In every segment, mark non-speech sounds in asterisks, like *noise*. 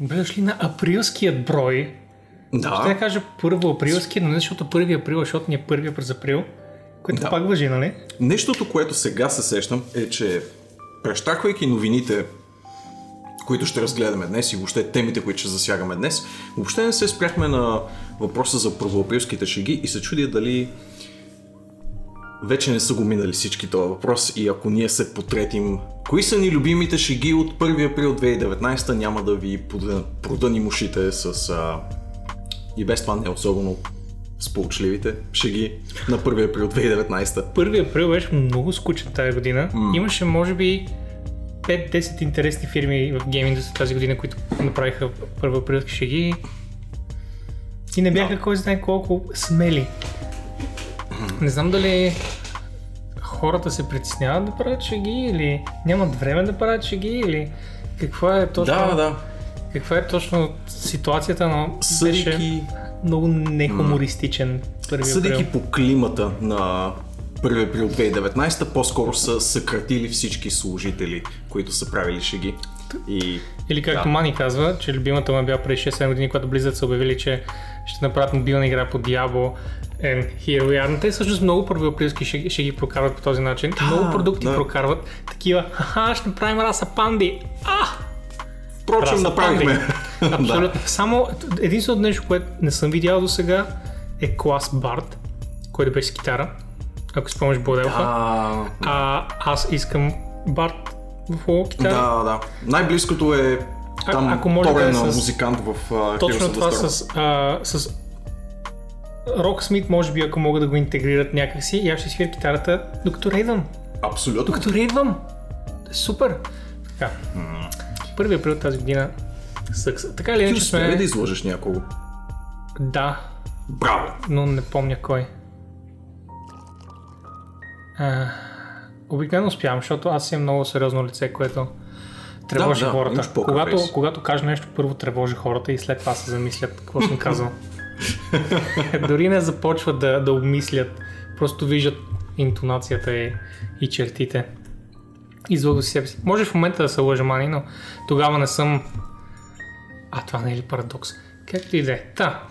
Добре дошли на априлският брой. Да. Ще я кажа първо априлски, но не защото първи април, защото ни е първия през април. Което Да. пак въжи, нали? Нещото, което сега се сещам е, че прещаквайки новините, които ще разгледаме днес и въобще темите, които ще засягаме днес, въобще не се спряхме на въпроса за първоаприлските шеги и се чудя дали вече не са го минали всички този въпрос и ако ние се потретим кои са ни любимите шеги от 1 април 2019, няма да ви продъним ушите с а, и без това не е особено сполучливите шеги на 1 април 2019. Първи април беше много скучен тази година. Имаше, може би, 5-10 интересни фирми в геймингата тази година, които направиха първо априлски шеги. И не бяха кой знае колко смели. Не знам дали хората се притесняват да правят шеги или нямат време да правят шеги или каква е точно, Да, да. каква е точно ситуацията, но беше Съдейки, много нехумористичен първи съдейки по климата на 1 април 2019, по-скоро са съкратили всички служители, които са правили шеги. И Или както Да. Мани казва, че любимата му е била преди 6-7 години, когато Blizzard са обявили, че ще направят мобилна игра по Diablo and here we are. Но те всъщност много първоаприлски ще, ще ги прокарват по този начин. много продукти да. прокарват такива, ха ще направим раса панди. А! впрочем направихме. панди. *laughs* Абсолютно. Само единственото нещо, което не съм видял до сега е клас Bard, който беше с китара. Ако спомняш Боделфа. А, А аз искам Bard в WoW китара. да, да. Най-близкото е там ако може да е с- музикант в uh, Точно това с, а, с Rocksmith, може би, ако могат да го интегрират някакси, и аз ще свиря китарата, докато рейдвам. Абсолютно. Докато рейдвам. Супер. Така. Първи април тази година съкса. Така или Ти иначе успя ли сме... да изложиш някого? Да, Браво! но не помня кой. А, обикновено успявам, защото аз имам много сериозно лице, което тревожи Да, да, хората. когато, когато кажа нещо, първо тревожи хората и след това се замислят какво съм казал. *laughs* *laughs* Дори не започват да, да обмислят, просто виждат интонацията и, и чертите. Излъга си себе си. Може в момента да се лъжа, мани, но тогава не съм... А, това не е ли парадокс? Както и да е. Та.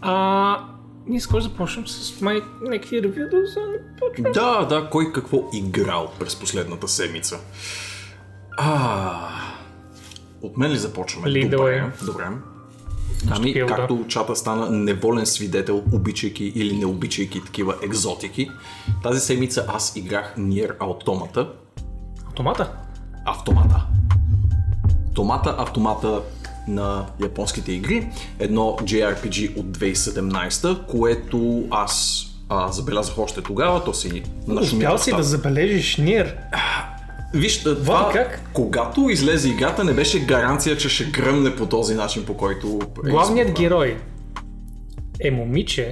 А, ние скоро започнем с май някакви ревюта за почваме. Да, да, кой какво играл през последната седмица. А, от мен ли започваме? Lead the Добре, добре. Ами, Шпил, да. както чата стана неволен свидетел, обичайки или не обичайки такива екзотики, тази седмица аз играх Nier Automata, Автомата? автомата. Автомата, автомата на японските игри. Едно JRPG от 2017, което аз а, забелязах още тогава, то си Успял си да забележиш Нир. Виж, това, как? когато излезе играта, не беше гаранция, че ще гръмне по този начин, по който... е Главният избран. герой е момиче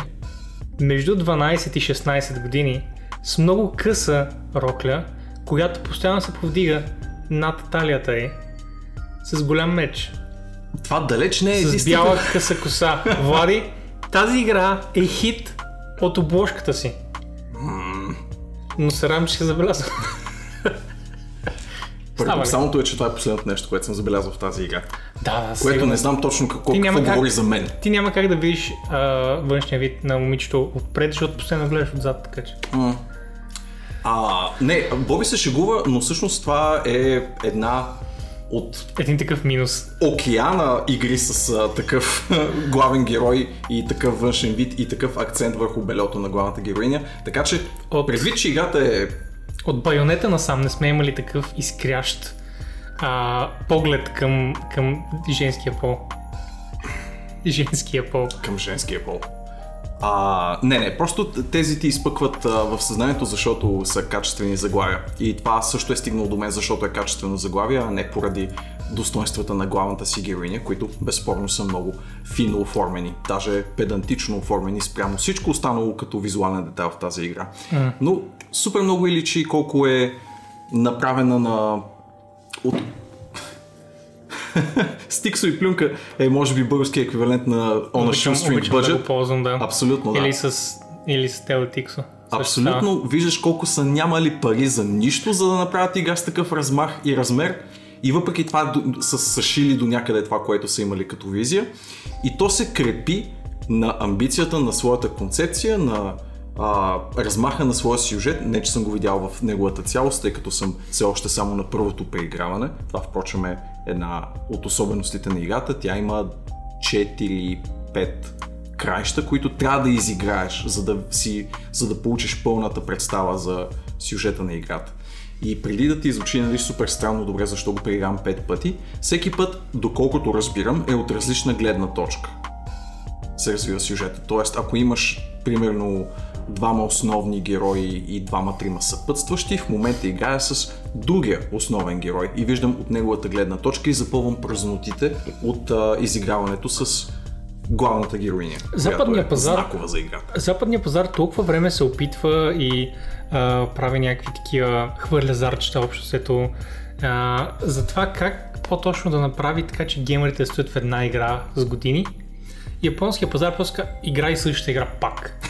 между 12 и 16 години с много къса рокля, която постоянно се повдига над талията й с голям меч, Това далеч не е с бяла къса коса. Влади, тази игра е хит от обложката си. Но се радвам, че ще забелязвам. Парадоксалното е, че това е последното нещо, което съм забелязал в тази игра. Да, да, Което не знам точно какво, Ти какво как- говори за мен. Ти няма как да видиш а, външния вид на момичето отпред, защото постоянно гледаш отзад, така че. А, не, Боби се шегува, но всъщност това е една от Един такъв минус. океана игри с а, такъв *laughs* главен герой и такъв външен вид и такъв акцент върху белето на главната героиня. Така че, От- предвид, че играта е От байонета насам не сме имали такъв изкрящ а, поглед към, към женския пол. Женския пол. към женския пол. А, не, не, просто тези ти изпъкват а, в съзнанието, защото са качествени заглавия. И това също е стигнало до мен, защото е качествено заглавие, а не поради достоинствата на главната си героиня, които безспорно са много фино оформени, даже педантично оформени спрямо всичко останало като визуален детайл в тази игра. Но супер много и личи колко е направена на от *laughs* Стиксо и плюнка е може би български еквивалент на On a Shoestring обичам да го Budget. ползвам, да. Абсолютно, да. Или с, или с Телетиксо. Абсолютно виждаш колко са нямали пари за нищо, за да направят игра с такъв размах и размер и въпреки това са съшили до някъде това, което са имали като визия. И то се крепи на амбицията, на своята концепция, на а, размаха на своя сюжет. Не, че съм го видял в неговата цялост, тъй като съм все още само на първото преиграване. Това, впрочем, е една от особеностите на играта. Тя има 4-5 краища, които трябва да изиграеш, за да, си, за да получиш пълната представа за сюжета на играта. И преди да ти звучи нали, супер странно добре, защо го преигравам 5 пъти, всеки път, доколкото разбирам, е от различна гледна точка се развива сюжета. Тоест, ако имаш, примерно, двама основни герои и двама-трима съпътстващи, в момента играя с другия основен герой и виждам от неговата гледна точка и запълвам празнотите от а, изиграването с главната героиня. Западния е пазар- за играта. Западния пазар толкова време се опитва и а, прави някакви такива хвърлязарчета общо сето а, за това как по-точно да направи така, че геймерите стоят в една игра с години. Японския пазар просто играй същата игра пак.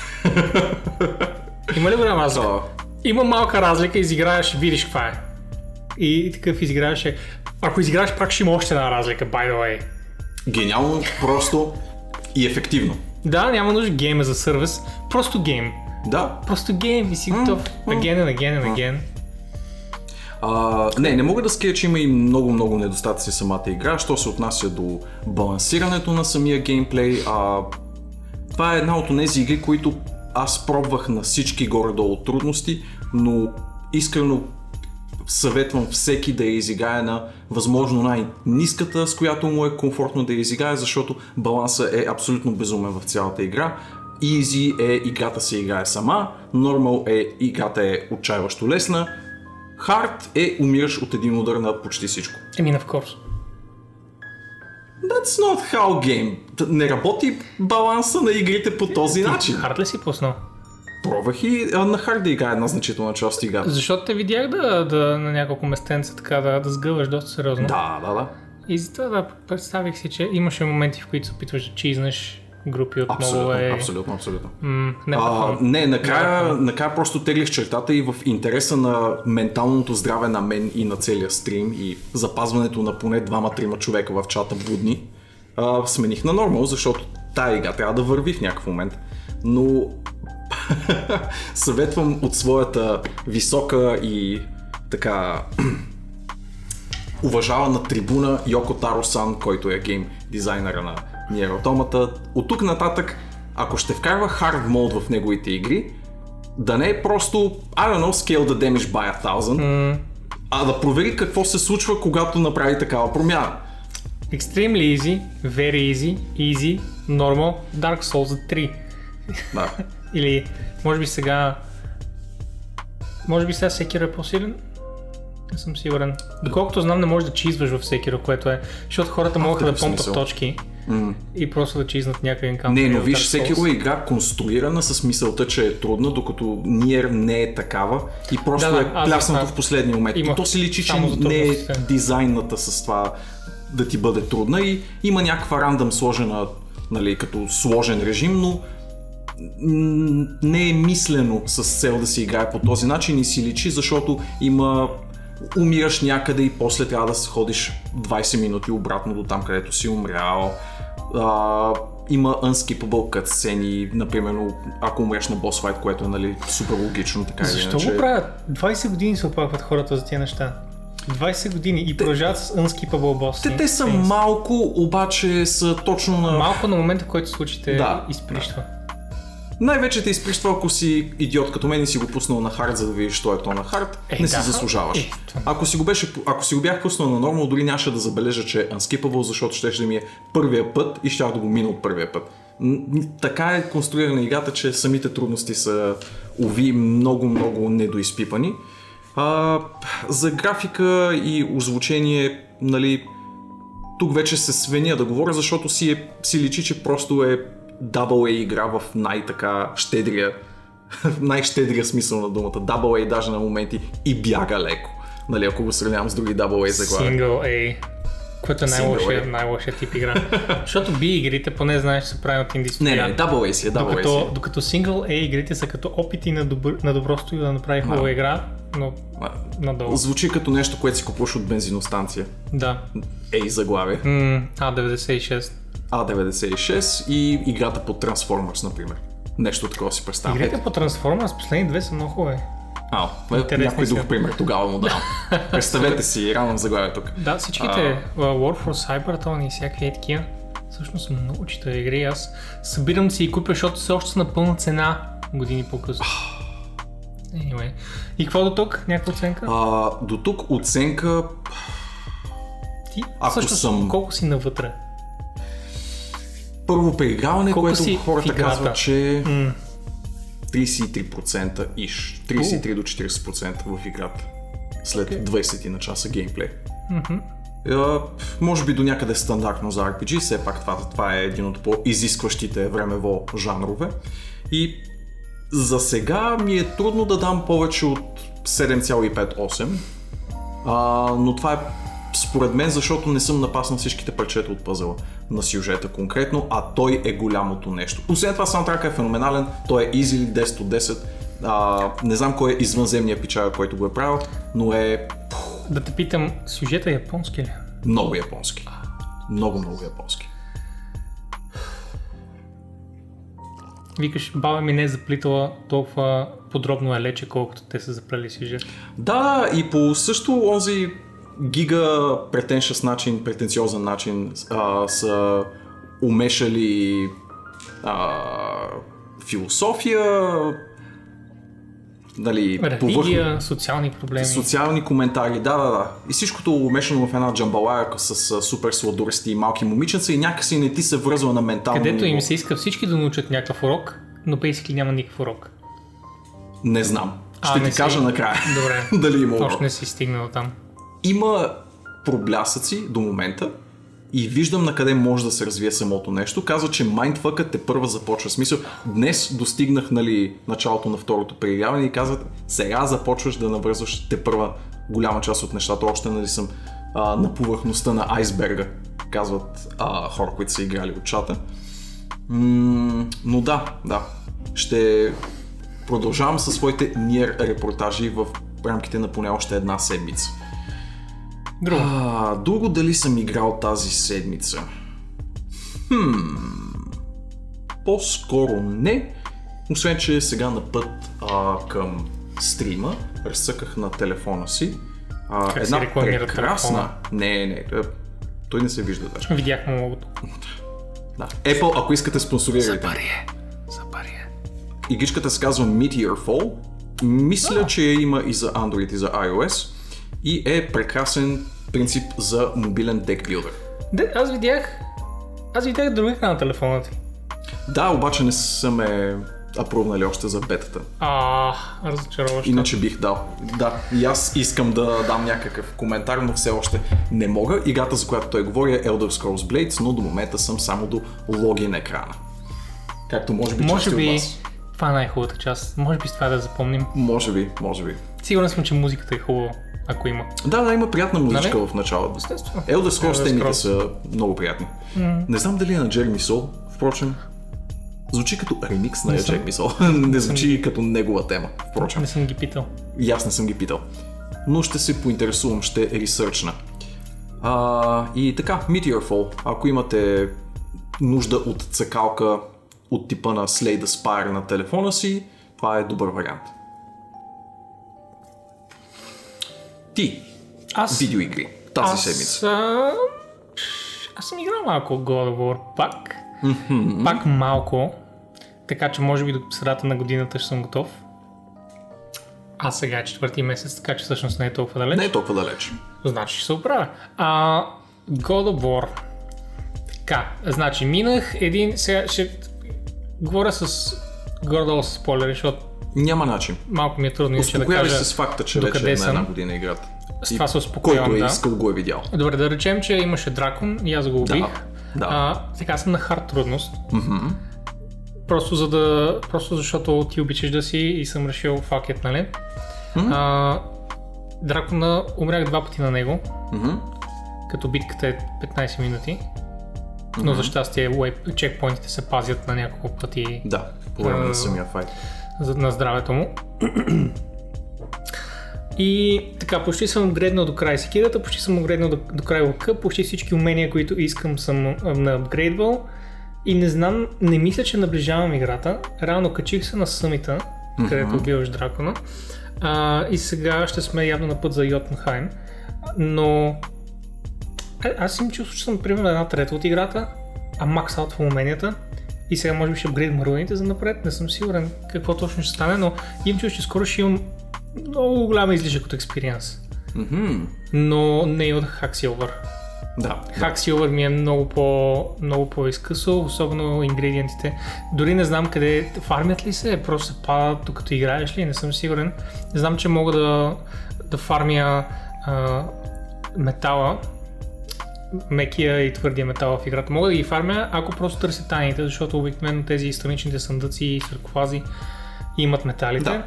Има ли голяма разлика? А, Има малка разлика, изиграеш, видиш каква е. И, такъв изиграеш. е- Ако изиграеш пак ще има още една разлика, by the way. гениално, просто и ефективно. Да, няма нужда гейм за сервис, просто гейм. Да, Просто гейм и си готов. Again and again and again. А, не, не мога да скрия, че има и много-много недостатъци самата игра, що се отнася до балансирането на самия геймплей. А, това е една от тези игри, които аз пробвах на всички горе-долу трудности, но искрено съветвам всеки да я изиграе на възможно най-ниската, с която му е комфортно да я изиграе, защото балансът е абсолютно безумен в цялата игра. Easy е играта се играе сама, Normal е играта е отчаиващо лесна, Hard е умираш от един удар на почти всичко. Еми, of course. That's not how game. Не работи баланса на игрите по този начин. Хард ли си пуснал? Пробвах и а, на Hard да играе една значителна част от играта. Защото те видях да, да на няколко местенца така да, да сгъваш доста сериозно. Да, да, да. И затова да, представих си, че имаше моменти, в които се опитваш да чизнеш групи от Абсолютно, е... абсолютно, абсолютно. М, не, А, не, накрая, накрая просто теглих чертата и в интереса на менталното здраве на мен и на целия стрим и запазването на поне двама-трима човека в чата будни, а, смених на нормал, защото тая игра трябва да върви в някакъв момент. Но *laughs* съветвам от своята висока и така *clears throat* уважавана трибуна Йоко Таро Сан, който е гейм дизайнера на Nier Automata. От тук нататък, ако ще вкарва hard mode в неговите игри, да не е просто, I don't know, scale the damage by a thousand, а да провери какво се случва, когато направи такава промяна. Extremely easy, very easy, easy, normal, Dark Souls 3. Да. *laughs* Или, може би сега... Може би сега Sekiro е по-силен? Не съм сигурен. Доколкото знам, не можеш да чизваш в Sekiro, което е... Защото хората могат да помпат смисъл. И просто да чизнат някакъв енкаунтер. Не, но виж, всеки е игра конструирана с мисълта, че е трудна, докато Nier не е такава и просто Да, да, е пляснато в последния момент. Има И то се личи, че не е дизайната с това да ти бъде трудна и има някаква рандъм сложена, нали, като сложен режим, но не е мислено с цел да се играе по този начин и си личи, защото има умираш някъде и после трябва да ходиш 20 минути обратно до там, където си умрял. А, има unskippable cutscene, например, ако умреш на boss fight, което е нали, супер логично, така Защо иначе. го правят? 20 години се оплакват хората за тези неща. 20 години и продължават с unskippable boss. Те, те са малко, обаче са точно на... Малко на момента, в който се случи, те Да, изприщва. Най-вече те изприщва, ако си идиот като мен и си го пуснал на хард, за да видиш, що е то на хард, Е, не си да. заслужаваш. Е, Ако си, го беше, ако си го бях пуснал на нормал, дори нямаше да забележа, че е unskippable, защото ще да ми е първия път и ще да го мина от първия път. Така е конструирана играта, че самите трудности са, уви, много-много недоизпипани. А, за графика и озвучение, нали, тук вече се свеня да говоря, защото си, е, си личи, че просто е Double A игра в най-така щедрия, *laughs* най-щедрия смисъл на думата. Double A даже на моменти и бяга леко. Нали, ако го сравнявам с други Double A заглавия. Single A. Което е най-лошия, A. най-лошия тип игра. Защото B игрите, поне знаеш, се правят от инди Не, не, Double A си е, Double A Докато, е. докато Single A игрите са като опити на, добър, на добро студио да направи хубава Да. игра, но А, надолу. Звучи като нещо, което си купуваш от бензиностанция. Да. Ей, заглавие. М, А96. А96 и играта по Transformers, например. Нещо такова си представям. Игрите по Transformers последни две са много хубави. А, някой друг пример тогава му давам. *laughs* Представете си, рано заглавие тук. Да, всичките а... War for Cybertron и всякакви е такива. Всъщност много читави игри. Аз събирам да си и купя, защото все още са на пълна цена години по-късно. *sighs* Anyway. И какво до тук? Някаква оценка? А, до тук оценка Ти ако всъщност съм- колко си навътре? първо преиграване, Колко което хората казват, че М, 33% иш. 33 до 40% в играта. След 20 на часа геймплей. мгм. А, може би до някъде стандартно за RPG, все пак това, това е един от по-изискващите времево жанрове. И за сега ми е трудно да дам повече от 7,58, а, но това е според мен, защото не съм напаснал всичките парчета от пъзела на сюжета конкретно, а той е голямото нещо. Освен това, саундтрака е феноменален, той е easily 10 от 10. А, не знам кой е извънземния пичар, който го е правил, но е Да те питам, сюжета е японски ли? много японски. Много, много японски. Викаш, баба ми не е заплитала толкова подробно е лече, колкото те са заплели сюжет. Да, и по също онзи гига претеншъс начин, претенциозен начин а, са умешали а, философия, нали, Религия, социални проблеми. социални коментари, да, да, да. И всичкото умешано в една джамбалая с а, супер сладурести и малки момиченца и някакси не ти се връзва на ментално Където им се иска всички да научат някакъв урок, но basically няма никакъв урок. Не знам. А, Ще не ти си- кажа накрая. Добре. *laughs* Дали има урок. Още не си стигнал там. Има проблясъци до момента и виждам на къде може да се развие самото нещо. Казва, че майндфъкът те първа започва. Смисъл, днес достигнах нали, началото на второто преявяване и казват, сега започваш да навързваш те първа голяма част от нещата. Още нали съм а, на повърхността на айсберга, казват а, хора, които са играли от чата. М, но да, да. Ще продължавам със своите ниер репортажи в рамките на поне още една седмица. Друго. А, друго дали съм играл тази седмица? Хм, по-скоро не, освен че сега на път а, към стрима разцъках на телефона си а, Как една рекламира прекрасна... телефона? Не, не, е, той не се вижда даже. Видях му логото. Да. Apple, ако искате спонсорирайте. пари е. За пари е. Игричката се казва Meteor Fall. Мисля, че я има и за Android и за iOS. И е прекрасен принцип за мобилен декбилдър. Де, аз видях... Аз видях друг екран на телефона ти. Да, обаче не са ме апрувнали още за бетата. А, разочароващо. Иначе бих дал. Да, и аз искам да дам някакъв коментар, но все още не мога. Играта, за която той говори е Elder Scrolls Blades, но до момента съм само до логин екрана. Както може би Може от би вас. това е най-хубавата част. Може би с това да запомним. Може би, може би. Сигурен съм, че музиката е хубава, ако има. Да, да, има приятна музичка Нали? в началото. Естествено. Elder Scrolls темите са много приятни. Не знам дали е на Джереми Сол, впрочем. Звучи като ремикс на *laughs* съм. Джереми Сол. не звучи като негова тема, впрочем. Не съм ги питал. И аз не съм ги питал. Но ще се поинтересувам, ще ресърчна. А, и така, Meteor Fall. Ако имате нужда от цъкалка от типа на Slay the Spire на телефона си, това е добър вариант. Ти, Аз... видеоигри, тази аз, седмица. А... Аз съм играл малко God of War пак. Пак малко. Така че може би до средата на годината ще съм готов. А сега е четвърти месец, така че всъщност не е толкова далеч. Не е толкова далеч. Значи ще се оправя. А, God of War. Така, значи минах един... Сега ще говоря с горе-долу с спойлери, защото Няма начин. малко ми е трудно иначе да кажа. с факта, че вече е на една година играта. С това се успокоявам, Който е да. искал, го е видял. Добре, да речем, че имаше дракон и аз го убих. да. А, сега съм на хард трудност. Просто за да... Просто защото ти обичаш да си и съм решил it, нали? А, дракона умрях два пъти на него, Мгм. като битката е 15 минути. Но за щастие чекпоинтите се пазят на няколко пъти Да, по време на самия файт. За, на здравето му. И така, почти съм апгрейднал до край секирата, почти съм апгрейднал до, до край лъка, почти всички умения, които искам съм на апгрейдвал. И не знам, не мисля, че наближавам играта. Реално качих се на съмита, mm-hmm. където убиваш дракона. А, и сега ще сме явно на път за Йотенхайм. Но а, аз им чувствам, че съм примерно една трета от играта, а макс аут в уменията. И сега може би ще апгрейдвам руините за напред, не съм сигурен какво точно ще стане, но имам чувство, че скоро ще имам много голяма излишък от експириенс. Mm-hmm. Но не и от Hack Silver. Да. Hack Silver ми е много, по, много по-изкъсо, особено ингредиентите. Дори не знам къде фармят ли се, просто се падат докато играеш ли, не съм сигурен. Знам, че мога да, да фармя а, метала, мекия и твърдия метал в играта. Мога да ги фармя, ако просто търся тайните, защото обикновено тези страничните съндъци и саркофази имат металите. Да.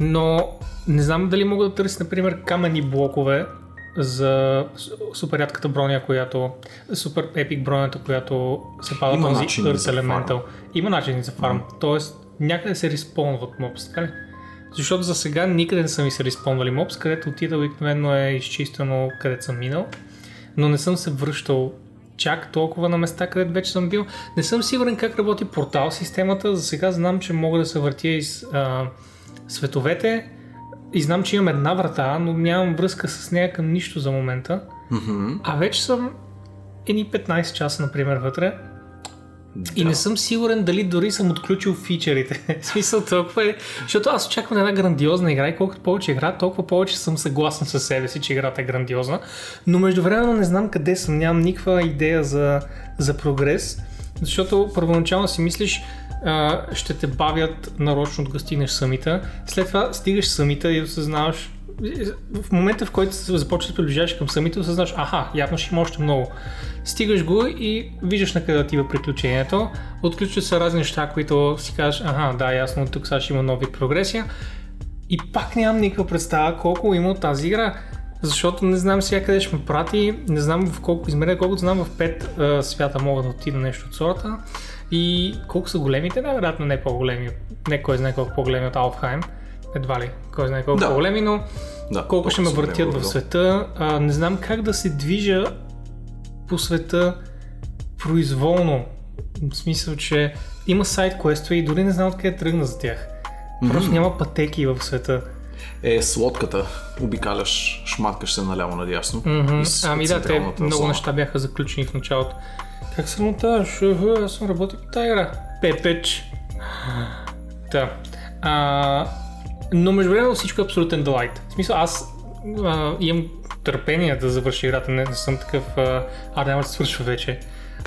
Но не знам дали мога да търся, например, камени блокове за супер рядката броня, която супер епик бронята, която се пада Има този Earth Elemental. Има начини за фарм. Тоест, някъде се респонват мобс, така ли? Защото за сега никъде не са ми се респонвали мобс, където отида обикновено е изчистено където съм минал, но не съм се връщал чак толкова на места, където вече съм бил. Не съм сигурен как работи портал системата, за сега знам, че мога да се въртя из а, световете и знам, че имам една врата, но нямам връзка с нея към нищо за момента. Mm-hmm. А вече съм едни 15 часа, например, вътре. И не съм сигурен дали дори съм отключил фичерите. *laughs* В смисъл толкова е, защото аз очаквам една грандиозна игра и колкото повече игра, толкова повече съм съгласен със себе си, че играта е грандиозна. Но междувременно не знам къде съм, нямам никаква идея за, за прогрес, защото първоначално си мислиш, а, ще те бавят нарочно да стигнеш самита. След това стигаш самита и осъзнаваш, в момента в който се започваш да приближаваш към самите, осъзнаваш, аха, явно ще има още много. Стигаш го и виждаш на къде отива приключението, отключват се разни неща, които си кажеш, аха, да, ясно, тук сега ще има нов вид прогресия. И пак нямам никаква представа колко има от тази игра. Защото не знам сега къде ще ме прати, не знам в колко измерения, колкото знам в 5 а, свята мога да отида нещо от сорта. И колко са големите, най-вероятно не по-големи, не кой знае колко по-големи от Алфхайм. Едва ли, кой знае колко Да. по-големи, но Да, колко ще ме въртят в гледал. света. А, не знам как да се движа по света произволно. В смисъл, че има сайт квестове и дори не знам откъде тръгна за тях. Просто няма пътеки в света. Е, с лодката обикаляш, шматкаш се наляво надясно. Из Ами да, те много зона. неща бяха заключени в началото. Как се моташ? Аз съм работил по тази игра. Пепеч. Да. А, но междувременно всичко е абсолютен делайт. В смисъл, аз а, имам търпение да завърши играта, не, не съм такъв, а, а няма да свършва вече.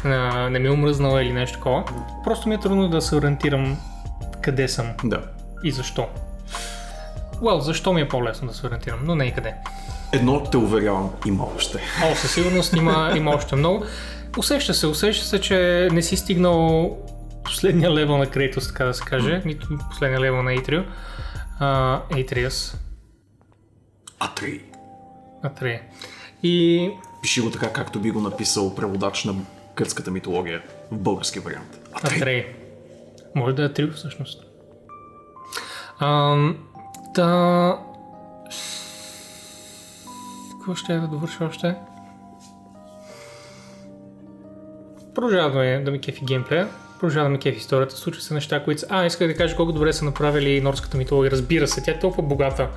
А, не ми е омръзнала или нещо такова. Просто ми е трудно да се ориентирам къде съм Да. и защо. Well, защо ми е по-лесно да се ориентирам, но не и къде. Едно те уверявам, има още. О, със сигурност има, има още много. Усеща се, усеща се, че не си стигнал последния левел на Крейтос, така да се каже, нито последния левел на Атрио. А, Атриус. Атри. Атрея. И Пиши го така, както би го написал преводач на гръцката митология в български вариант. Атри. Атрея. Може да е Атрио всъщност. Ам, Та... Какво ще е да довърша още? Продължава да, ме, да ми кефи геймплея, продължава да ми кефи историята, случват се неща, които са... А, исках да кажа колко добре са направили норската митология. Разбира се, тя е толкова богата.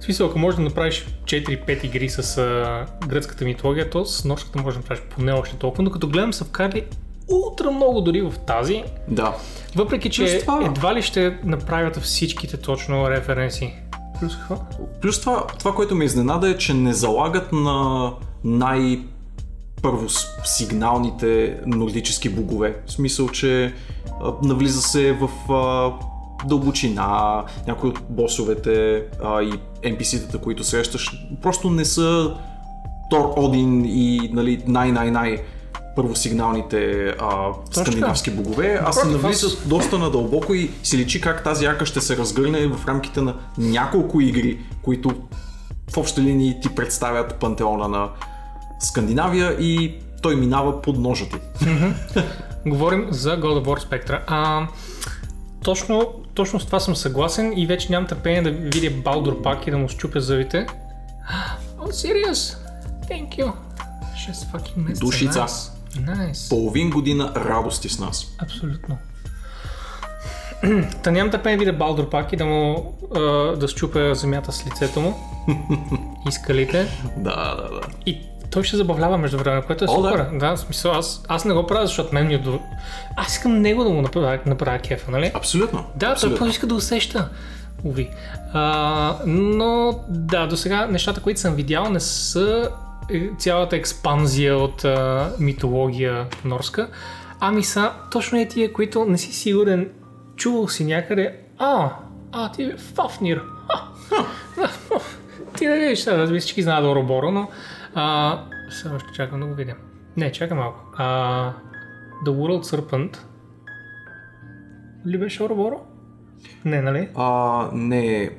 В смисъл, ако можеш да направиш 4-5 игри с а, гръцката митология, то с норската можеш да направиш поне още толкова, но като гледам са вкарали ултра много дори в тази, Да. въпреки че Плюс това- едва ли ще направят всичките точно референси. Плюс какво? Плюс това, това, което ме изненада е, че не залагат на най- първосигналните нордически богове. В смисъл, че навлиза се в а, дълбочина, някои от босовете а, и NPC-тата, които срещаш, просто не са Тор, Один и нали, най-най-най първосигналните а, скандинавски богове, а се навлизат доста надълбоко и си личи как тази арка ще се разгърне в рамките на няколко игри, които в общи линии ти представят пантеона на Скандинавия и той минава под ножа ти. Говорим за God of War Spectra. А, точно, точно с това съм съгласен и вече нямам търпение да видя Балдур пак и да му щупя зъбите. *gasps* Oh, serious? Thank you. 6 fucking месеца. Душица. Nice. Nice. Половин година радости с нас. Абсолютно. *clears throat* Та нямам търпение да видя Балдур пак и да му а, да щупя земята с лицето му *laughs* и скалите. Да, да, да. И той ще забавлява между време, което е О, супер. да. Да. в смисъл, аз, аз не го правя, защото мен ми е до... Аз искам него да му направя, направя кефа, нали? Абсолютно. Да, той Абсолютно. просто иска да усеща. Уви. А, но да, до сега нещата, които съм видял, не са е, цялата експанзия от а, митология норска, ами са точно е тия, които не си сигурен, чувал си някъде, а, а, ти е Фафнир. Ха, ха, ти да видиш, се, всички знаят Ороборо, но а, сега още чакам да го видя. Не, чакай малко. А, The World Serpent. Ли беше Ороборо? Не, нали? А, не.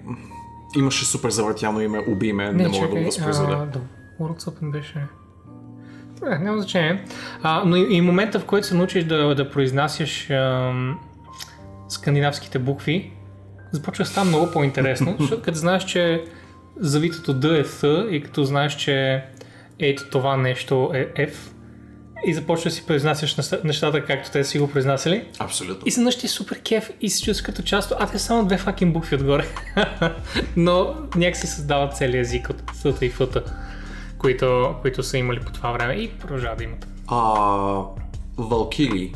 Имаше супер завъртяно име, уби ме, не, мога да го възпроизведа. The World Serpent беше... Не, няма значение. А, но и, и момента, в който се научиш да, да произнасяш ам, скандинавските букви, започва да става много по-интересно, *laughs* защото като знаеш, че завитото Д е Th и като знаеш, че ето това нещо е F и започваш да си произнасяш неща- нещата, както те си го произнасяли. Абсолютно. И изведнъж ти е супер кеф и се чувстваш като част, а те са само две факин букви отгоре. *laughs* Но някакси създават целият език от съта и фъта, които, които са имали по това време и продължават да имат. А, Валкири.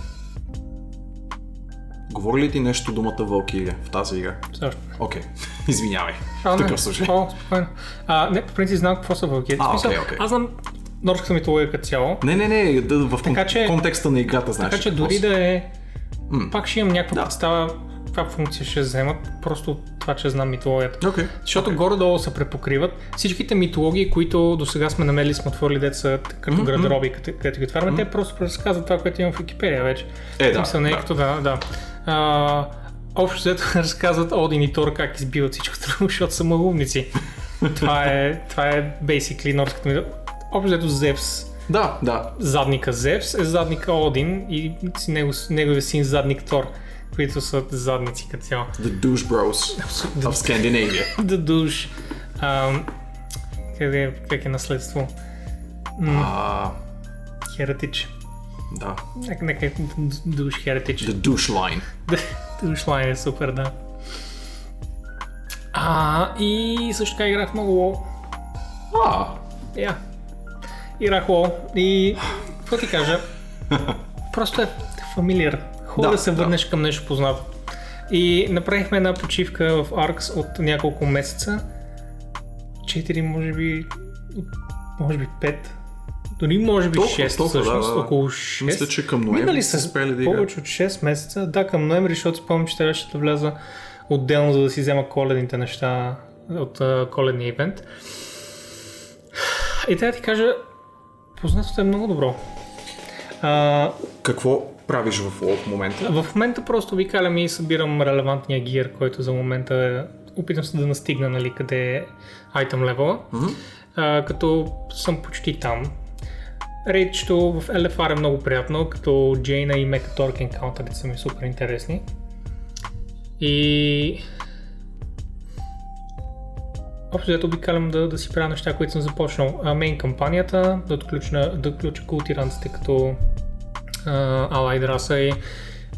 Говори ли ти нещо думата Валкирия в тази игра? Още. Окей, *laughs* извинявай. А, такъв случай. О, спокойно. А, не, по принцип знам какво са вълките. А, окей, окей. Аз знам норската митология като цяло, Не, не, не, да, в Така че- контекста на играта знаеш. така че дори да е... М. Пак ще имам някаква Да. представа каква функция ще вземат, просто от това, че знам митологията. Окей. Защото окей. горе-долу се препокриват. Всичките митологии, които до сега сме намерили, сме отворили деца като Мгм, градероби, къде- където ги отваряме, те просто разказват това, което имам в Википедия вече. Е, да. смисъл, не е да. като да, да. А, общо взето *laughs* разказват Один и Тор как избиват всичко друго, *laughs* защото са малумници. това е, това е basically норската митология. Общо взето Зевс, Да, да. задника Зевс е задника Один и него, неговия син задник Тор, които са задници като цяло. The Douche Bros of *laughs* Scandinavia. Да душ. Ам, къде, как е наследство? А, Heritage. да. Нека, нека душ Heritage. The Douche Line. Душ лайн е супер, да. А, и също така играх много WoW. А, Я. Играх WoW и... Какво ти кажа? Просто е фамилиар. Хубаво Да, да, се да. върнеш към нещо познато. И направихме една почивка в Arx от няколко месеца. Четири, може би... Може би пет. Дори може би Толкова, 6 толкова, всъщност. да. Около 6. мисля, че към ноември Минали са успели да повече от 6 месеца. Да, към ноември, защото спомням, че трябваше да вляза отделно, за да си взема коледните неща от коледния ивент. И трябва да ти кажа, познатото е много добро. А, Какво правиш в в момента? в момента просто викалям и събирам релевантния гир, който за момента е... Опитам се да настигна, нали, къде е айтем левела. Мгм. А, като съм почти там. Рейдчето в LFR е много приятно, като Джейна и Мека Торк енкаунтърите са ми супер интересни. И... Общо взето обикалям да, да си правя неща, които съм започнал. А, мейн кампанията, да отключа, да отключа култиранците като Allied раса и,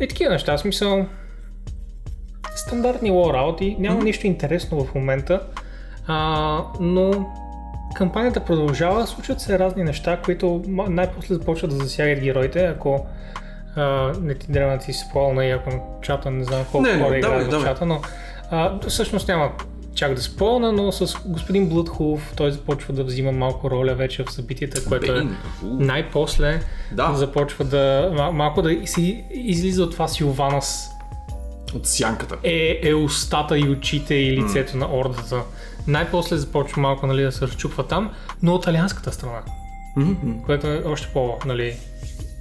и такива неща. Смисъл, стандартни лоу работи, няма нищо интересно в момента, а, но кампанията продължава, случват се разни неща, които най-после започват да засягат героите, ако а, не ти трябва да ти спомня и ако чата, не знам колко Не, хора играят в чата, но а, всъщност няма чак да спълна, но с господин Блъдхулов той започва да взима малко роля вече в събитията, което е най-после Да. започва да мал- малко да си излиза от това Силванас От сянката. е, е устата и очите и лицето на ордата. Най-после започва малко нали, да се разчупва там, но от алианската страна, Мгм. което е още по нали,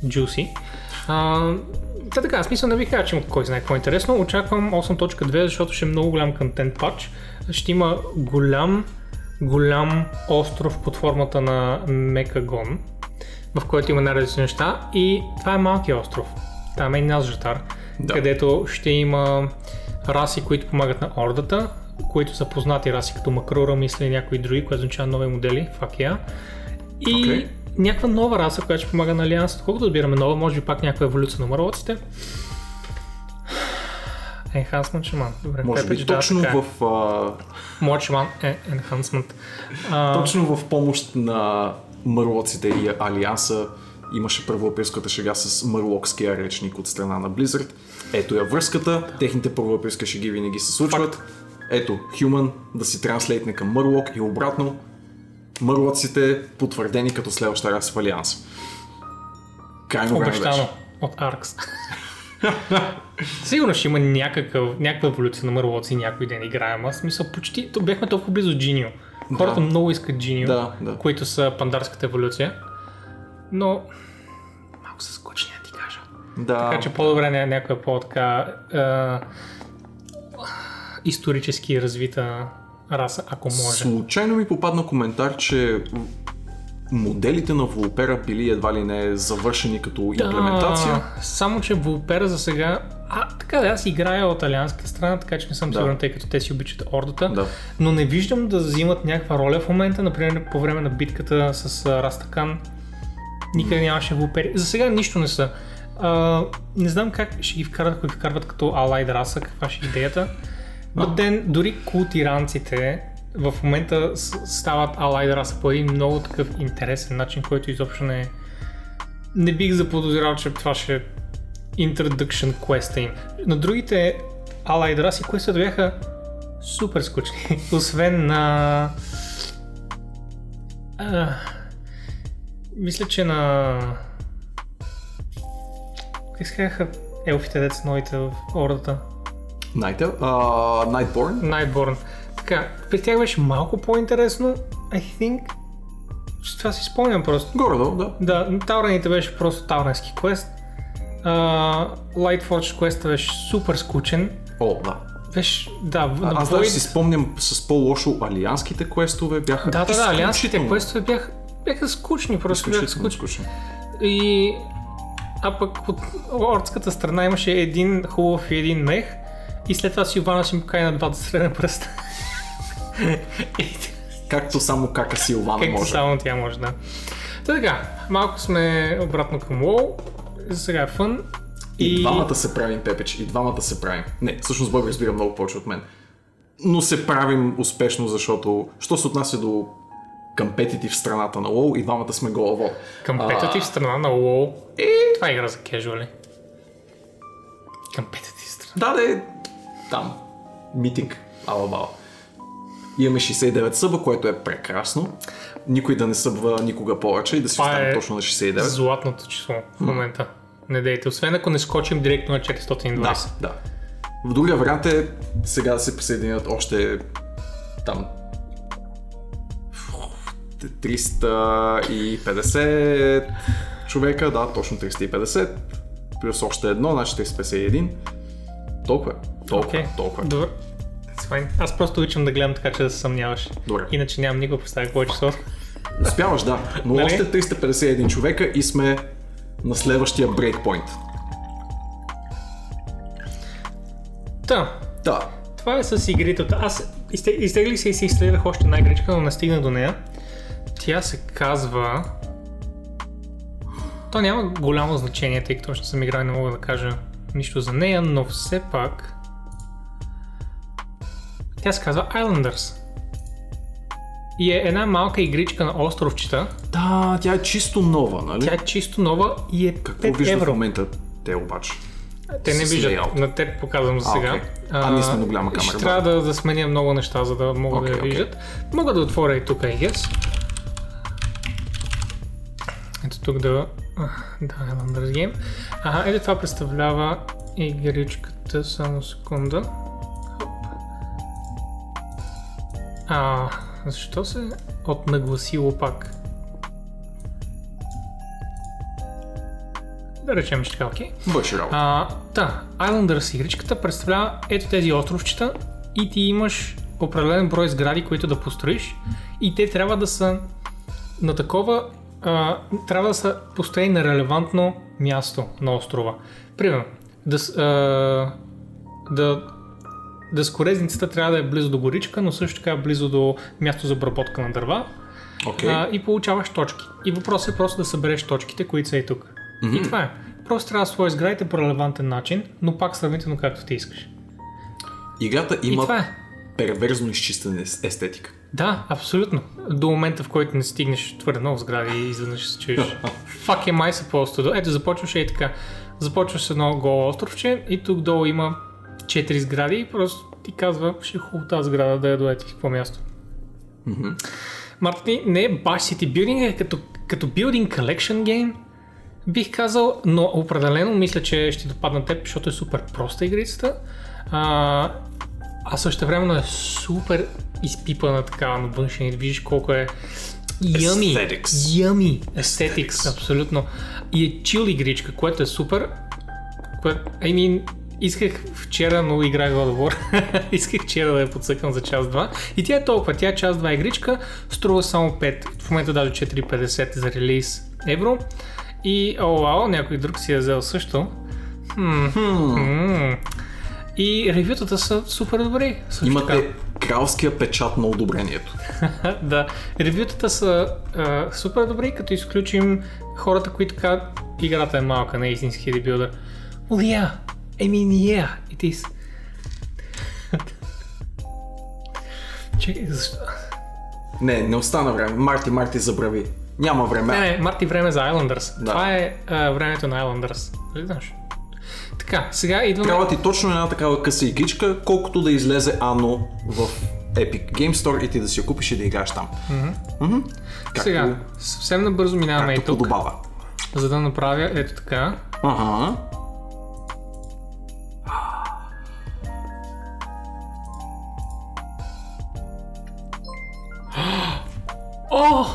juicy. А, та така, смисъл не ви кажа, че има кой знае какво е интересно. Очаквам 8.2, защото ще е много голям контент патч. Ще има голям, голям остров под формата на Мекагон, в който има най-различни неща. И това е малкият остров. Там е Назжатар, Да. където ще има раси, които помагат на ордата, които са познати раси като Макрура, мисля и някои други, което означава нови модели, fuck yeah. И Окей. някаква нова раса, която ще помага на Алианс, колкото разбираме нова, може би пак някаква еволюция на мърлоците. *sighs* Enhancement шаман. Добре, Може би да, точно е. в а, Моят е Enhancement. А, Точно в помощ на мърлоците и Алианса имаше първоапилската шега с мърлокския речник от страна на Blizzard. Ето я връзката, техните първоапилски шеги винаги се случват. Ето, Human да си транслейтне към Мърлок и обратно. Мърлоците потвърдени като следваща раса в Алианс. Крайно Обещано беше. от Аркс. Сигурно ще има някакъв, някаква еволюция на мърлоци някой ден играем. Аз смисъл почти, то бяхме толкова близо Джинио. Хората Да. много искат Джинио, Да, да. които са пандарската еволюция. Но малко са скучни, да ти кажа. Да, Така че по-добре ня- някоя по-така е, исторически развита раса, ако може. Случайно ми попадна коментар, че моделите на Волпера били едва ли не завършени като имплементация. Да, само, че Волпера за сега... А, така да, аз играя от алианска страна, така че не съм Да. сигурен, тъй като те си обичат ордата. Да. Но не виждам да взимат някаква роля в момента, например по време на битката с Растакан. Никъде нямаше Волпери. За сега нищо не са. А, не знам как ще ги вкарат, ако ги вкарват като алайд раса, каква ще е идеята. Но ден, дори култиранците в момента стават алайд раса по един много такъв интересен начин, който изобщо не не бих заподозирал, че това ще е introduction quest им. На другите Allied раси квестове бяха супер скучни. *laughs* Освен на... А, мисля, че на... Как се елфите деца новите в ордата? Nightel, а, Nightborn. Nightborn. Така, при тях беше малко по-интересно, I think. Това си спомням просто. Горе-долу, да. Да, Таурените беше просто тауренски квест. Uh, Lightforge квеста беше супер скучен. О, да. Беше, да, на Аз Void... даже си спомням с по-лошо алианските квестове бяха Да, да, да, алианските квестове бяха, бяха скучни, просто бяха скучни. скучни. И... А пък от ордската страна имаше един хубав и един мех. И след това Силвана си му покани на двата средна пръста. и Както само кака Силвана както може. само тя може, да. Та така, малко сме обратно към WoW. За сега е фън. И двамата се правим, Пепеч, и двамата се правим. Не, всъщност Бог разбира много повече от мен. Но се правим успешно, защото, що се отнася до компетитив страната на WoW, и двамата сме голово. Компетитив страна на WoW. Е, Това е игра за кежуали. Компетитив страна. да, да е там. Митинг, алабала. Имаме 69 съба, което е прекрасно. Никой да не събва никога повече и да си остане е точно на 69. Златното число в момента. Не дейте, освен ако не скочим директно на 420. Да, да. В другия вариант е сега да се присъединят още там 350 човека, да, точно 350, плюс още едно, значи 351. Толкова, е. толкова, Окей, толкова. е. Добре. Аз просто обичам да гледам така, че да се съмняваш. Добре. Иначе нямам никаква представа какво е числото. Успяваш, да, но Нали? още 351 човека и сме на следващия брейкпоинт. Та, Да, това е с игрите. Аз изте- изтеглих се и си изследвах още една игричка, но не стигна до нея. Тя се казва... То няма голямо значение, тъй като още съм играл и не мога да кажа нищо за нея, но все пак... Тя се казва Islanders. И е една малка игричка на островчета. да, тя е чисто нова, нали? Тя е чисто нова и е Какво 5 виждат в евро. момента те обаче? Те не виждат. На теб показвам за А, сега. окей. А, ние сме на голяма камера, Ще да. трябва да, да сменя много неща, за да могат да Окей, я виждат. Мога да отворя и тук, I guess. Ето тук да... Да, Islanders Game. Ага, ето това представлява игричката. Само секунда. Хоп. А, защо се отнагласило пак? Да речем, че така, окей. Върши работа. А, да, Islanders игричката представлява ето тези островчета и ти имаш определен брой сгради, които да построиш и те трябва да са на такова, а, трябва да са построени на релевантно място на острова. Примерно, да, а, да дъскорезницата трябва да е близо до горичка, но също така близо до място за обработка на дърва Окей. а, и получаваш точки. И въпросът е просто да събереш точките, които са и тук. И това е. Просто трябва да сложиш сградите по релевантен начин, но пак сравнително както ти искаш. Играта има е. перверзно изчистена ес- естетика. Да, абсолютно. До момента, в който не стигнеш твърде много сгради и изведнъж се чуеш. *laughs* Fuck am I supposed to? Ето, започваш и така. Започваш с едно голо островче и тук долу има 4 сгради и просто ти казва, ще е хубаво тази сграда да я доети по място. Марти, не е баш City Building, е като, като Building Collection Game, бих казал, но определено мисля, че ще допадна теб, защото е супер проста игрицата. А, а също времено е супер изпипана такава на външен вид. Виждаш колко е Yummy. Aesthetics. Yummy. Aesthetics, абсолютно. И е чил игричка, което е супер. Което, I mean, исках вчера, но играх God of War. *laughs* исках вчера да я подсъкам за час-два. И тя е толкова. Тя е час-два игричка. Струва само 5. В момента даже 4,50 за релиз евро. И, о, вау, някой друг си е взел също. Хм. И ревютата са супер добри. Също така. Кралския печат на одобрението. *laughs* да, ревютата са а, супер добри, като изключим хората, които казват играта е малка на истински ребилдър. Well, yeah. I mean, yeah, it is. *laughs* Чекай, защо? Не, не остана време. Марти, Марти забрави. Няма време. Не, не, Марти време за Islanders. Да. Това е а, времето на Islanders. Нали знаеш? Така, сега идваме... Трябва ти точно една такава къса игричка, колкото да излезе Ано в Epic Game Store и ти да си я купиш и да играеш там. Мгм. Както, Сега, съвсем набързо минаваме и тук, подобава. за да направя ето така. Ага. О!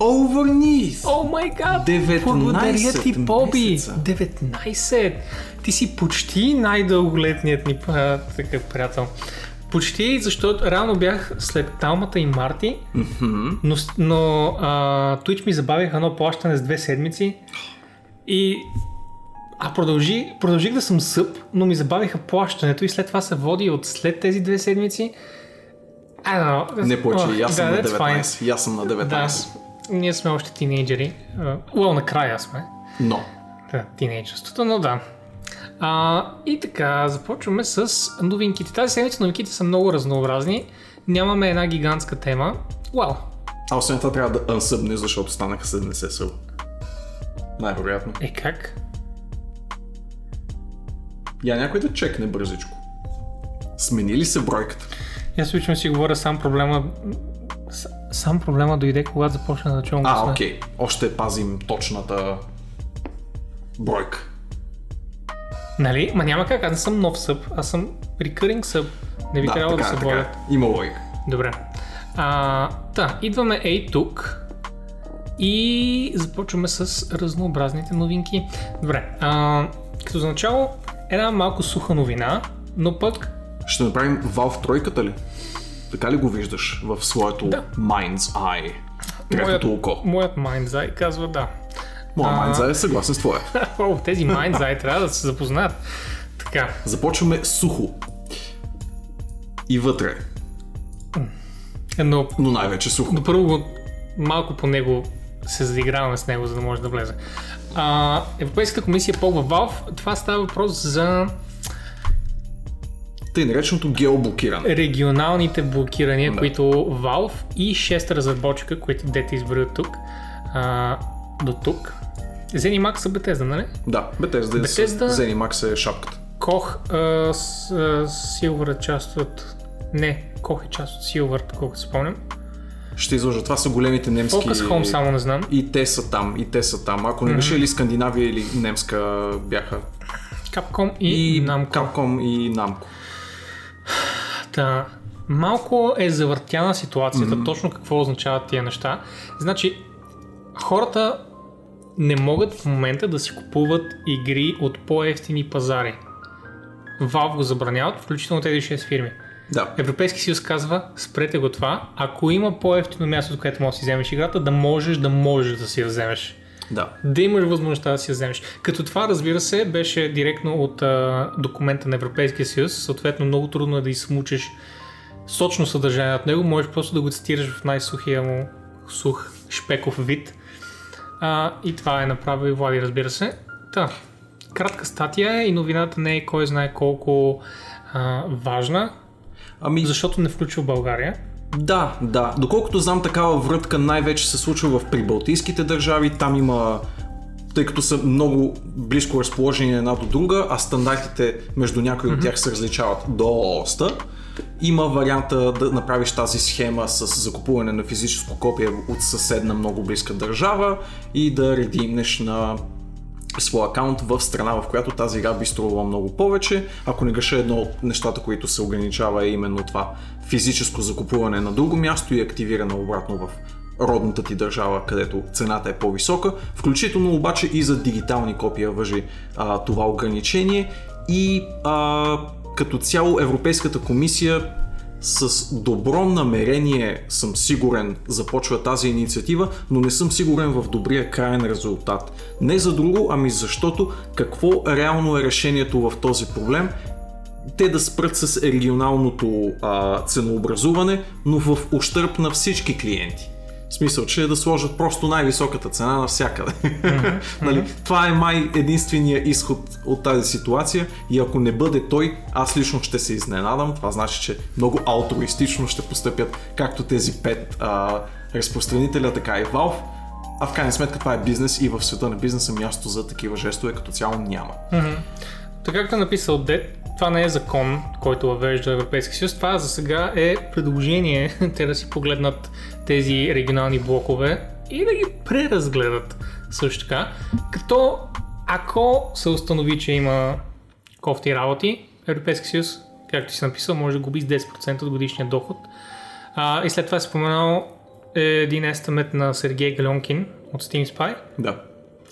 Overneath! О май гад! 19 Благодаря ти, Боби! месеца. 19! Ти си почти най-дълголетният ни а, такъв приятел. Почти, защото реално бях след Талмата и Марти, но, с- но а, Twitch ми забавиха едно плащане с две седмици и а продължи, продължих да съм съп, но ми забавиха плащането и след това се води от след тези две седмици. I don't know. Не повече, и аз съм на that's fine. 19. И аз съм на 19. Да, ние сме още тинейджери. Уел, накрая сме. Но, Да, тинейджерството, но да. А, и така, започваме с новинките. Тази седмица новинките са много разнообразни. Нямаме една гигантска тема. Уау! а освен това трябва да ансъбне, защото станаха 70 съл. Най-вероятно. Е как? Я някой да чекне бързичко. Смени ли се бройката? Аз обичам си говоря сам проблема. Сам проблема дойде, когато започна да чувам А, окей. Още пазим точната бройка. Нали? Ма няма как, аз не съм нов съб, аз съм recurring съб. Не би Да, трябвало да се е, водят. така. е. Има логика. Добре. А, да, идваме ей тук и започваме с разнообразните новинки. Добре, а, като за начало една малко суха новина, но пък Ще направим Valve тройката ли? Така ли го виждаш в своето Да. Mind's Eye? моят, око. моят Mind's казва да. Моя Eye е съгласен с твоя. *laughs* О, тези Mind's трябва да се запознаят. Така, Започваме сухо. И вътре. но, Но най-вече сухо. но първо малко по него се заиграваме с него, за да може да влезе. А, Европейската комисия полва Valve, това става въпрос за Тъй нареченото геоблокиране. регионалните блокирания, Да. които Valve и 6 разработчика, които дете изброи от тук, а, до тук. Zenimax са Bethesda, нали? Да, Bethesda, Bethesda- Bethesda... Zenimax е шапката. Кох а, с, а, Silver е част от... Не, Кох е част от Silver, колкото спомням. Ще изложа. Това са големите немски... Focus Home само не знам. И те са там, и те са там. Ако не беше или Скандинавия или немска бяха. Capcom и, И Namco. Capcom и Namco. Та, малко е завъртяна ситуацията, mm-hmm. точно какво означават тия неща. Значи, хората не могат в момента да си купуват игри от по-ефтини пазари. Valve го забраняват, включително тези 6 фирми. Да. Европейски съюз казва, спрете го това, ако има по-ефтино място, от което можеш да си вземеш играта, да можеш да можеш да си я вземеш. Да. да имаш възможността да си я вземеш. Като това, разбира се, беше директно от а, документа на Европейския съюз, съответно много трудно е да изсмучеш сочно съдържание от него, можеш просто да го цитираш в най-сухия му сух шпеков вид. А, и това е направил и Влади, разбира се. Та, кратка статия е и новината не е кой знае колко а, важна, Ами, защото не включва България. Да, да. Доколкото знам, такава врътка най-вече се случва в прибалтийските държави. Там има тъй като са много близко разположени една до друга, а стандартите между някои от тях се различават доста. Има варианта да направиш тази схема с закупуване на физическо копие от съседна много близка държава и да редимнеш на своя акаунт в страна, в която тази игра би струвала много повече. Ако не греша едно от нещата, които се ограничава е именно това физическо закупуване на друго място и активиране обратно в родната ти държава, където цената е по-висока. Включително обаче и за дигитални копия въжи а, това ограничение и а, като цяло Европейската комисия с добро намерение съм сигурен започва тази инициатива, но не съм сигурен в добрия крайен резултат. Не за друго, ами защото какво реално е решението в този проблем те да спрат с регионалното а, ценообразуване, но в ущърп на всички клиенти. В смисъл, че да сложат просто най-високата цена навсякъде. Mm-hmm. *laughs* нали? Това е май единствения изход от тази ситуация и ако не бъде той, аз лично ще се изненадам. Това значи, че много алтруистично ще постъпят както тези пет а, разпространителя, така и Valve. А в крайна сметка това е бизнес и в света на бизнеса място за такива жестове като цяло няма. Mm-hmm. Така както е написал Дед, това не е закон, който въвежда Европейски съюз. Това за сега е предложение *laughs* те да си погледнат тези регионални блокове и да ги преразгледат също така. Като ако се установи, че има кофти работи, Европейски съюз, както си написал, може да губи с 10% от годишния доход. А, и след това е споменал един естимет на Сергей Галонкин от Steam Spy, Да.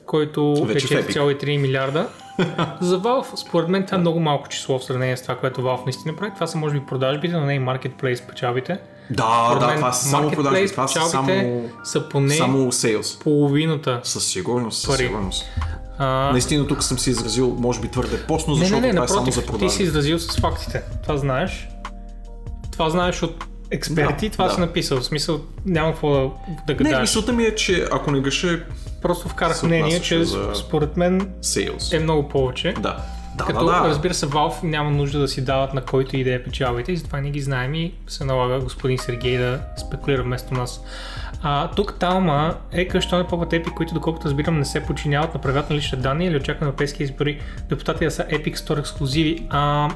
който Вече е Epic. 4,3 милиарда. *laughs* За Valve, според мен, това е много малко число в сравнение с това, което Valve наистина прави. Това са може би продажбите, но не и Marketplace печалбите. Да, Според да, мен, това са само продажби, това са само, са поне само sales. половината. Със сигурност, със Пари. сигурност. А, Наистина тук съм си изразил, може би твърде постно, не, защото не, не, това е само напротив, за ти продажби. си изразил с фактите. Това знаеш. Това знаеш от експерти, Да, това да. си написал. В смисъл, няма какво да, да Не, гадаеш. мисълта ми е, че ако не гаше Просто вкарах мнение, че за- според мен sales. е много повече. Да. Да, Като, да, да. разбира се, Valve няма нужда да си дават на който и да е печалбите и затова не ги знаем и се налага господин Сергей да спекулира вместо нас. А, тук Талма е къща на Попът Epic, които доколкото разбирам не се подчиняват на правилата на лични данни или очакват европейски избори депутати да са Epic Store ексклюзиви. А,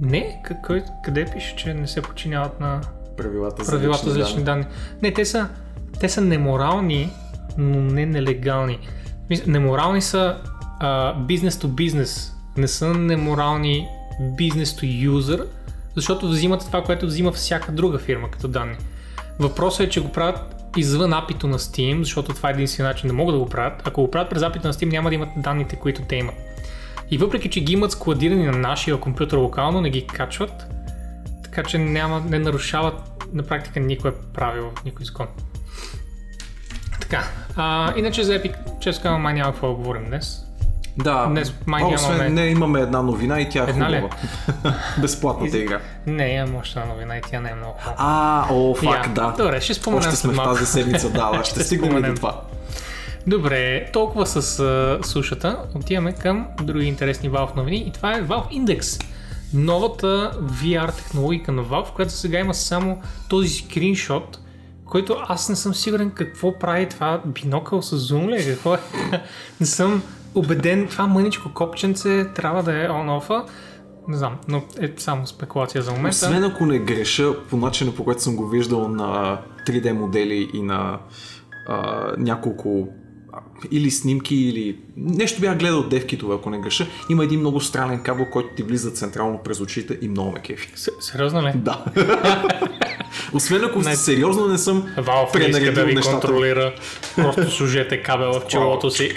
не, къде, къде пише, че не се подчиняват на правилата за правилата лични за лични данни. данни. Не, те са, те са неморални, но не нелегални. Неморални са бизнес to бизнес, не са неморални бизнес to user, защото взимат това, което взима всяка друга фирма като данни. Въпросът е, че го правят извън апито на Steam, защото това е единствен начин да могат да го правят. Ако го правят през апито на Steam, няма да имат данните, които те имат. И въпреки, че ги имат складирани на нашия компютър локално, не ги качват, така че няма, не нарушават на практика никое правило, никой закон. Така, а, иначе за Epic, често казвам, май няма какво да говорим днес. Да, Днес май а, нямаме- освен не, имаме една новина и тя е Една хубава. *laughs* Безплатната игра. Не, имам още една новина и тя не е много хубава. А, о, фак, Я, да. Добре, ще споменем Още сме в тази седмица, да, *laughs* ще Ще стигнем до това. Добре, толкова с а, сушата. Отиваме към други интересни Valve новини и това е Valve Index. Новата VR технологика на Valve, която сега има само този скриншот, който аз не съм сигурен какво прави това бинокъл с зум ли е, какво е. *laughs* не съм убеден, това мъничко копченце трябва да е on-off Не знам, но е само спекулация за момента. Освен ако не греша по начина по който съм го виждал на 3D модели и на а, няколко или снимки, или нещо бях гледал от девкитове, ако не греша, има един много странен кабел, който ти влиза централно през очите и много ме кефи. С- Сериозно ли? Да. *laughs* Освен ако Не. сериозно не съм Valve иска да пренаредил ви нещата. контролира. Просто служете кабела в челото си.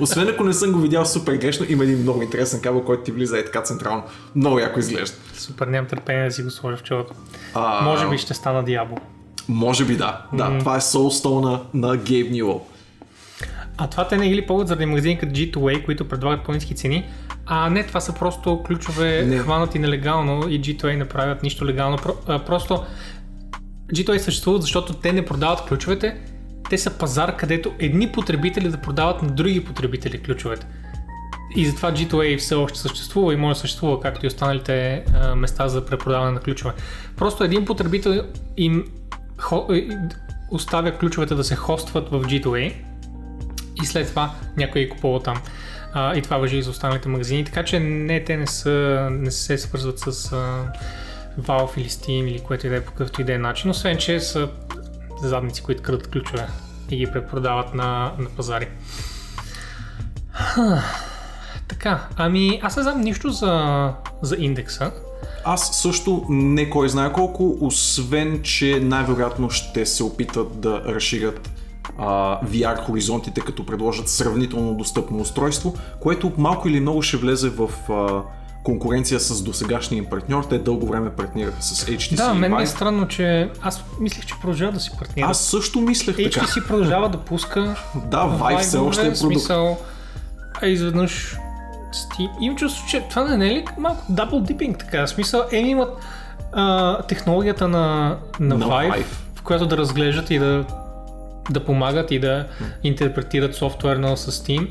Освен ако не съм го видял супер грешно, има един много интересен кабел, който ти влиза е така централно. Много яко изглежда. Супер, нямам търпение да си го сложа в челото. А, Може би ще стана Диабло. Може би да. Да, това е Soulstone на Гейб Нюел. А това те не ги ли ползват заради магазини като G2A, които предлагат по-низки цени? А не, това са просто ключове Не. хванати нелегално и G2A не правят нищо легално. Просто G2A съществуват, защото те не продават ключовете. Те са пазар, където едни потребители да продават на други потребители ключовете. И затова G2A все още съществува и може да съществува, както и останалите а, места за препродаване на ключове. Просто един потребител им хо, и- оставя ключовете да се хостват в G2A и след това някой ги купува там. А, и това въжи и за останалите магазини, така че не, те не, са, не се свързват с а, Valve или Steam или което и да е по какъвто и да е начин, освен че са задници, които крадат ключове и ги препродават на, на пазари. Ха, така, ами аз не знам нищо за, за индекса. Аз също не кой знае колко, освен че най-вероятно ще се опитат да разширят VR хоризонтите, като предложат сравнително достъпно устройство, което малко или много ще влезе в а, конкуренция с досегашния им партньор. Те дълго време партнираха с HTC Да, мен ми е странно, че аз мислех, че продължава да си партнира. Аз също мислех така. HTC продължава да пуска Да, Vive все още е продукт. смисъл, а изведнъж Steam. Имам чувство, че това не е ли малко дабл дипинг така? В смисъл, еми имат а, технологията на, на, На Vive, Vive. в която да разглеждат и да, да помагат и да интерпретират софтуерно с Steam.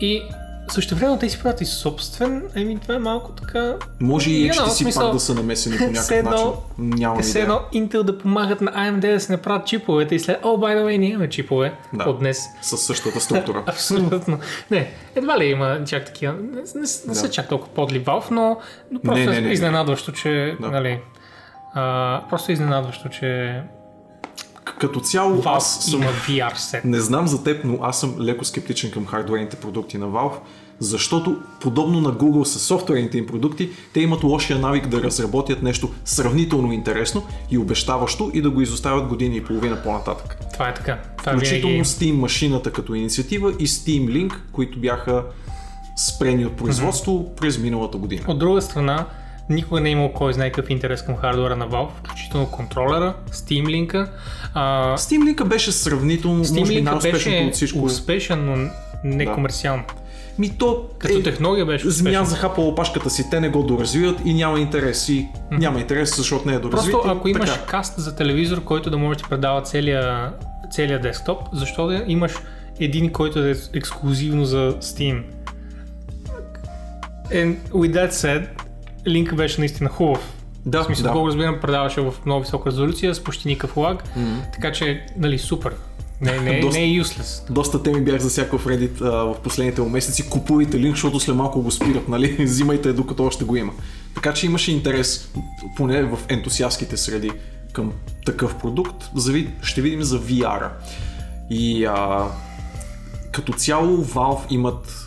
И също време те си правят и собствен, еми това е малко така... Може и HTC смисъл, пак да са намесени по *laughs* някакъв едно- начин. Нямам Е, идея. едно Intel да помагат на AMD да се направят чиповете и след, о, by the way, ние имаме чипове Да. от днес. С същата структура. *laughs* Абсолютно. Не, едва ли има чак такива. Не, не, не са Да. чак толкова подли Valve, но, но просто Не, не, е не, не. изненадващо, че. Да. Нали, а, просто е изненадващо, че Като цяло Valve аз съм има VR сет. Не знам за теб, но аз съм леко скептичен към хардуерните продукти на Valve, защото подобно на Google с софтуерните им продукти, те имат лошия навик да разработят нещо сравнително интересно и обещаващо и да го изоставят години и половина по-нататък. Това е така. Това Включително винаги... Steam машината като инициатива и Steam Link, които бяха спрени от производство през миналата година. От друга страна, никога не е имал кой знае какъв интерес към хардуера на Valve, включително контролера, Steam Link. А, Steam Link беше сравнително, може Steam би Link най-успешното беше от всичко. успешен, но не Да. Ми то Като е, технология беше Змия успешен. захапа опашката си, те не го доразвиват и няма интерес. И няма интерес, защото не е доразвит. Просто ако имаш така. каст за телевизор, който да може да предава целия, целия десктоп, защо да имаш един, който е ексклюзивно за Steam? And with that said, линк беше наистина хубав. Да, В смисъл, да. колко разбирам, предаваше в много висока резолюция с почти никакъв лаг, така че, нали, супер. Не, не, *laughs* Доста- не е useless. Доста теми бях засякал в Reddit а, в последните му месеци. Купувайте линк, защото след малко го спират, нали? *laughs* Взимайте докато още го има. Така че имаше интерес, поне в ентусиастските среди, към такъв продукт. Зави... Ще видим за VR-а. И а, като цяло Valve имат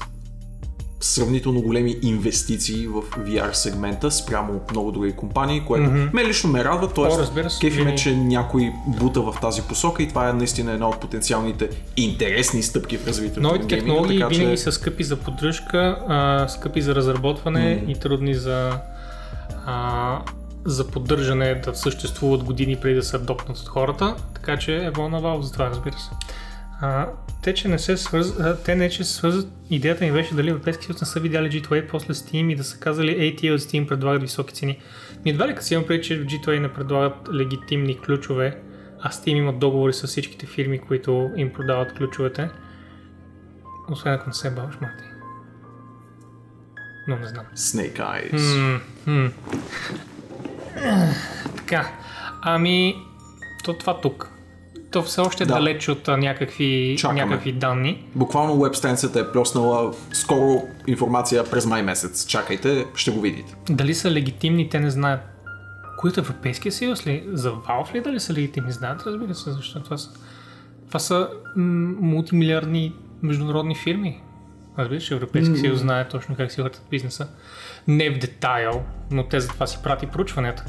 сравнително големи инвестиции в VR сегмента спрямо много други компании, което mm-hmm. мен лично ме радва, т.е. Кефи ме, че някой бута в тази посока и това е наистина една от потенциалните интересни стъпки в развитието Новите на гейминга, технологии така винаги че са скъпи за поддръжка, а, скъпи за разработване и трудни за, а, за поддържане да съществуват години преди да се адопнат от хората, така че е вълна Valve за това, разбира се. А, те, че не се свърз... а, те не, че се свързват, идеята ми беше дали Европейски съюз не са видяли G2A после Steam и да са казали, от Steam предлагат високи цени. Ми едва ли като си имам преди, че в G2A не предлагат легитимни ключове, а Steam имат договори с всичките фирми, които им продават ключовете. Освен ако не се баваш, Марти. Но не знам. Snake Eyes. Така, ами, то това тук. То все още е Да. далеч от някакви, Чакаме. някакви данни. Буквално веб е плеснала скоро информация през май месец. Чакайте, ще го видите. Дали са легитимни, те не знаят. Кои от Европейския съюз ли? За Valve ли дали са легитимни? Знаят, разбира се, защо това са. Това са м- мултимилиардни международни фирми. Разбираш, Европейски съюз знае точно как си въртат бизнеса. Не в детайл, но те затова си прати проучванията.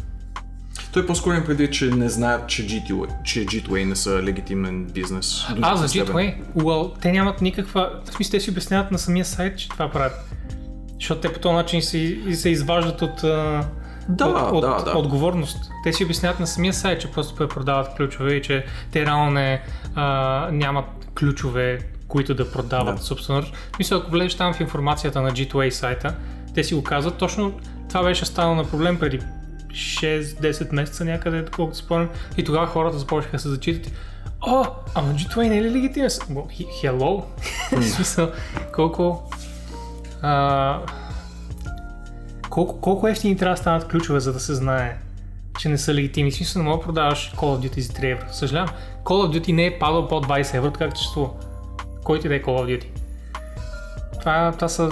Той по-скоро им преди, че не знаят, че G2A, че G2A не са легитимен бизнес. А, за. G2A? Well, те нямат никаква... В смисъл, те си обясняват на самия сайт, че това правят. Защото те по този начин се, се изваждат от, Да, от, да, от да. отговорност. Те си обясняват на самия сайт, че просто продават ключове и че те реално не, а, нямат ключове, които да продават Да. собствено. Мисля, ако влезеш там в информацията на G2A сайта, те си го казват. Точно това беше станало на проблем преди 6-10 месеца някъде, колкото спомням. И тогава хората започнаха да се зачитат. О, ама G2A не е ли легитимен? Hello? *laughs* Смисъл, колко... А, колко, колко ефтини трябва да станат ключове, за да се знае, че не са легитимни. Смисъл, не мога да продаваш Call of Duty за 3 евро. Съжалявам, Call of Duty не е падал под 20 евро, така съществува. Който и да е Call of Duty. Това, това са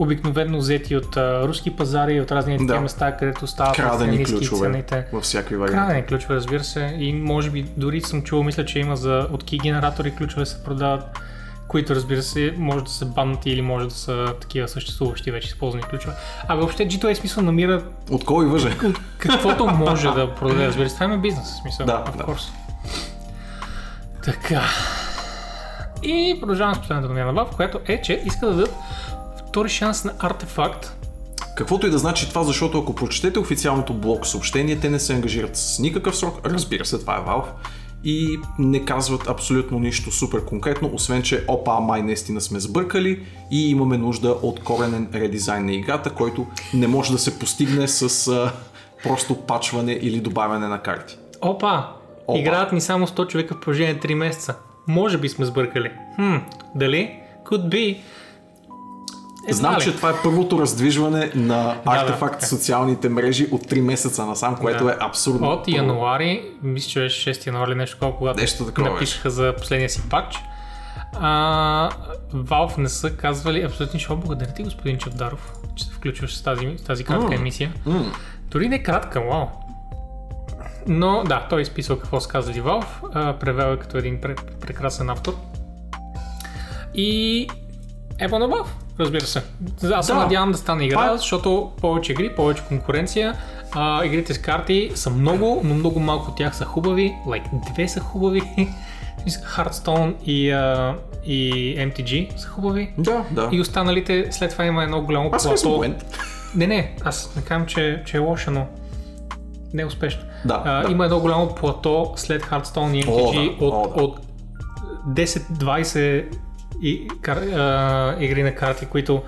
обикновено взети от а, руски пазари и от разни Да. такива места, където стават Крадени ключове цените. във всякакви варианти. Крадени ключове, разбира се. И може би дори съм чувал, мисля, че има за от ки генератори ключове се продават, които разбира се може да са баннати или може да са такива съществуващи вече използвани ключове. А въобще G2A смисъл намира От кой въже? каквото може да продаде, разбира се. Това има бизнес, смисъл. Да, of да. course. Така. И продължавам с последната новина на Valve, която е, че иска да дадат втори шанс на артефакт. Каквото и да значи това, защото ако прочетете официалното блог съобщение, те не се ангажират с никакъв срок. Разбира се, това е Valve. И не казват абсолютно нищо супер конкретно, освен че опа, май наистина сме сбъркали и имаме нужда от коренен редизайн на играта, който не може да се постигне с а, просто пачване или добавяне на карти. Опа! Опа. Играят ни само 100 човека в продължение на 3 месеца. Може би сме сбъркали. Хм, дали? Could be. Едва Знам, ли? че това е първото раздвижване на да, артефакт така. в социалните мрежи от 3 месеца насам, което Да. е абсурдно. От януари, мисля, че беше 6 януари нещо такова, когато Нещо такова написаха за последния си патч. А, Valve не са казвали абсолютно нищо. О, Благодаря ти, господин Чавдаров, че се включваш с тази, с тази кратка М. емисия. М. Дори не кратка, вау. Но да, той е изписал какво са казали Valve, превел е като един пре- прекрасен автор. И на Valve, разбира се. Аз се Да. надявам да стане игра, Това е- защото повече игри, повече конкуренция. А, игрите с карти са много, но много малко от тях са хубави. Like, две са хубави. Hearthstone и, а, и MTG са хубави. Да, да. И останалите, след това има едно голямо Аз плато. Не, не, аз не казвам, че, че е лоша, но не е успешно. Да, а, да. Има едно голямо плато след Hearthstone и О, MTG да, от, о, да. от 10-20 и, кар, а, игри на карти, които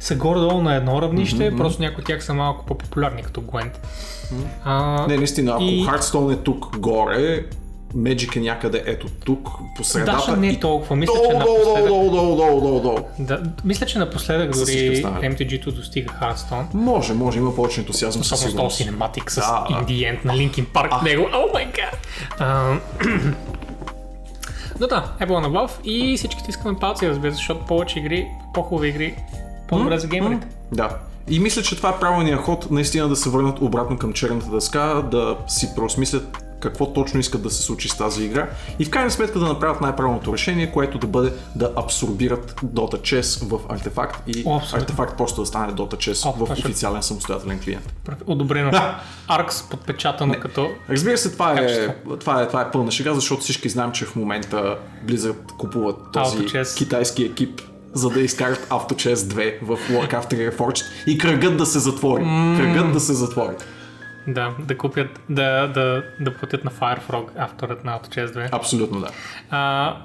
са горе-долу на едно равнище, просто някои от тях са малко по-популярни, като Gwent. А, Не, наистина, ако И- Hearthstone е тук горе, Magic е някъде ето тук, по средата. Даша не е толкова. Мисля, долу, че напоследък, долу, долу, долу, долу, долу. да, мисля, че напоследък дори. MTG-то достига Hearthstone. Може, може, има повече ентусиазъм със Особено с сигурност. синематик с Да. Indie End на Linkin Park в него. О май гад! Но да, е било на Valve и всичките искаме палци, разбира се, защото повече игри, по-хубави игри, по-добре за геймерите. Да. И мисля, че това е правилният ход, наистина да се върнат обратно към черната дъска, да си преосмислят какво точно искат да се случи с тази игра и в крайна сметка да направят най-правилното решение, което да бъде да абсорбират Dota Chess в артефакт и О, абсолютно. артефакт просто да стане Dota Chess О, в ще- официален самостоятелен клиент. Одобрено. Аркс подпечатано като... Разбира се, това е, това, е, това е пълна шега, защото всички знаем, че в момента Blizzard купуват този китайски екип, за да изкарат AutoChess 2 в Warcraft 3 Reforged и кръгът да се затвори. Кръгът да се затвори. Да, да купят, да, да, да платят на Firefrog, авторът на AutoChess 2. Абсолютно да. А,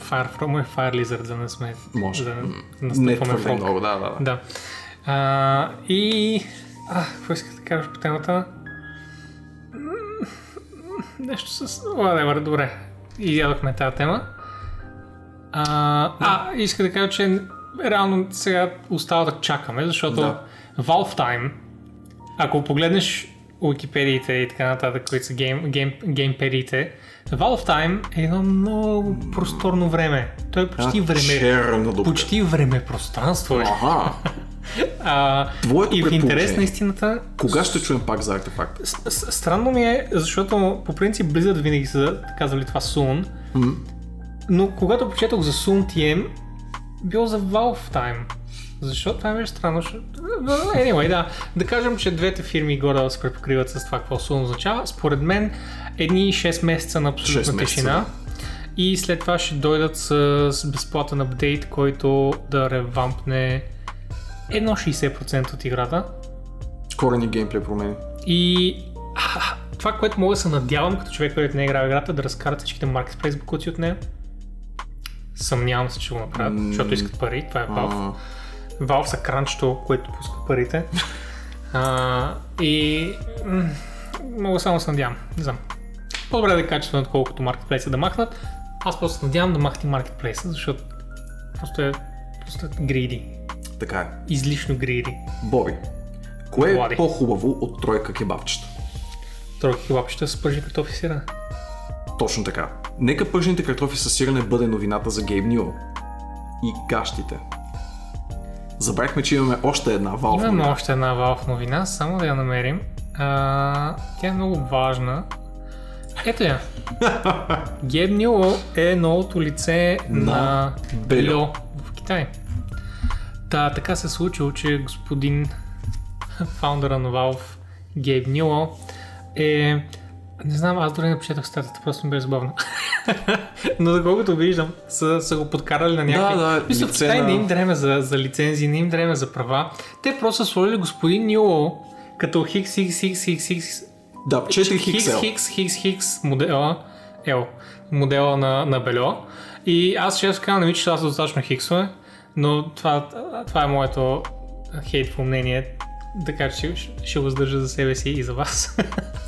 Firefrog е Fire Lizard, за да не сме... Може. Да не Не твърде много, да, да. да. Да. А, и... А, какво исках да кажеш по темата? Нещо с... Whatever, добре. Изядохме тази тема. А, а, исках да кажа, че реално сега остава да чакаме, защото Да. Valve Time, ако погледнеш Уикипедиите и така нататък, които са гейм, гейм, геймпедиите, Valve Time е едно много просторно време. Той е почти Една време. Почти време пространство е. Ага. *laughs* А, Твоето и в интерес на истината, Кога ще чуем пак за артефакт? с- с- странно ми е, защото по принцип Blizzard винаги са казвали това Soon, М. но когато прочетох за Soon TM, било за Valve Time. Защо? Това беше странно. защото- Anyway, да. Да кажем, че двете фирми горе се препокриват с това какво Soon означава. Според мен, едни 6 месеца на абсолютна тишина. И след това ще дойдат с, с безплатен апдейт, който да ревампне едно 60% от играта. Корени геймплей промени. И а, това, което мога да се надявам като човек, който не е играл играта, да разкарат всичките маркетплейс букуци от нея. Съмнявам се, че го направят, защото искат пари. Това е Valve. Valve са кранчето, което пуска парите. А, и м- само се надявам. Не знам. По-добре да е качествено, отколкото маркетплейса да махнат. Аз просто се надявам да махне маркетплейса, защото просто е, просто е гриди. така е. Излишно гриди. Бори, кое е Влади. по-хубаво от тройка кебабчета? Тройки хлапчета с пържи картофи и сирене. Точно така. Нека пържените картофи с сирене бъде новината за Гейб Нюл. И гащите. Забравихме, че имаме още една Valve Имаме новина. още една Valve новина, само да я намерим. А, тя е много важна. Ето я. *laughs* Геб Нюо е новото лице На на Бельо. В Китай. Та, така се е случило, че господин *laughs* фаундъра на Valve, Гейб Нюо, е... Не знам, аз дори не прочетах статията, просто ми беше забавно. *laughs* Но доколкото виждам, са, са го подкарали на някакви... Да, да, Мисля, в лице Китай на- не им дреме за, за лицензии, не им дреме за права. Те просто са сложили господин Нюо като Хикс, Хикс, Хикс, Хикс, Хикс, Да, 4 Хикс. Хикс, Хикс, Хикс, модела, L, модела на, на Бельо. И аз често казвам, не ми че това са достатъчно хиксове, но това, това е моето хейтфул мнение, така че ще, ще го за себе си и за вас. *laughs*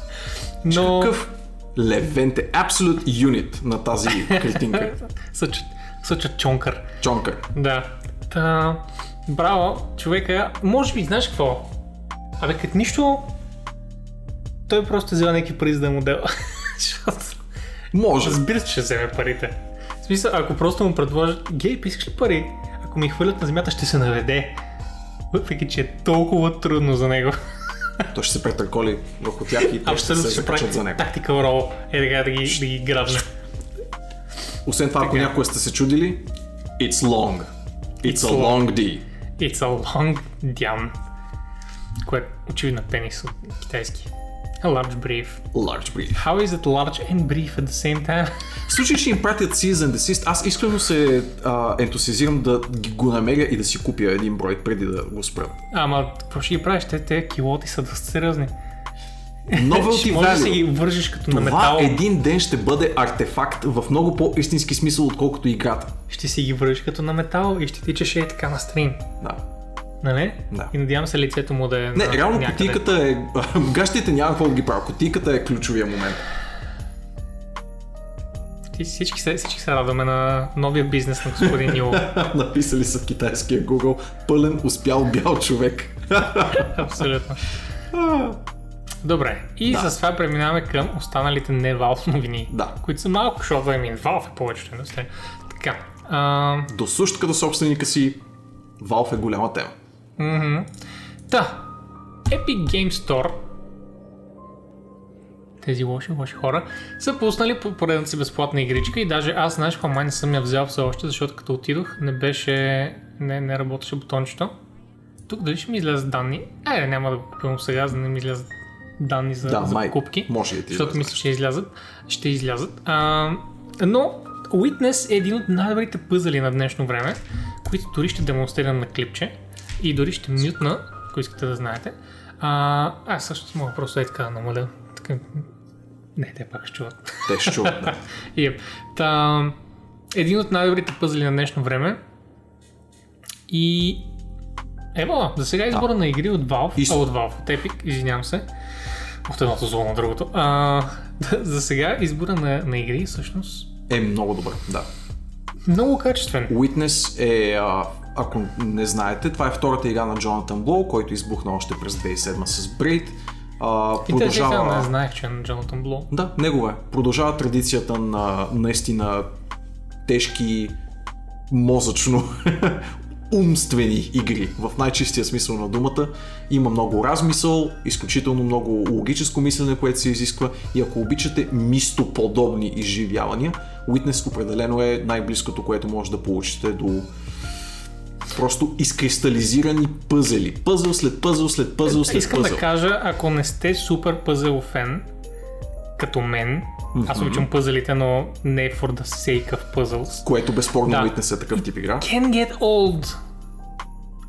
но... Какъв левенте, absolute unit на тази. Such, such a чонкър. Чонка. Да. Та, браво, човека. Може би, знаеш какво? Абе, като нищо, той просто взема някакви пари за да е модел. *laughs* Защото, Може. разбира се, че вземе парите. В смисъл, ако просто му предложат, гей, искаш ли пари? Ако ми хвърлят на земята, ще се наведе. Въпреки, че е толкова трудно за него. Той ще се претърколи върху тях и те ще се закачат за него. тактикал рол. Е така да ги, да ги грабне. Освен това, ако Така. някой сте се чудили, it's long. It's, It's a long D. It's a long. Което очевидно е пенис от китайски. A large brief. Large brief. How is it large and brief at the same time? В случай, че им пратят Cease and Desist, аз искрено се а, ентусизирам да го намеря и да си купя един брой преди да го спрат. Ама, какво ще ги правиш? Те, те килоти са доста сериозни. Novelty може да си ги вържиш като на Това метал. един ден ще бъде артефакт в много по-истински смисъл, отколкото играта. Ще си ги вържиш като на метал и ще тичаш е така на стрим. Да. Нали? Да. И надявам се лицето му да е Не, на реално някъде. котийката е... *laughs* Гащите няма какво да ги правя. Котийката е ключовия момент. Всички, се, всички се радваме на новия бизнес на господин Йо. *laughs* Написали са в китайския Google пълен успял бял човек. *laughs* Абсолютно. Добре, и Да. с това преминаваме към останалите не Valve новини, Да. които са малко, защото I mean, Valve е повечето индустрия. Така, а, Досущ като собственика си, Valve е голяма тема. Мгм. Та, Epic Game Store тези лоши, лоши хора, са пуснали по- поредната си безплатна игричка и даже аз, знаеш, май не съм я взял все още, защото като отидох не беше, не, не работеше бутончето. Тук дали ще ми излязат данни? Айде, няма да го купим сега, за да не ми излязат данни за, Да, за май. покупки. Може да ти Защото мисля, че ще излязат. Ще излязат. А, но Witness е един от най-добрите пъзели на днешно време, които дори ще демонстрирам на клипче и дори ще мютна, ако искате да знаете. А, аз също мога просто е така да намаля. Така... Не, те пак ще чуват. Те ще чуват. Да. *laughs* Yep. Та, един от най-добрите пъзели на днешно време. И Ево, за сега избора на игри от Valve, И с- а от Valve, от Epic, извинявам се, от едното зло на другото. А, *laughs* за сега избора на, на игри всъщност Е много добър, да. много качествен. Witness е, а, ако не знаете, това е втората игра на Джонатан Блоу, който избухна още през 2007 с Braid. А, И те сега не продължава... знаех, че е на Джонатан Бло. Да, негова е. Продължава традицията на наистина тежки, мозъчно *laughs* умствени игри, в най-чистия смисъл на думата. Има много размисъл, изключително много логическо мислене, което се изисква и ако обичате мистоподобни изживявания, Witness определено е най-близкото, което може да получите до просто изкристализирани пъзели. Пъзел след пъзел след пъзел след Искам пъзел. да кажа, ако не сте супер пъзел фен, като мен, аз обичам пъзелите, но не for the sake of puzzles, Което безспорно Да. Witness е такъв тип игра. can get old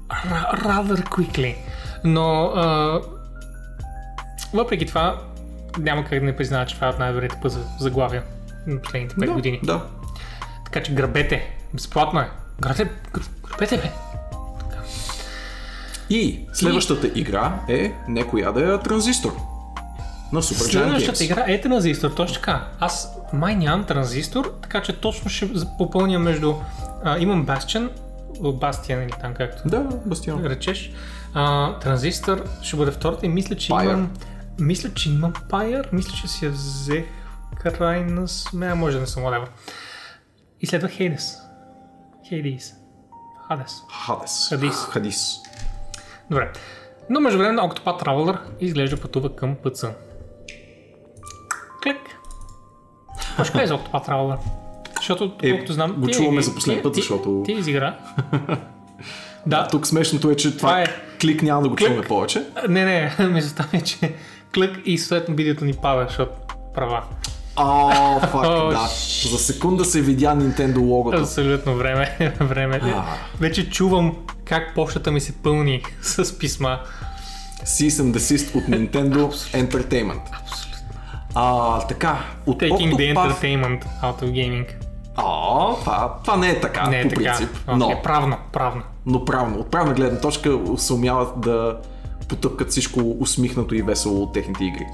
ra- rather quickly. Но а, въпреки това, няма как да не призная, че това е от най-добрите пъзел заглавия на последните 5 да, години. Да, Така че грабете Безплатно е. Грате, грабете бе. И следващата игра е некоя да е транзистор. На Super Следващата игра е транзистор, точно така. Аз май нямам транзистор, така че точно ще попълня между... А, имам Bastion, Бастиан или там както Да, Бастион. речеш. А, транзистор ще бъде втората и мисля, че Pyre. имам... Мисля, че имам Pyre, мисля, че си я взех крайна сме, може да не съм лева. И следва Hades. Hades. Hades. Хадес. Хадис. Хадис. Добре. Но между време Octopath Traveler изглежда пътува към ПЦ. Клик. Може кажа за Octopath Traveler? Защото, Е, колкото знам, го ти- чуваме ти- за последен ти- път, ти- защото- Ти изигра. *laughs* да, Тук смешното е, че това, Това е. клик няма да го Клик. чуваме повече. не, не, мисълта *laughs* ми е, че клик и съответно видеото ни пада, защото права. О, фак, О, да. За секунда се видя Nintendo логото. Абсолютно време, *laughs* време. А. Вече чувам как почтата ми се пълни *laughs* с писма. Cease and Desist от Nintendo Entertainment. А, така, от Taking the Octopath... entertainment out of gaming. А, това, това не е така, Не е по така. принцип. Окей, Но, правно, правно. но правно, от правна гледна точка се умяват да потъпкат всичко усмихнато и весело от техните игри.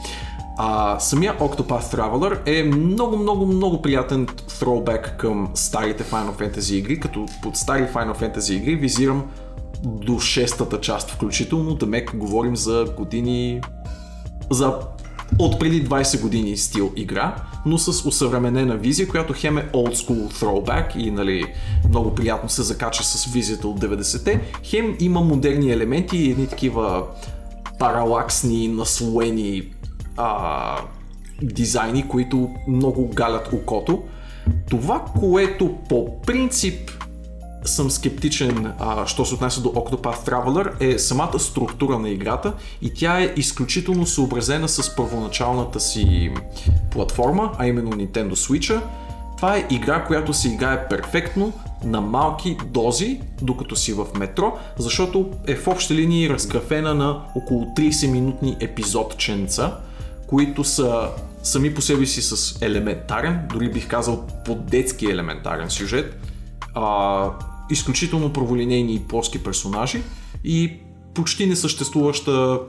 А, самия Octopath Traveler е много, много, много приятен throwback към старите Final Fantasy игри, като под стари Final Fantasy игри визирам до шестата част включително, да мек говорим за години за от преди 20 години стил игра, но с усъвременена визия, която хем е old school throwback и нали, много приятно се закача с визията от 90-те, хем има модерни елементи и едни такива паралаксни, наслоени а, дизайни, които много галят окото. Това, което по принцип съм скептичен, а, що се отнася до Octopath Traveler, е самата структура на играта и тя е изключително съобразена с първоначалната си платформа, а именно Nintendo Switch. Това е игра, която се играе перфектно на малки дози, докато си в метро, защото е в общи линии разграфена на около 30 минутни епизодченца, които са сами по себе си с елементарен, дори бих казал по-детски елементарен сюжет, а, изключително праволинейни и плоски персонажи и почти несъществуваща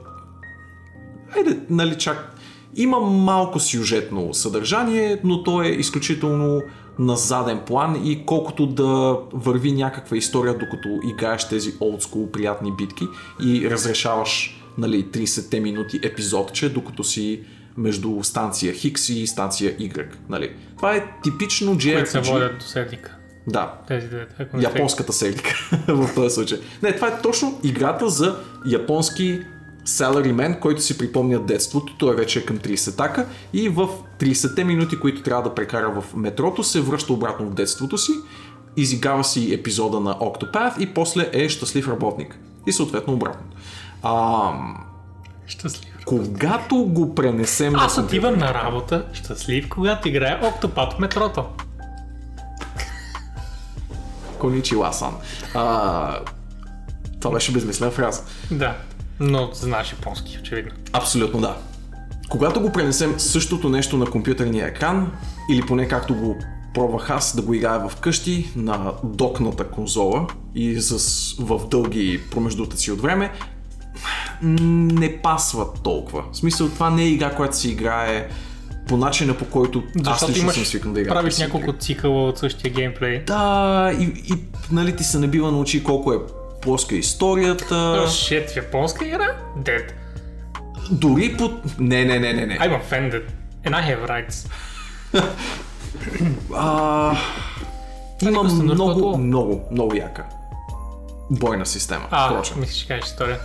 Айде, нали чак... Има малко сюжетно съдържание, но то е изключително на заден план и колкото да върви някаква история, докато играеш тези олдскул приятни битки и разрешаваш нали, 30-те минути епизодче, докато си между станция Хикс и станция Y. Нали. Това е типично Които се JRPG. водят до седника. Да, Тези двете. ако японската селика *laughs* в този случай. Не, това е точно играта за японски salaryman, който си припомня детството, той вече е към 30-така и в 30-те минути, които трябва да прекара в метрото, се връща обратно в детството си, изиграва си епизода на Octopath и после е щастлив работник. И съответно обратно. А, Щастлив. когато го пренесем Аз на отивам на работа щастлив, когато играя Октопад в метрото. Коничила сан. А, това беше безмислена фраза. Да, но знаеш японски, очевидно. Абсолютно да. Когато го пренесем същото нещо на компютърния екран, или поне както го пробвах аз да го играя в къщи на докната конзола и с, в дълги промеждутъци от време, не пасва толкова. В смисъл това не е игра, която се играе по начина по който аз Защото лично имаш, съм свикнал да играя. правиш няколко цикъла от същия геймплей. Да, и, и нали ти се набива на очи колко е плоска историята. Shit, в японска игра? Dead. Дори по... Не, не, не, не, не. I'm offended. And I have rights. *clears throat* А, има много, много, много яка бойна система. А, впрочем. мислиш, че кажеш история.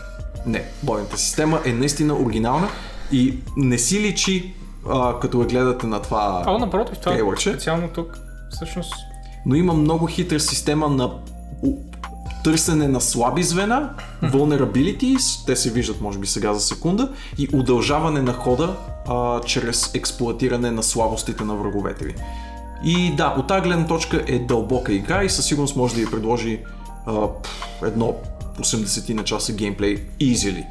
Не, бойната система е наистина оригинална и не си личи а, като я гледате на това, А, напротив, това е трейлърче, специално тук. Всъщност, но има много хитра система на у- търсене на слаби звена, *laughs* vulnerabilities, те се виждат може би сега за секунда, и удължаване на хода а, чрез експлуатиране на слабостите на враговете ви. И да, от тази гледна точка е дълбока игра и със сигурност може да ви предложи а, пф, едно 80 на часа геймплей easily.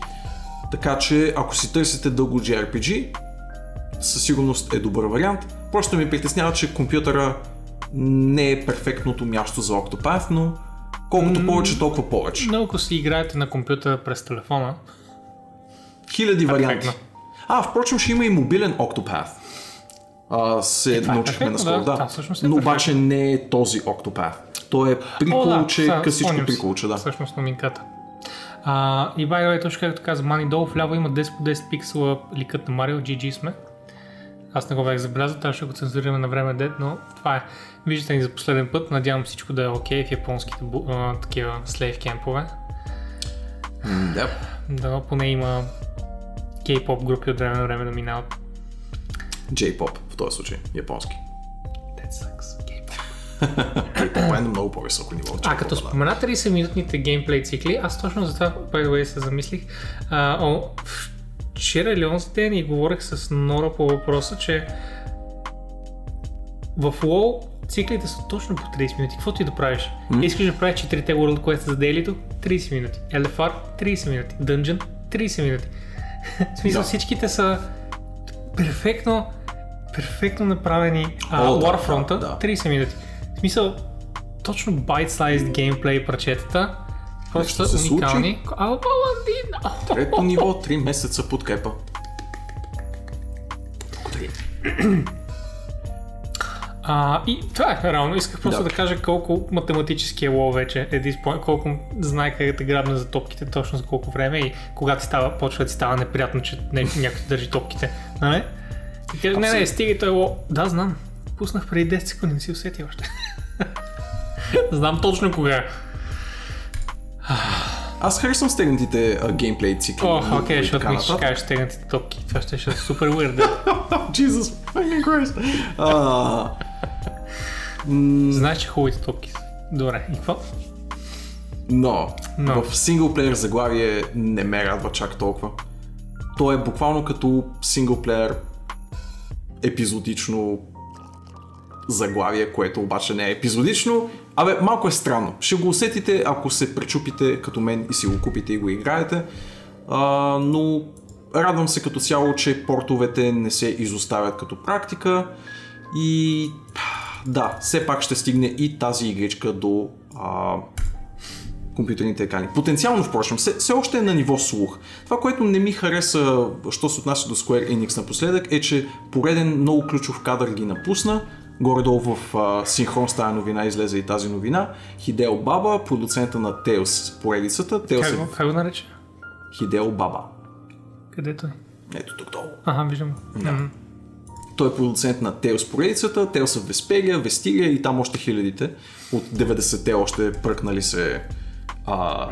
Така че ако си търсите дълго JRPG, със сигурност е добър вариант. Просто ми притеснява, че компютъра не е перфектното място за Octopath, но колкото повече, толкова повече. Но ако си играете на компютъра през телефона, Хиляди варианти. А, впрочем, ще има и мобилен Octopath. А, се това е научихме наскоро, да. да. Да, е Но обаче не е този Octopath. Той е приколче, да, късичко приколче, да. Всъщност новинката. А, и by the way, точно както каза Мани, долу вляво има 10 по 10 пиксела ликът на Марио, GG сме. Аз не го бях забелязал, трябваше да го цензурираме на време дет, но това е. Виждате ни за последен път, надявам всичко да е окей в японските а, такива слейв кемпове. Да. Да, поне има кей-поп групи от време на време да минават. J-pop в този случай, японски. That sucks. K-pop. Е на много по-високо ниво. А като да. спомена 30-минутните геймплей цикли, аз точно за това, by the way, се замислих. А, о, вчера или онзи ден и говорих с Нора по въпроса, че в WoW циклите са точно по 30 минути. Каквото и да правиш. Mm. Искаш да правиш 4-те World Quest за дейлито? 30 минути. LFR? 30 минути. Dungeon? 30 минути. *laughs* В смисъл Да. всичките са перфектно, перфектно направени. А, О, да, Warfront да, да. 30 минути. В смисъл, точно bite-sized геймплей парчетата. Просто Нещо са се уникални. А, Паладин! Трето ниво, 3 месеца подкрепа. А, и това е реално. Исках просто да, Да. кажа колко математически е лоу вече. Е, диспо- колко знае как да грабне за топките, точно за колко време и когато става, почва да ти става неприятно, че някой държи топките. Нали? И каже, не, не, стига той лоу. Да, знам. Пуснах преди 10 секунди, не си усети още. *laughs* знам точно кога. е. Аз харесвам стегнатите а, геймплей цикли. О, лукове окей, и защото ми ще кажеш стегнатите топки. Това ще, ще е супер weird. *laughs* Jesus fucking Christ. А, Знаеш, че хубавите топки са. Добре, и какво? но, Но. в синглплеер заглавие не ме радва чак толкова. То е буквално като синглплеер епизодично заглавие, което обаче не е епизодично. Абе, малко е странно. Ще го усетите, ако се пречупите като мен и си го купите и го играете. А, но радвам се като цяло, че портовете не се изоставят като практика. И да, все пак ще стигне и тази игричка до а, компютърните екрани. Потенциално, впрочем, все, все още е на ниво слух. Това, което не ми хареса, що се отнася до Square Enix напоследък, е, че пореден много ключов кадър ги напусна. Горе-долу в а, синхрон с тази новина излезе и тази новина. Хидео Баба, продуцента на Tales поредицата. Tales Как е как го нарече? Хидео Баба. Къде е? Ето тук долу. Ага, виждам. Да. Той е продуцент на Tales поредицата, Tales of Vesperia, Vestiria и там още хилядите. От 90-те още пръкнали се а,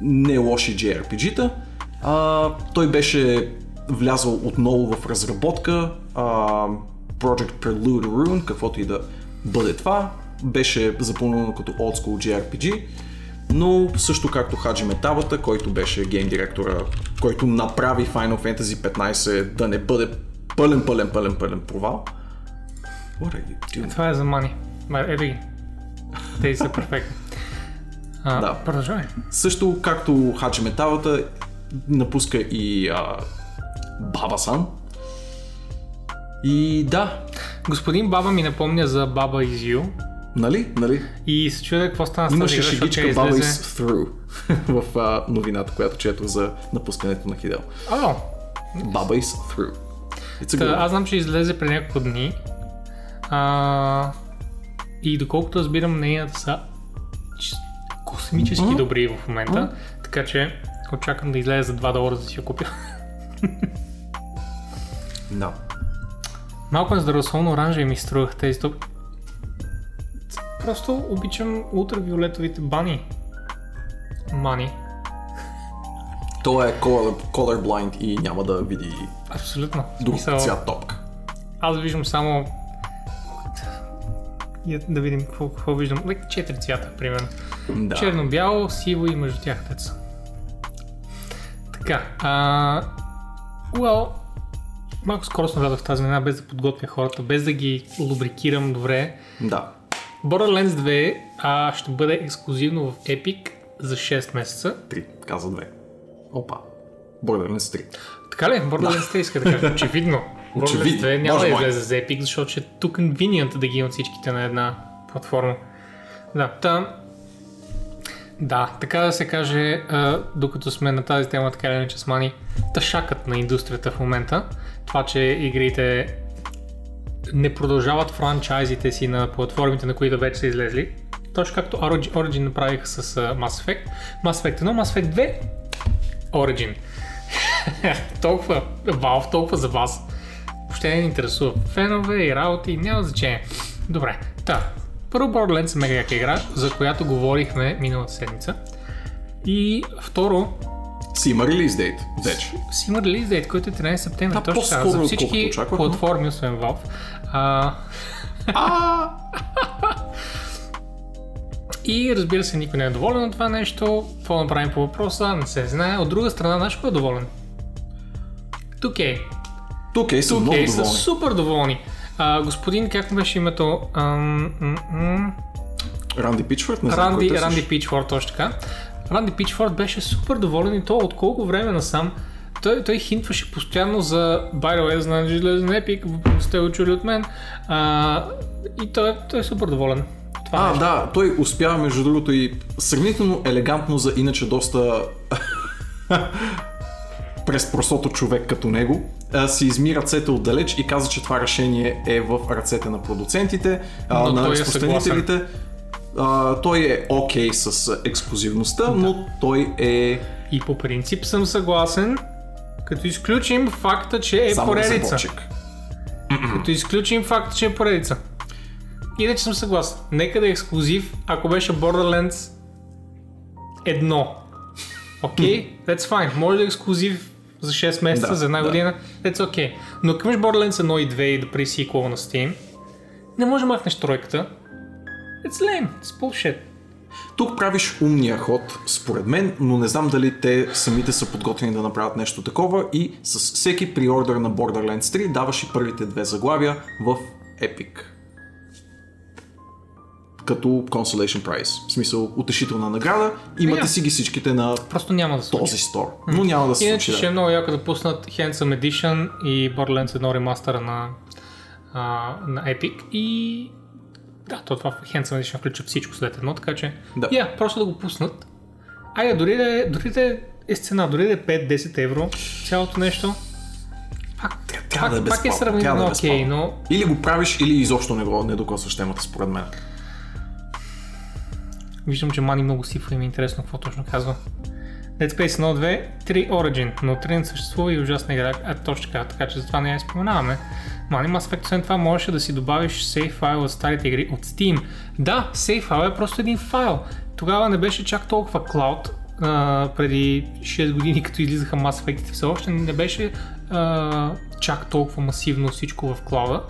не лоши JRPG-та. А, той беше влязъл отново в разработка а, Project Prelude Rune, каквото и да бъде това. Беше запълнено като Old School JRPG, но също както Хаджи Метабата, който беше гейм директора, който направи Final Fantasy 15 да не бъде пълен, пълен, пълен, пълен провал. What are you doing? Това е за мани. Ма, Ето ги. Тези са перфектни. А, Да. Продължавай. Също както Хаджи Металата напуска и а, Баба-сан. И да, Господин Баба ми напомня за Баба is You. нали, нали, И се чудя какво стана с имаше шегичка Баба излезе... is through *laughs* в а, новината, която четох за напускането на Хидел. О, Баба is through. Та, аз знам, че излезе преди няколко дни. А, и доколкото разбирам, нейната са космически Мгм. добри в момента. Така че очаквам да излезе за 2 долара да си я купя. Да. Малко нездравословно оранжеви ми струвах тези топ. Просто обичам ултравиолетовите бани. Мани. Той е color, colorblind и няма да види Абсолютно. Друг смисъл, цвят топка. Аз виждам само... Да видим какво, какво виждам. Лек четири цвята, примерно. Да. Черно, бяло, сиво и между тях деца. Така. А... Well, малко скоро съм влязох в тази новина, без да подготвя хората, без да ги лубрикирам добре. Да. Borderlands 2 а, ще бъде ексклюзивно в Epic за 6 месеца. Три. Каза две. Опа. Borderlands 3. Така ли? Borderlands 3 иска да кажа. *laughs* Очевидно. Очевидно. Borderlands 2 няма да излезе за Epic, защото ще е too convenient да ги имат всичките на една платформа. Да, та... Да, така да се каже, а, докато сме на тази тема, така или иначе с Мани, тъшакът на индустрията в момента, това, че игрите не продължават франчайзите си на платформите, на които вече са излезли, точно както Origin, Origin направиха с Mass Effect. Mass Effect 1, Mass Effect 2, Origin. *laughs* толкова, Valve, толкова за вас. Въобще не ни интересува. Фенове и работи, няма значение. Добре, та. Първо Borderlands е мега яка игра, за която говорихме миналата седмица. И второ, Си има релиз дейт вече. си има релиз дейт, който е 13 септември. Да, точно така, за всички платформи, освен Valve. А, А, *laughs* и разбира се, никой не е доволен от това нещо. Какво направим по въпроса, не се знае. От друга страна, знаеш кой е доволен? Тук е. Тук е, съм много е, са супер доволни. А, господин, как беше името? Ам, м, м, Ранди Пичфорд, не знам Ранди. Ранди Пичфорд, точно така. Ранди Пичфорд беше супер доволен и то от колко време насам. Той, той хинтваше постоянно за By the way, знам, на Epic, сте го чули от мен. А, и той, той е супер доволен. Това А, нещо. да, той успява между другото и сравнително елегантно за иначе доста *laughs* през простото човек като него, а, си изми ръцете отдалеч и каза, че това решение е в ръцете на продуцентите, а, Но на е разпространителите. А, той е окей с а, ексклюзивността, но той е И по принцип съм съгласен, като изключим факта, че е само поредица. Като изключим факта, че е поредица. Иначе съм съгласен. Нека да е ексклюзив, ако беше Borderlands едно. Окей? Okay? That's fine. Може да е ексклюзив за 6 месеца, Да, за една да. година. That's okay. Но ако имаш Borderlands 1 и 2 и да пресиквал на Steam, не може да махнеш тройката. It's lame. It's bullshit. Тук правиш умния ход, според мен, но не знам дали те самите са подготвени да направят нещо такова и с всеки приордър на Borderlands 3 даваш и първите две заглавия в Epic. Като Consolation Prize. В смисъл, утешителна награда. Имате Yeah. си ги всичките на Просто няма да случи. този стор. Но няма да се Иначе случи. ще е много яко да пуснат Handsome Edition и Borderlands 1 ремастъра на, а, на Epic и да, то това Handsome Edition включва всичко след едно, така че Да. я, просто да го пуснат. Айде, дори да е, дори да е, е сцена, дори да е 5-10 евро, цялото нещо, пак, Трябва да е пак, пак е безплатно, сравнително да е окей, безплатно. но Или го правиш, или изобщо не го не докосваш темата, според мен. Виждам, че Мани много и ми е интересно какво точно казва. Dead Space 1, 2, 3 Origin, но 3 не съществува и ужасна игра, а точно така, така че затова не я споменаваме. Мани Mass Effect, освен това, можеше да си добавиш сейф файл от старите игри от Steam. Да, сейф файл е просто един файл. Тогава не беше чак толкова клауд, а, преди 6 години, *laughs* като излизаха Mass Effect, все още не беше а, чак толкова масивно всичко в клауда.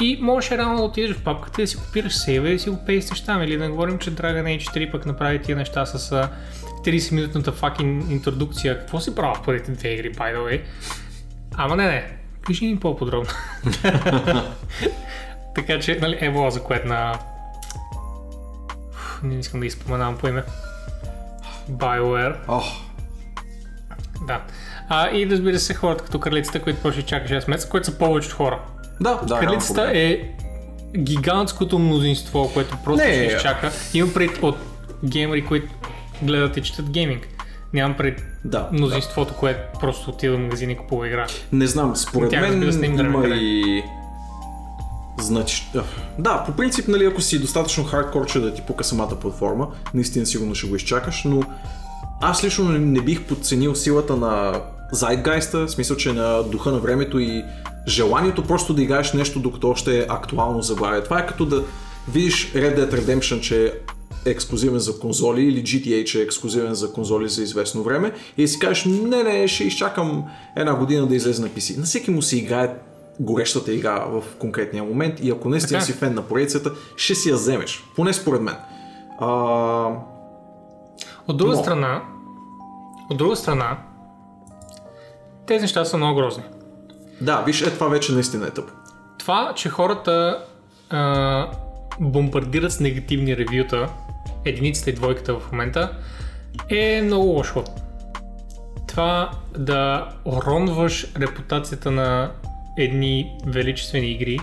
И можеше реално да отидеш в папката и да си копираш сейва и да си го пейстиш там. Или да говорим, че Dragon Age 3 пък направи тия неща с а, 30-минутната fucking интродукция. Какво си правил в първите две игри, by the way? Ама не, не. Кажи ни по-подробно. *laughs* така че, нали, Ево, за което на... Не искам да изпоменавам по име. BioWare. Ох, Да. А, и разбира се, хората като кралицата, които почти чака 6 месеца, които са повечето хора. Да, да. Кралицата е гигантското мнозинство, което просто Не, ще изчака. Имам пред от геймери, които гледат и четат гейминг. Нямам пред Да, мнозинството, което просто отива в магазин и купува игра. Не знам, според Тя, мен има време и... Значи, да, по принцип, нали, ако си достатъчно хардкор, че да ти пука самата платформа, наистина сигурно ще го изчакаш, но аз лично не бих подценил силата на Zeitgeist, в смисъл, че на духа на времето и желанието просто да играеш нещо, докато още е актуално заглавие. Това е като да видиш Red Dead Redemption, че е ексклюзивен за конзоли или GTA, че е ексклюзивен за конзоли за известно време и си кажеш, не, не, ще изчакам една година да излезе на PC. На всеки му се играе горещата игра в конкретния момент и ако наистина си фен на поредицата, ще си я вземеш. Поне според мен. А, От друга Но- страна, от друга страна, тези неща са много грозни. да, виж, е това вече наистина е тъпо. Това, че хората а, бомбардират с негативни ревюта, единицата и двойката в момента, е много лошо. Това да уронваш репутацията на едни величествени игри,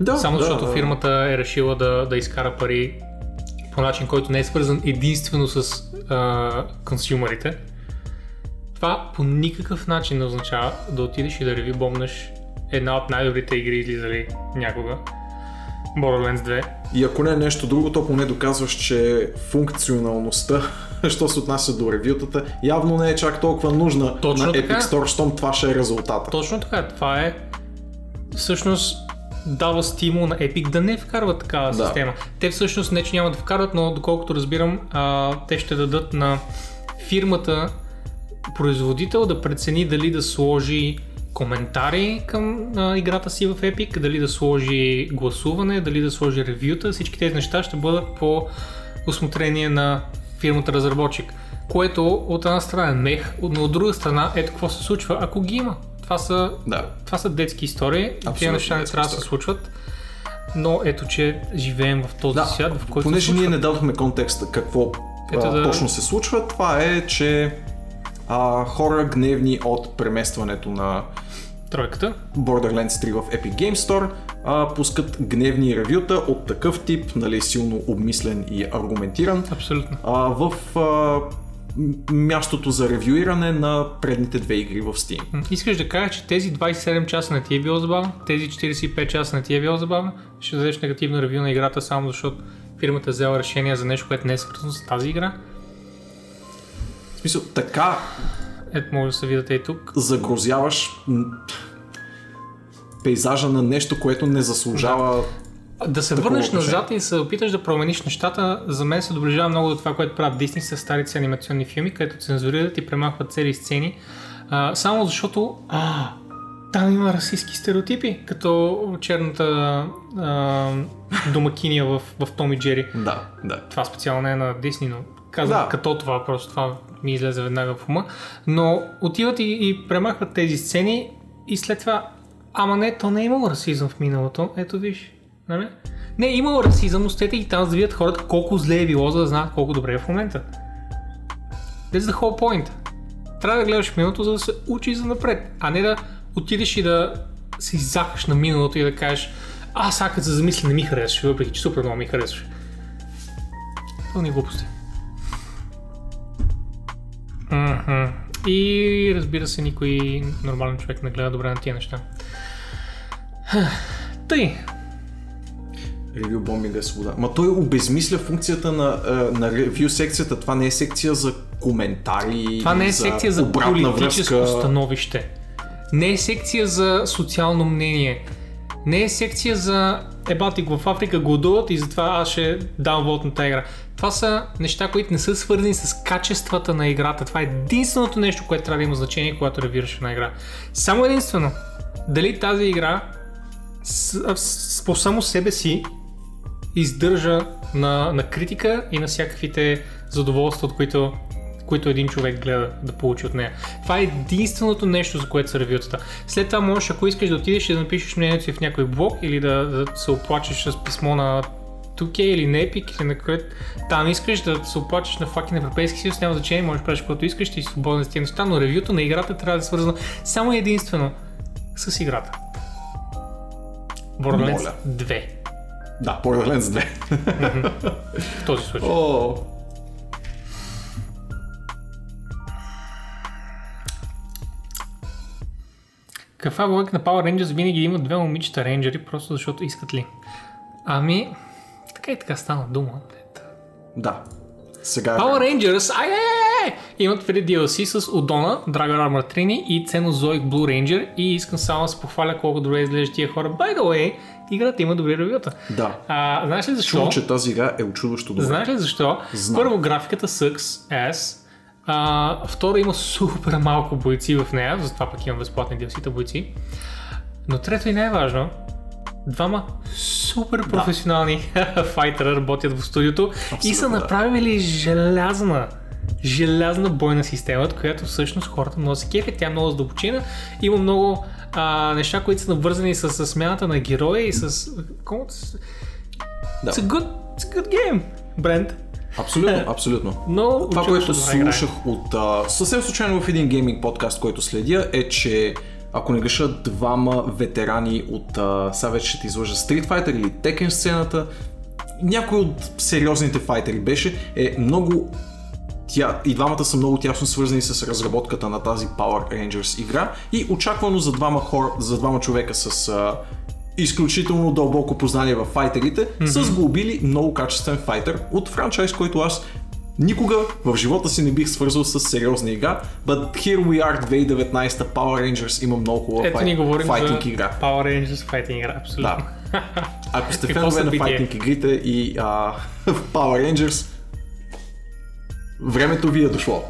Да, само да, защото да. фирмата е решила да, да изкара пари по начин, който не е свързан единствено с а, консюмерите. Това по никакъв начин не означава да отидеш и да реви бомнеш една от най-добрите игри излизали някога. Borderlands 2. И ако не е нещо друго, то поне доказваш, че функционалността, *laughs* що се отнася до ревютата, явно не е чак толкова нужна Точно на така. Epic Store, щом това ще е резултата. Точно така, това е всъщност дава стимул на Epic да не вкарват такава Да. система. Те всъщност не, че няма да вкарват, но доколкото разбирам, а, те ще дадат на фирмата производител да прецени дали да сложи коментари към а, играта си в Epic, дали да сложи гласуване, дали да сложи ревюта. Всички тези неща ще бъдат по осмотрение на фирмата разработчик. Което от една страна е мех, но от друга страна ето какво се случва, ако ги има. Това са, Да. това са детски истории, тези неща не трябва да се случват. Но ето, че живеем в този Да, свят, в който понеже ние не дадохме контекста какво Ето да- точно се случва, това е, че а, хора гневни от преместването на Тройката. Borderlands 3 в Epic Game Store а, пускат гневни ревюта от такъв тип, нали, силно обмислен и аргументиран, Абсолютно. а, в а, мястото за ревюиране на предните две игри в Steam. Искаш да кажеш, че тези 27 часа не ти е било забавно, тези 45 часа не ти е било забавно, ще дадеш негативно ревю на играта само защото фирмата е взела решение за нещо, което не е свързано с тази игра. Смисъл, така Ето може да се видите и тук. загрозяваш м, пейзажа на нещо, което не заслужава Да се Такова върнеш отношение. назад и се опиташ да промениш нещата, за мен се доближава много до това, което правят Disney с старите анимационни филми, където цензурират и премахват цели сцени, а, само защото а, там има расистски стереотипи, като черната а, домакиния в, в Том и Джери. Да, да. Това специално не е на Дисни, но казвам Да. като това, просто това ми излезе веднага в ума. Но отиват и, и премахват тези сцени и след това, ама не, то не е имало расизъм в миналото, ето виж, нали? Не, е имало расизъм, но стете и там за да видят хората колко зле е било, за да знаят колко добре е в момента. That's the whole point. Трябва да гледаш миналото, за да се учиш за напред, а не да отидеш и да се иззахаш на миналото и да кажеш а, сега като се замисля не ми харесваш, въпреки че супер много ми харесваш. Пълни глупости. Мгм. И разбира се, никой нормален човек не гледа добре на тия неща. *sighs* Тъй, Ревю бомбинга е свобода. Ма той обезмисля функцията на, а, на ревю секцията. Това не е секция за коментари. това не е или секция за политическо връзка. становище. Не е секция за социално мнение. Не е секция за ебати го в Африка гладуват и затова аз ще дам вод на тази игра. Това са неща, които не са свързани с качествата на играта. Това е единственото нещо, което трябва да има значение, когато ревираш една игра. Само единствено. Дали тази игра с, по само себе си издържа на, на критика и на всякаквите задоволства, от които, които един човек гледа да получи от нея. Това е единственото нещо, за което са ревютата. След това можеш, ако искаш да отидеш и да напишеш мнението си в някой блог или да, да се оплачеш с писмо на 2K или на Epic или на което там искаш да се оплачеш на факи на Европейски съюз, няма значение, можеш да правиш каквото искаш, ти си свободен с тези неща, но ревюто на играта трябва да е свързано само единствено с играта. Borderlands Моля. 2 Да, Borderlands 2. в този случай. О, Каква логика на Power Rangers винаги има две момичета рейнджери, просто защото искат ли? Ами, така и така стана дума. да. Сега Power Rangers, ай, ай, ай, ай, имат преди DLC с Удона, Dragon Armor Trini и Cenozoic Blue Ranger и искам само да се похваля колко добре изглеждат тия хора. By the way, играта има добри ревюта. Да. А, знаеш ли защо? Чувам, че тази игра е очудващо добре. Знаеш ли защо? Знам. Първо, графиката sucks ass. А, второ, има супер малко бойци в нея, затова пък имам безплатни DLC-та бойци. Но трето и най-важно, двама супер професионални *laughs* файтера работят в студиото и са да. направили желязна желязна бойна система, която всъщност хората много се кефят, тя е много задълбочина, има много а, неща, които са навързани с, с смяната на героя и с... какво? Да. It's a good, it's a good game, Брент. Абсолютно, *laughs* абсолютно. Но Това, което слушах от а, съвсем случайно в един гейминг подкаст, който следя, е, че ако не греша, двама ветерани от, а, сега вече ще ти излъжа, Street Fighter или Tekken сцената, някой от сериозните файтери беше, е много тя, и двамата са много тясно свързани с разработката на тази Power Rangers игра и очаквано за двама, хора, за двама човека с а, изключително дълбоко познание в файтерите, mm-hmm. са сглобили много качествен файтер от франчайз, който аз никога в живота си не бих свързал с сериозна игра, but here we are 2019 Power Rangers има много хубава Ето ни говорим файтинг за игра. Power Rangers файтинг игра, абсолютно. Да. *laughs* Ако сте фенове на файтинг игрите и а, *laughs* Power Rangers, времето ви е дошло.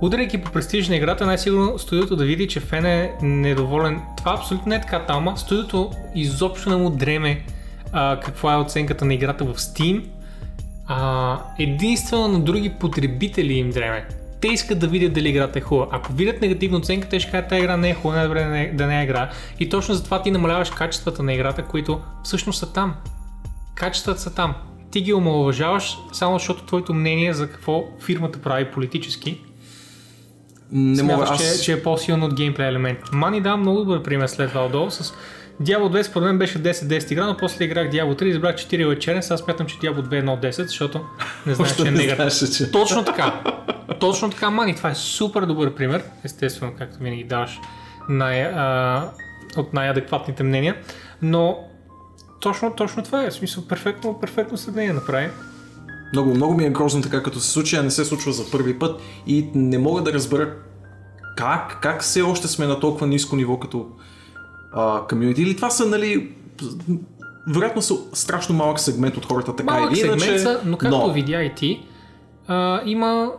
Ударяйки по престиж на играта, най-сигурно студиото да види, че фен е недоволен. Това абсолютно не е така, Талма. Студиото изобщо не му дреме а, каква е оценката на играта в Steam. А, единствено на други потребители им дреме. Те искат да видят дали играта е хубава. Ако видят негативна оценка, те ще кажат, тази игра не е хубава, най-добре да не, да не е игра. И точно затова ти намаляваш качествата на играта, които всъщност са там. Качествата са там. Ти ги омалуважаваш, само защото твоето мнение за какво фирмата прави политически Не мога, Смяташ, аз... че, че е по-силно от геймплей елемент. Мани дам много добър пример след това отдолу с Diablo 2 според мен беше 10-10 игра, но после играх Diablo 3 и избрах 4 е черен, сега смятам, че Diablo 2 е 1-10, защото не знаеш, че е не негатив. знаеше, че... Точно така. Точно така, Мани. Това е супер добър пример. Естествено, както винаги даваш най, а, от най-адекватните мнения. Но точно, точно това е. В смисъл, перфектно, перфектно сравнение направи. Много, много ми е грозно така като се случи, а не се случва за първи път и не мога да разбера как, как все още сме на толкова ниско ниво като комьюнити. Или това са, нали, вероятно са страшно малък сегмент от хората така Малък или иначе. сегмент са, но както но... видя и ти, а, има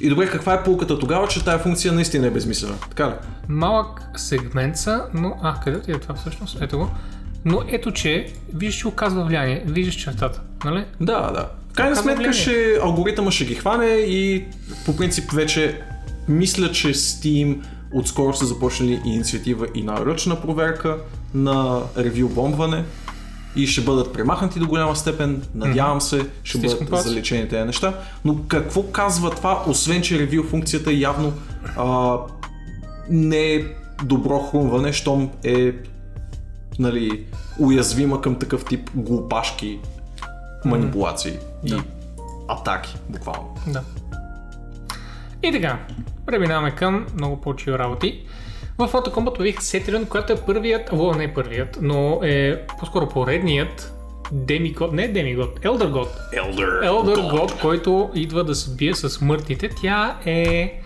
И добре, каква е полката тогава, че тая функция наистина е безмислена? Така ли? малък сегмент са, но... А, къде ти е това всъщност? Ето го. Но ето, че виждаш, че оказва влияние. Виждаш чертата, нали? Да, да. В крайна сметка влияние. ще, алгоритъма ще ги хване и по принцип вече мисля, че Steam отскоро са започнали инициатива и на ръчна проверка на ревю бомбване и ще бъдат премахнати до голяма степен, надявам се, ще Стискам бъдат палци. залечени тези неща. Но какво казва това, освен че ревю функцията явно а, не е добро хрумване, щом е нали, уязвима към такъв тип глупашки манипулации и Да. атаки, буквално. Да. И така, преминаваме към много по-чил работи. В Mortal Kombat появиха Сетерен, която е първият, о, не е първият, но е по-скоро поредният Демигод, не Демигод, God. Elder, Elder God, който идва да се бие с мъртвите. Тя е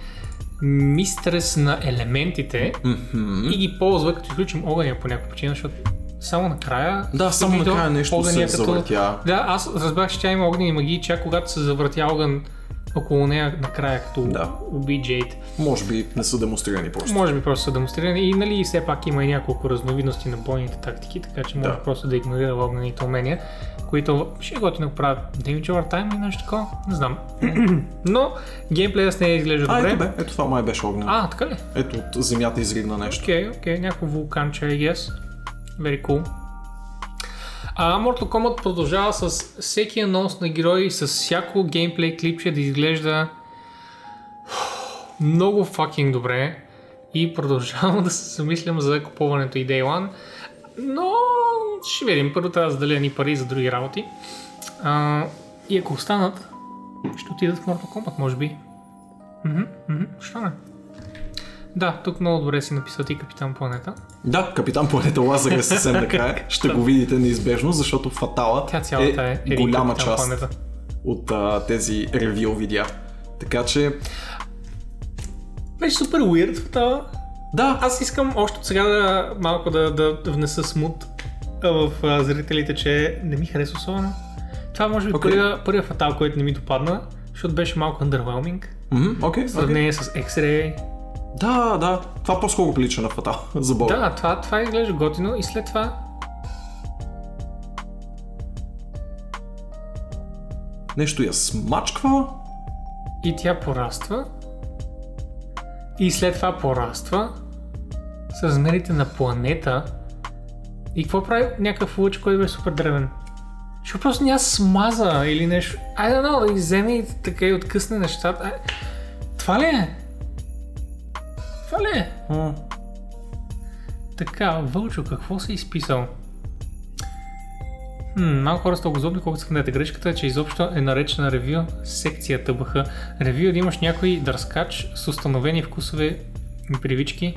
мистрес на елементите и ги ползва, като изключим огъня по някаква причина, защото само накрая... Да, само накрая нещо огъня се завъртя. Да, аз разбрах, че тя има огнени магии, чак когато се завъртя огън около нея накрая, като Да. уби Джейд. Може би не са демонстрирани просто. Може би просто са демонстрирани и нали все пак има и няколко разновидности на бойните тактики, така че може Да. просто да игнорира огнените умения, които ще е готино правят damage over time или нещо такова, не знам. *clears throat* Но геймплея с нея изглежда А, добре. ето бе, ето това май беше огнен. А, така ли? Ето от земята изригна нещо. Окей, окей, някакво вулканче, I guess. Very cool. А Mortal Kombat продължава с всеки анонс на герои, с всяко геймплей клипче да изглежда много fucking добре и продължавам *laughs* да се замислям за купуването и Day One, но ще видим. Първо трябва да заделя ни пари за други работи. А, и ако останат, ще отидат в Mortal Kombat, може би. Мгм, мгм, Що не? Да, тук много добре си написал ти Капитан Планета. Да, Капитан Планета Лазар *laughs* е съвсем накрая. Ще го видите неизбежно, защото Фатала Тя е, е един голяма Капитан част Планета. от а, тези ревил видеа. Така че, Беше супер в това. да, Аз искам още от сега да малко да, да внеса смут в а, зрителите, че не ми хареса особено. Това може би okay. първия, първия фатал, който не ми допадна, защото беше малко underwhelming. Мгм, окей, В сравнение с X-Ray. Да, да, това по-скоро прилича на Фатал, *laughs* за Бога. Да, това, това изглежда готино и след това Нещо я смачква. и тя пораства. И след това пораства с размерите на планета. И какво прави някакъв лъч, който беше супер древен? Ще просто няма смаза или нещо. I don't know, да иземе и така и откъсне нещата. Това ли е? Това ли е? М. Така, Вълчо, какво си изписал? Хм, малко хора са толкова злобни, колкото скандете. Грешката е, че изобщо е наречена ревю секцията БХ. Ревю е да имаш някой дърскач с установени вкусове и привички,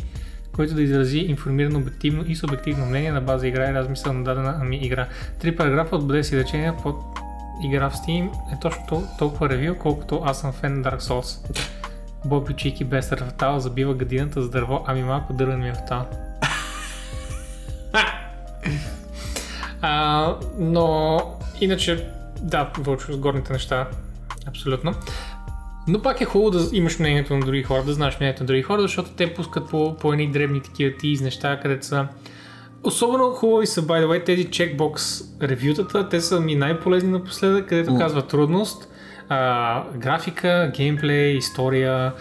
който да изрази информирано, обективно и субективно мнение на база игра и размисъл на дадена ами игра. Три параграфа от бъде си речения под игра в Steam е точно тол- толкова ревю, колкото аз съм фен на Dark Souls. Боби Чики без ръвтал забива градината с дърво, ами малко дървен ми е в тал. *laughs* А, но иначе, да, вълчо с горните неща, абсолютно. Но пак е хубаво да имаш мнението на други хора, да знаеш мнението на други хора, защото те пускат по, по едни дребни такива тиз неща, където са Особено хубави са, by the way, тези чекбокс ревютата, те са ми най-полезни напоследък, където mm. казва трудност, а, графика, геймплей, история,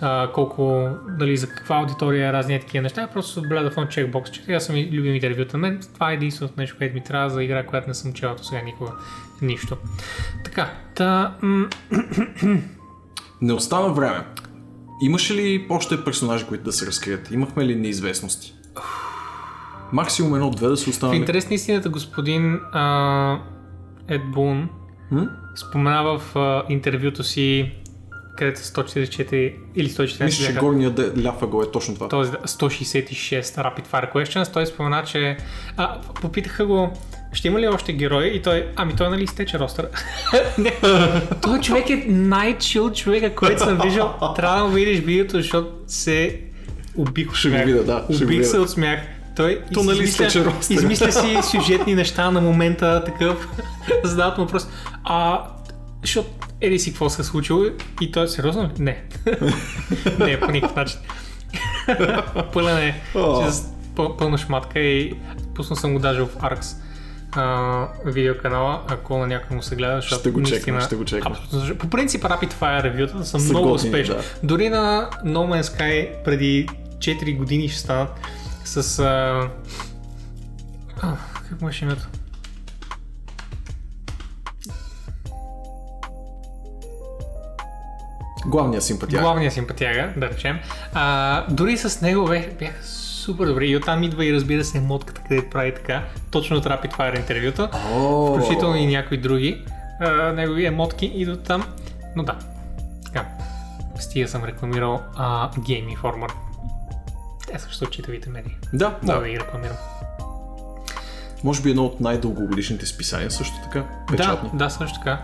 а, колко, дали за каква аудитория, разни такива неща. Просто бляда в чекбокс, че това са ми любимите ревюта. Мен това е единственото нещо, което ми трябва за игра, която не съм чела сега никога. Нищо. Така, та, Не остана време. Имаше ли още персонажи, които да се разкрият? Имахме ли неизвестности? Максимум едно-две да се в останали. интерес на истината господин а, Ед Бун М? Споменава в а, интервюто си където са 144 или 114 Мисля, че бяха, горния де- ляфъгъл е точно това. т.е. 166 Rapid Fire Questions, той спомена, че а, попитаха го, ще има ли още герои? И той, ами той нали изтече ростър. *laughs* Той човек е най-чил човека, който съм виждал. Трябва да видиш видеото, защото се убих от го смях. видя, да, го Убих се от смях. Той То нали измисля си сюжетни неща на момента, такъв. *laughs* Задават му въпрос. А, защото еди си какво се е случило и той сериозно ли? Не. *laughs* не, по никакъв начин. *laughs* Пълен е пълна шматка и пуснал съм го даже в Arx а, видеоканала, ако на някой му се гледа, защото Ще го чекна, наистина, ще го чекна. абсолютно По принцип Rapid Fire ревютата са Са много готини, успешни. да. Дори на No Man's Sky преди 4 години ще станат с... А... А, как му беше името? Главният симпатия. Главния симпатяга, да речем. А, дори с него бях, бях супер добре. И оттам идва и разбира се мотката, където прави така. Точно от Rapid Fire интервюта. О, Включително и някои други. А, негови емотки идват там. Но да. Така. Стига съм рекламирал а, Game Informer. Те също читавите медии. Да, Мога да. да ги рекламирам. Може би едно от най-дългогодишните списания също така. Печатни. Да, да, също така.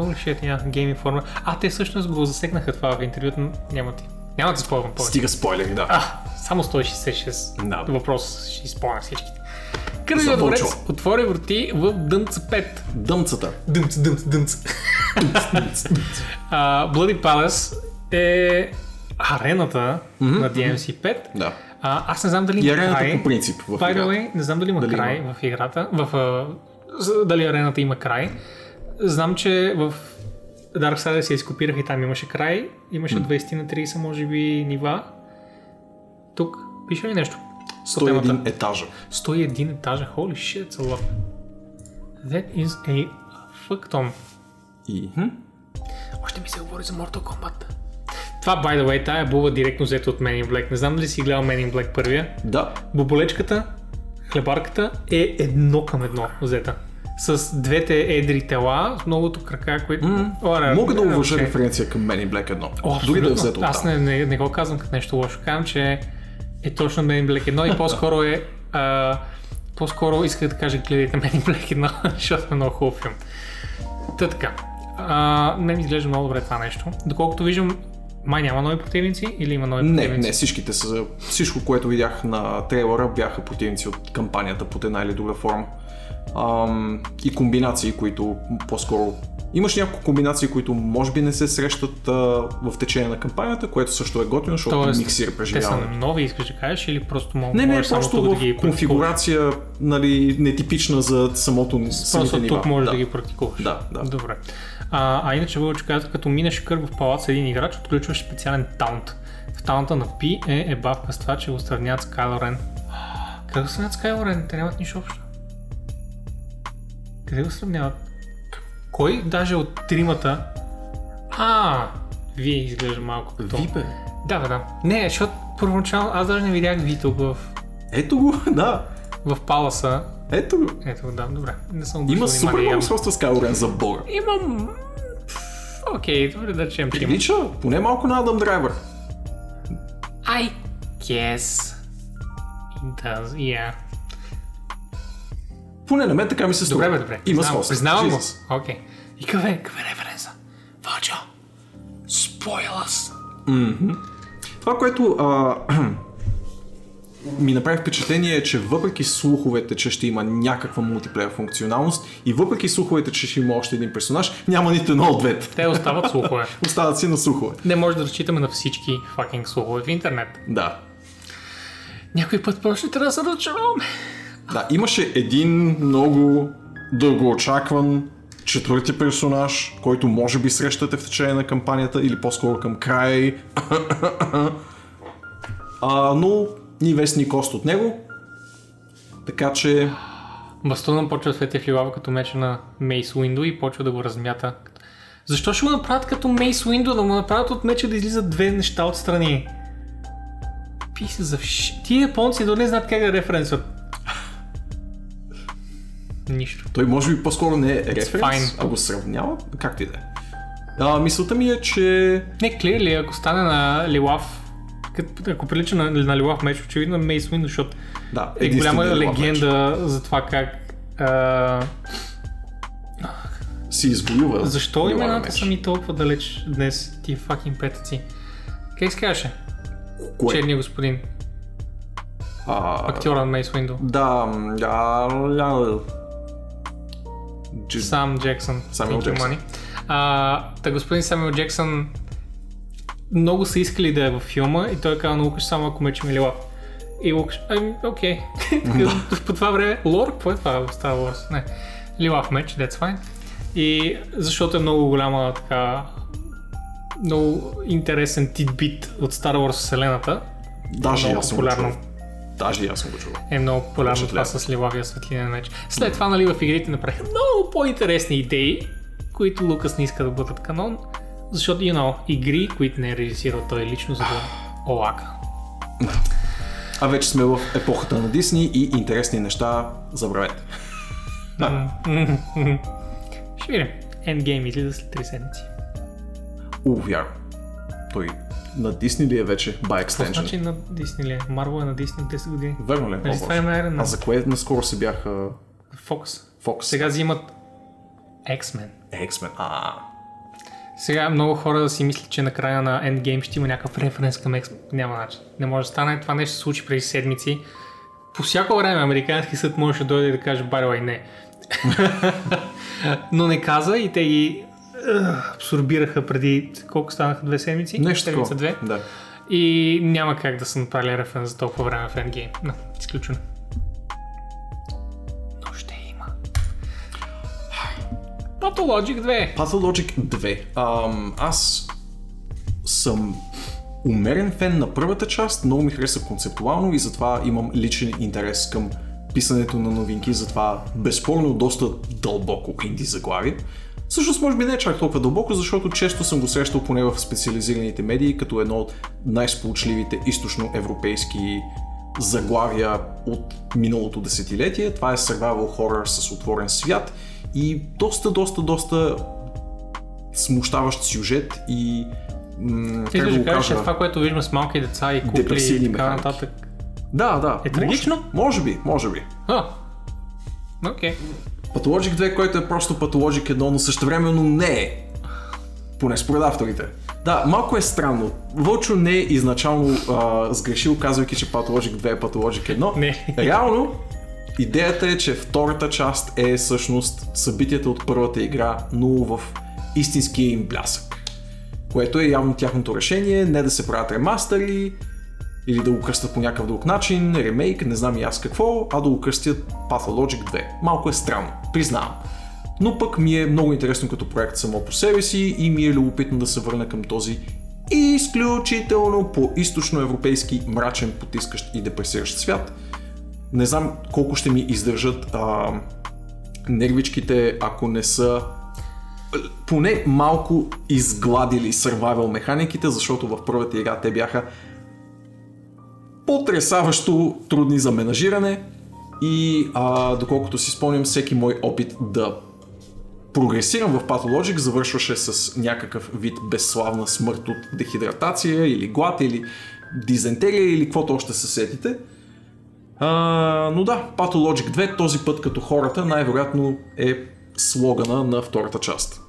Holy shit, yeah, Game Informer. А, те всъщност го засегнаха това в интервюто, но няма ти. Няма да ти спойвам повече. Стига спойлери, да. А, само 166 Да. въпрос ще изпълня всичките. За дворец отвори врати в Дънца 5. Дъмцата. Дънц, дънц, дънц. А, Bloody Palace е арената на DMC5. Да. А, аз не знам дали има край. по принцип в By the way, не знам дали има Дали край има? в играта, в, а, дали арената има край. Знам, че в Darksiders се изкопирах и там имаше край. Имаше 20 на 30, може би, нива. Тук пише ли нещо? по темата? 101 етажа. 101 етажа. Holy shit, a lot. That is a fuck ton. И... Хм? Още ми се говори за Mortal Kombat. Това, by the way, тая буба директно взето от Men in Black. Не знам дали си гледал Men in Black първия. Да. Боболечката, хлебарката е едно към едно взета. С двете едри тела, с многото крака, които... Ора, Мога да е, уважа въобще. референция към Men in Black 1. О, Дори да е взето Аз не, не, не го казвам като нещо лошо. Казвам, че е точно Men in Black 1 и по-скоро е... А, по-скоро исках да кажа гледайте Men in Black 1, *laughs* защото е много хубав филм. Та така. А, не ми изглежда много добре това нещо. Доколкото виждам, май няма нови противници или има нови Не, противници? не, всичките са. Всичко, което видях на трейлера, бяха противници от кампанията под една или друга форма. Ам, и комбинации, които по-скоро. Имаш няколко комбинации, които може би не се срещат а, в течение на кампанията, което също е готино, защото Тоест, миксира Те са преживяването. нови, искаш да кажеш, или просто мога Не, не, просто в да ги конфигурация, нали, нетипична за самото Просто нива. тук можеш да. да. ги практикуваш. Да, да. Добре. А, а иначе Вълчо каза, като минеш кръг в палац един играч, отключваш специален таунт. В таунта на Пи е ебавка с това, че го сравняват с Кайло Рен. Как го сравняват с Кайло Рен? Те нямат нищо общо. Къде го сравняват? Кой даже от тримата? А, вие изглежда малко като... Да, бе, да. Не, защото първоначално аз даже не видях Ви тук в Ето го, *laughs* да. В Паласа. Ето го. Ето, да, добре. Не съм Има супер много явно. сходство с Кайло с Бога. Имам... Окей, добре да речем, че. Прилича поне малко на Адам Драйвер. I guess it does, yeah. Поне на мен така ми се струва. Добре, бе, добре. Има сходство. Признавам го. Окей. И какъв е, какъв е референса? Spoil us. Това, което а, *clears throat* ми направи впечатление е, че въпреки слуховете, че ще има някаква мултиплеер функционалност и въпреки слуховете, че ще има още един персонаж, няма нито едно от двете. Те остават *laughs* слухове. Остават си на слухове. Не може да разчитаме на всички fucking слухове в интернет. Да. Някой път просто трябва да се разочароваме. Да, имаше един много дългоочакван четвърти персонаж, който може би срещате в течение на кампанията или по-скоро към края й. *laughs* а, но ни вестни кост от него. Така че Бастуна почва да свети в лилава като меча на Мейс Уиндо и почва да го размята. Защо ще го направят като Мейс Уиндо, да му направят от меча да излизат две неща отстрани? Писа за вш... Тия японци дори не знаят как да референсват. Нищо. той може би по-скоро не е референс, а го сравнява, както и да е. А, мисълта ми е, че Не, Клирли, ако стане на Лилав, като- ако прилича на, на Лилав меч, очевидно е Мейс Уиндо, защото да, е голяма лав легенда за това как... А, меч. си извоюва. защо лилавия имената меч. са ми толкова далеч днес, тия факин петъци? Как се казваше? Кое? Черния господин, А, актьора на Мейс Уиндо. да, да, Джи- Сам Джексън. Thank you, Джексън. А, та господин Самуел Джексън много са искали да е във филма и той каза на Лукаш само ако мече ми Лилав. И Лукаш, ами, окей. *laughs* *laughs* По това време, лор, какво е това в Star Wars? Не. Лилав меч, that's fine. И защото е много голяма така много интересен титбит от Star Wars вселената. Даже много аз съм популярно. Даже и аз съм го чувал. е много популярно това с ливавия светлинен меч. След това, нали, в игрите направиха много по-интересни идеи, които Лукас не иска да бъдат канон, защото, you know, игри, които не е режисирал той лично, за да *sighs* олака. А вече сме в епохата на Дисни и интересни неща забравете. *laughs* Ще видим. Endgame излиза след 3 седмици. У, вярно. Той на Дисни ли е вече by Какво extension? значи на Дисни ли? е? Марвел е на Дисни от 10 години. Верно ли? е? Нали това има Боже. Iron А за кое наскоро се бяха Фокс. Fox? Сега взимат X-Men. X-Men. А, Сега много хора да си мислят, че накрая на Endgame ще има някакъв референс към X. Няма начин. Не може да стане. Това нещо се случи преди седмици. По всяко време Американски съд можеше да дойде и да каже Барилай не. *laughs* Но не каза и те ги абсорбираха преди колко станаха две седмици? нещо Седмица две. Да. И няма как да са направили референс за толкова време в Endgame. No, изключено. Но ще има. Pathologic 2. Pathologic 2. Ам, аз съм умерен фен на първата част, много ми хареса концептуално и затова имам личен интерес към писането на новинки, затова безспорно доста дълбоко инди заглавие. Всъщност може би не е чак толкова дълбоко, защото често съм го срещал поне в специализираните медии като едно от най-сполучливите източноевропейски заглавия от миналото десетилетие. Това е survival horror с отворен свят и доста, доста, доста смущаващ сюжет и м- Ти как да го кажеш, кажа... това, което виждаме с малки деца и кукли и така механики. нататък. Да, да. Е трагично? Може, може би, може би. А, окей. Pathologic 2, който е просто Pathologic 1, но същевременно не е. Поне според авторите. Да, малко е странно. Вълчо не е изначално а, сгрешил, казвайки, че Pathologic 2 е Pathologic 1. Не. Реално, идеята е, че втората част е всъщност събитията от първата игра, но в истинския им блясък. Което е явно тяхното решение, не да се правят ремастери, или да го кръстят по някакъв друг начин, ремейк, не знам и аз какво, а да го кръстят Pathologic 2. Малко е странно, признавам. Но пък ми е много интересно като проект само по себе си и ми е любопитно да се върна към този изключително по източноевропейски, мрачен, потискащ и депресиращ свят. Не знам колко ще ми издържат а, нервичките, ако не са поне малко изгладили survival механиките, защото в първата игра те бяха потрясаващо трудни за менажиране и а, доколкото си спомням, всеки мой опит да прогресирам в Pathologic завършваше с някакъв вид безславна смърт от дехидратация или глад или дизентерия или каквото още се сетите. А, но да, Pathologic 2 този път като хората най-вероятно е слогана на втората част.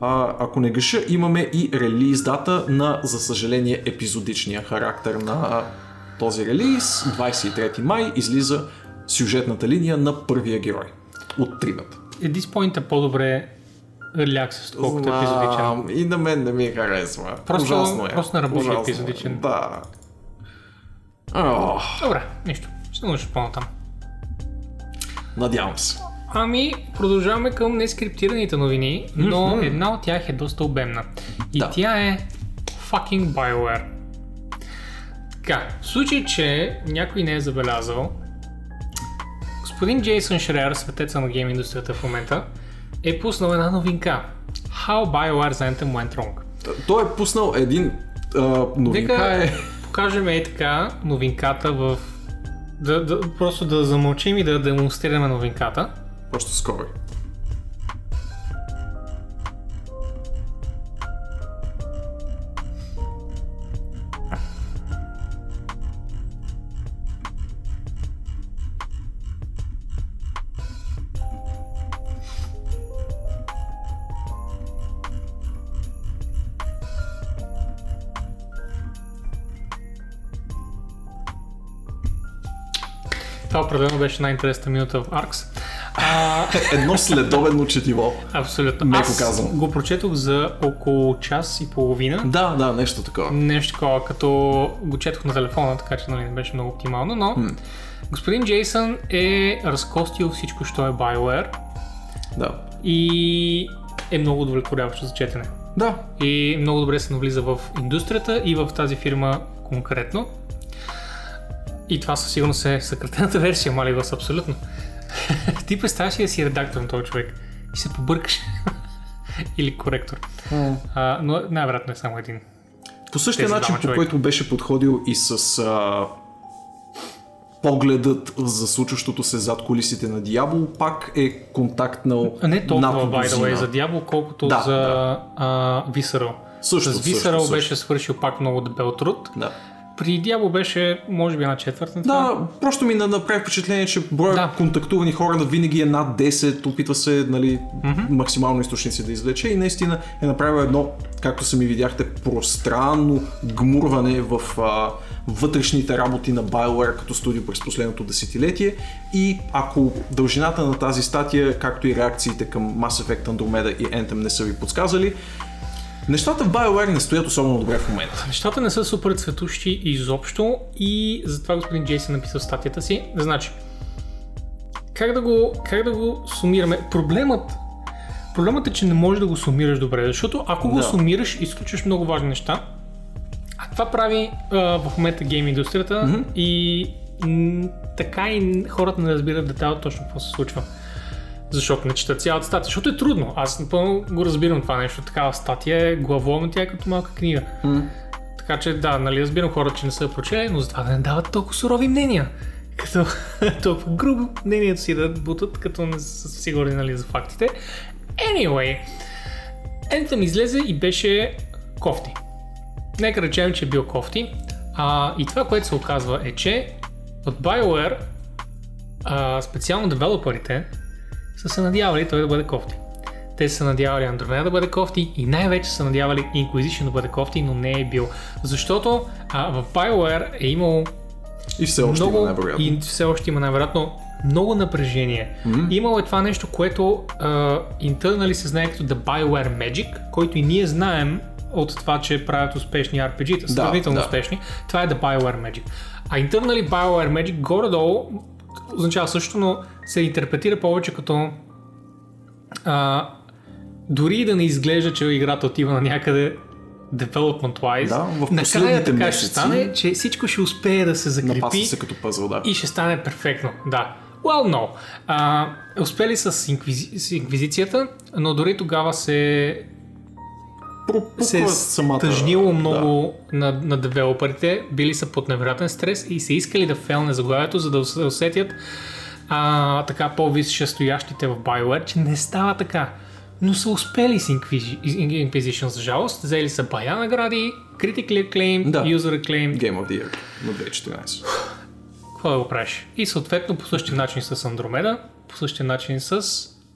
А, ако не греша, имаме и релиз дата на, за съжаление, епизодичния характер на този релиз. 23 май излиза сюжетната линия на първия герой от тримата. At this point е по-добре Early Access, колкото е епизодичен. И на мен не ми харесва. Просто- Ужасно е. просто не работи Ужасно е. епизодичен. Да. Ох, Добре, нищо. Ще научиш по-натам. надявам се. Ами, продължаваме към нескриптираните новини, но една от тях е доста обемна. И Да. тя е fucking BioWare. Така, в случай, че някой не е забелязал, господин Джейсън Шреер, светеца на гейм индустрията в момента, е пуснал една новинка. How BioWare Anthem Went Wrong. Той е пуснал един а, новинка Нека е... покажем е така новинката в... Да, да, просто да замълчим и да демонстрираме новинката. Още скоро. Това определено беше най-интересната минута в Arx. А, *laughs* Едно следобедно четиво. абсолютно. Меко Аз казано. го прочетох за около час и половина. Да, да, нещо такова. Нещо такова, като го четох на телефона, така че нали, не беше много оптимално, но господин Джейсън е разкостил всичко, що е BioWare Да. и е много удовлетворяващо за четене. Да, И много добре се навлиза в индустрията и в тази фирма конкретно. И това със сигурност е съкратената *laughs* версия, мали вас абсолютно. *laughs* Ти представяш ли да си редактор на този човек и се побъркаш. *laughs* Или коректор. А, но най-вероятно е само един. По същия Тези начин, по който беше подходил и с а, погледът за случващото се зад колисите на Диабол, пак е контактнал А не толкова, by the way, за Diablo, колкото Да, за да. а, Visceral. Също, С Visceral беше свършил пак много дебел труд. Да. При Diablo беше, може би, четвърт на това. Да, просто ми на- направи впечатление, че броя Да. контактувани хора на винаги е над 10, опитва се нали, максимално източници да извлече и наистина е направил едно, както сами видяхте, пространно гмурване в а, вътрешните работи на BioWare като студио през последното десетилетие и ако дължината на тази статия, както и реакциите към Mass Effect Andromeda и Anthem не са ви подсказали, нещата в BioWare не стоят особено добре в момента. Нещата не са супер цветущи изобщо и затова господин Джейсън написал в статията си. Значи, как да го, как да го сумираме? Проблемът, проблемът е, че не можеш да го сумираш добре, защото ако го Да. сумираш, изключваш много важни неща. А това прави а, в момента гейм индустрията и м, така и хората не разбират детайл точно какво се случва. Защото не четат цялата статия, защото е трудно. Аз напълно го разбирам това нещо. Такава статия е главоломна, тя е като малка книга. Така че да, нали, разбирам хората, че не са прочели, но затова да не дават толкова сурови мнения. Като *laughs* толкова грубо мнението си да бутат, като не са сигурни нали, за фактите. Anyway, Anthem излезе и беше кофти. Нека речем, че е бил кофти. А, и това, което се оказва е, че от BioWare а, специално девелоперите са се надявали той да бъде кофти. Те са се надявали Andromeda да бъде кофти и най-вече са надявали Inquisition да бъде кофти, но не е бил. Защото а, в BioWare е имало И все още много, има невероятно. и все още има най-вероятно много напрежение. Mm-hmm. Имало е това нещо, което интернали се знае като The BioWare Magic, който и ние знаем от това, че правят успешни RPG-та, сравнително да. успешни. Това е The BioWare Magic. А интернали BioWare Magic горе-долу означава също, но се интерпретира повече като а, дори и да не изглежда, че играта отива на някъде development-wise, Да, в накрая така месеци ще стане, че всичко ще успее да се закрепи се като пъзъл, да. и ще стане перфектно, да. Well, no. А, успели с, инквизи... с инквизицията, но дори тогава се пропуква се е самата... тъжнило много на, на девелоперите, били са под невероятен стрес и са искали да фелне заглавието, за да се усетят а, така по-висшестоящите в BioWare, че не става така. Но са успели с Inquisi- Inquisition, за жалост. Взели са бая награди, Critically Acclaimed, Да. User Acclaimed, Game of the Year на 2014. какво да го правиш? И съответно по същия начин с Andromeda, по същия начин с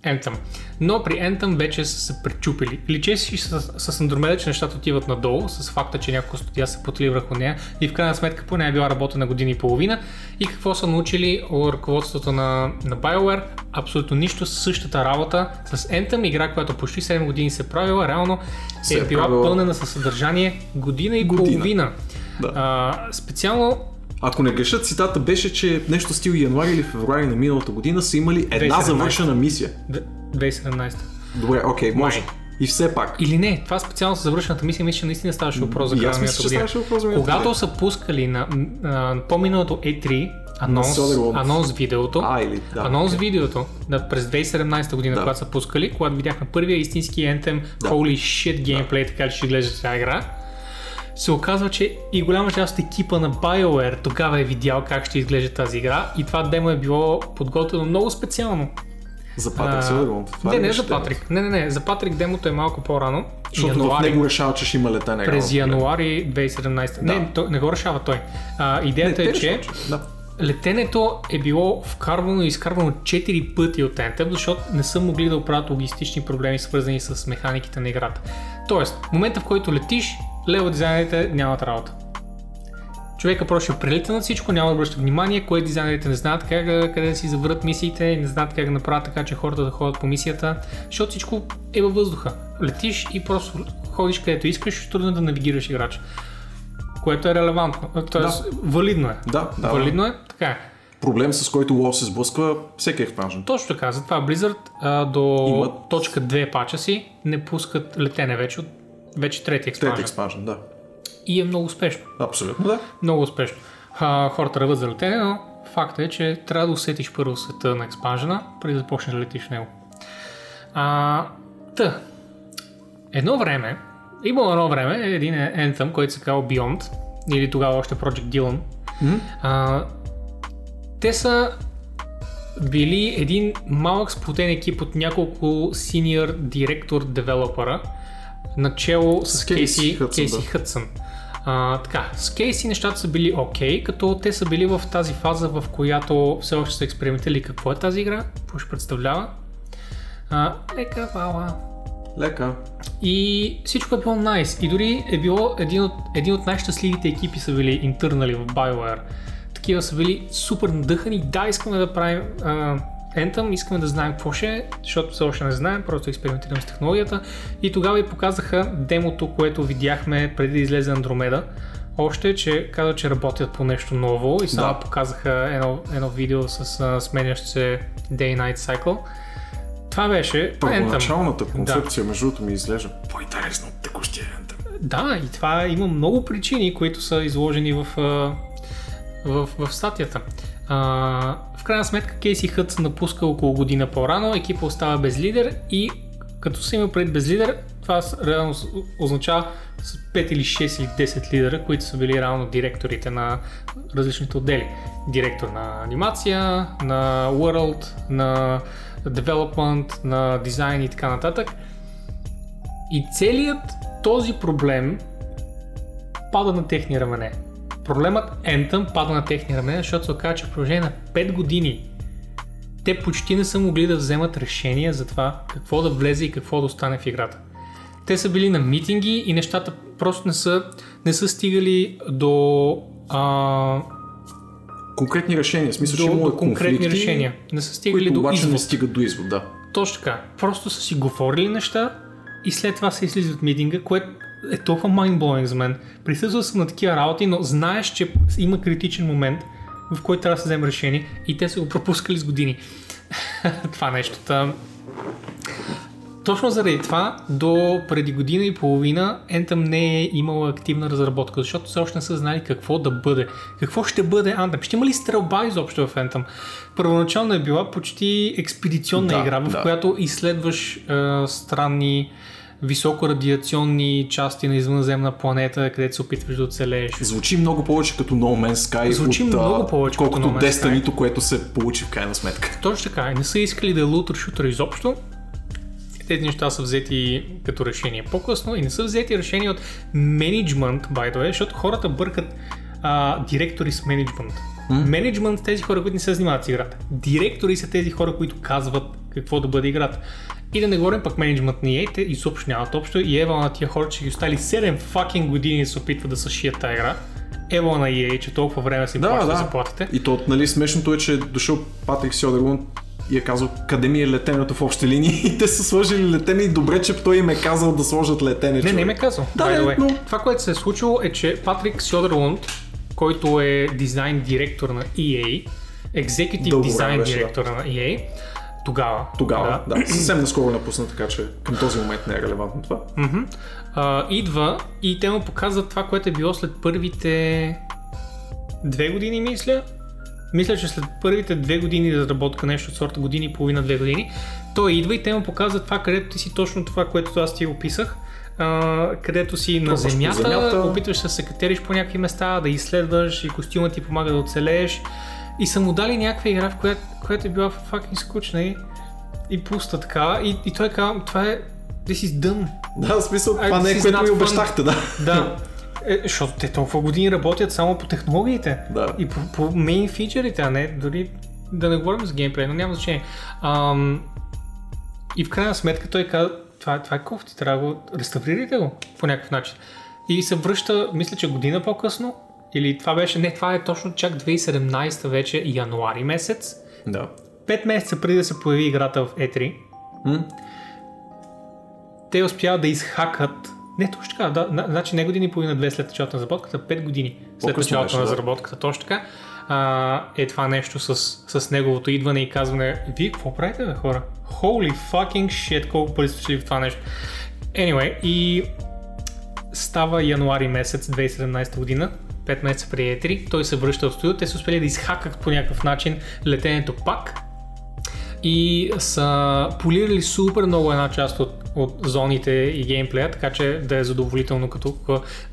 Anthem. Но при Anthem вече са се пречупили. Личе си с, с Andromeda, че нещата отиват надолу, с факта, че няколко студия са потли върху нея и в крайна сметка по нея е била работа на година и половина. И какво са научили от ръководството на, на BioWare? Абсолютно нищо, същата работа с Anthem, игра, която почти 7 години се е правила, реално Се е, е била правила- пълнена със съдържание година и Година. половина. Да. А, специално Ако не греша, цитата беше, че нещо стил януари или февруари на миналата година са имали една 2017. завършена мисия. д- 2017. Добре, окей, може. Май. И все пак. Или не, това специално с завършената мисия, мисля, че наистина ставаше въпрос за края на миналата година. Когато са пускали на, на по-миналото E3 анонс, Soderworld. анонс видеото, А, или да. анонс окей. видеото да, през 2017 година, Да. когато са пускали, когато видяхме първия истински Anthem, Да. holy shit геймплей, така че ще изглежда тази игра, се оказва, че и голяма част от екипа на BioWare тогава е видял как ще изглежда тази игра и това демо е било подготвено много специално. За Патрик. Това не, не беше за темата? Патрик. Не, не, не. За Патрик демото е малко по-рано. Защото в Януари, него решава, че ще има летане. през реално. януари 2017. Да. Не, той, не го решава той. А, идеята Не, е, че Да. летенето е било вкарвано и изкарвано 4 пъти от Anthem, защото не са могли да оправят логистични проблеми, свързани с механиките на играта. Тоест, в момента в който летиш, лево дизайнерите нямат работа. Човека просто ще прелита на всичко, няма да обръща внимание, кое дизайнерите не знаят как, да- къде да си завърят мисиите, не знаят как да направят така, че хората да ходят по мисията, защото всичко е във въздуха. Летиш и просто ходиш където искаш, трудно е да навигираш играч. Което е релевантно, т.е. валидно е. Да, да. Валидно е, така е. Проблем, с който WoW се сблъсква всеки експанжен. Точно така, затова Blizzard а, до Имат- точка 2 пача си не пускат летене вече от вече трети Трети експанжен. експанжен, да. И е много успешно. Абсолютно, да. Много успешно. А, хората ръват за летене, но факт е, че трябва да усетиш първо света на експанжена, преди да започнеш да летиш в него. А, та, едно време, имало едно време, един Anthem, който се казва Beyond, или тогава още Project Dylan, Мгм. а, те са били един малък сплотен екип от няколко senior директор девелопера, начало с, С Кейси Хъдсън, Кейси да. Хъдсън. А, така, с Кейси нещата са били окей, като те са били в тази фаза, в която все още са експериментали какво е тази игра, какво ще представлява. А, лека, вала. Лека. И всичко е било найс. И дори е било един от, един от най-щастливите екипи са били интернали в BioWare. Такива са били супер надъхани. Да, искаме да правим а, Anthem, искаме да знаем какво ще е, защото все още не знаем, просто експериментираме с технологията. И тогава и показаха демото, което видяхме преди да излезе Andromeda. Още, че каза, че работят по нещо ново и само Да. показаха едно, едно видео с а, сменящ се Day-Night Cycle. Това беше. Първоначалната концепция, между другото, ми изглежда по-интересно от текущия Anthem. Да, и това има много причини, които са изложени в, а, в, в статията. А, в крайна сметка Кейси Хът се напуска около година по-рано, екипа остава без лидер и като се има пред без лидер, това реално означава с 5 или 6 или 10 лидера, които са били реално директорите на различните отдели. Директор на анимация, на World, на Development, на дизайн и така нататък. И целият този проблем пада на техни рамене. Проблемът Anthem пада на техни рамене, защото се оказа, че в продължение на 5 години те почти не са могли да вземат решение за това какво да влезе и какво да остане в играта. Те са били на митинги и нещата просто не са, не са стигали до, а, Конкретни решения, смисъл, че до, има до конкретни решения. Не са стигали които до обаче извод. не стигат до извод, да. Точно така. Просто са си говорили неща и след това се излизат от митинга, което е толкова mindblowing за мен. Присъствал съм на такива работи, но знаеш, че има критичен момент, в който трябва да се вземе решение и те са го пропускали с години. *laughs* това нещо. Та... Точно заради това, до преди година и половина Anthem не е имала активна разработка, защото все още не са знали какво да бъде. Какво ще бъде Anthem? Ще има ли стрелба изобщо в Anthem? Първоначално е била почти експедиционна Да, игра, в да. която изследваш е, странни високорадиационни части на извънземна планета, където се опитваш да оцелееш. Звучи много повече като No Man's Sky, Звучи от, много повече като колкото No Man's Sky. Destiny, което се получи в крайна сметка. Точно така. и Не са искали да е лутър шутър изобщо. Тези неща са взети като решение по-късно и не са взети решения от менеджмент, by the way, защото хората бъркат а, директори с менеджмент. Менеджмент са тези хора, които не се занимават с играта. Директори са тези хора, които казват какво да бъде играта. И да не говорим пък менеджмент на EA, те изобщо нямат общо и ева на тия хора, че ги остали 7 fucking години да се опитват да съшият тази игра. Ева на EA, че толкова време си плащат да, заплатите. И то, нали, смешното е, че е дошъл Патрик Сьодерлунд и е казал къде ми е летенето в общи линии *laughs* и те са сложили летене и добре, че той им е казал да сложат летене. Не, човек. не ме казал. Да, не, но- Това, което се е случило е, че Патрик Сьодерлунд, който е дизайн директор на EA, екзекутив дизайн директор на EA, тогава. Тогава, да. да. Съвсем наскоро напусна, така че към този момент не е релевантно това. Мгм. А, идва и те му показват това, което е било след първите две години, мисля. Мисля, че след първите две години разработка нещо от сорта години и половина, две години, той идва и те му показват това, където ти си точно това, което аз ти описах. А, където си на Пробваш по земята, земята. опитваш да се катериш по някакви места, да изследваш и костюма ти помага да оцелееш. И са му дали някаква игра, в която, която е била fucking скучна и, и пуста така. И, и той казва, това е This is dumb. Да, в смисъл, това не е което ми обещахте, да. Да. *laughs* Е, защото те толкова години работят само по технологиите. Да. И по, по мейн фичерите, а не дори да не говорим за геймплей, но няма значение. Ам, и в крайна сметка той каза, това, това е кофти, трябва да го реставрирайте го по някакъв начин. И се връща, мисля, че година по-късно, или това беше, не, това е точно чак 2017 вече, януари месец. Да. Пет месеца преди да се появи играта в E3, М? те успяват да изхакат. Не, точно така, да, на- значи не години и половина, две след началото на разработката, 5 години след началото беше, на да. разработката, точно така. А, е това нещо с, с неговото идване и казване, вие какво правите, бе, хора? Holy fucking shit, колко пари сте в това нещо. Anyway, и става януари месец 2017 година, 5 месеца преди E3, той се връща в студио, те са успели да изхакат по някакъв начин летенето пак, и са полирали супер много една част от, от зоните и геймплея, така че да е задоволително, като,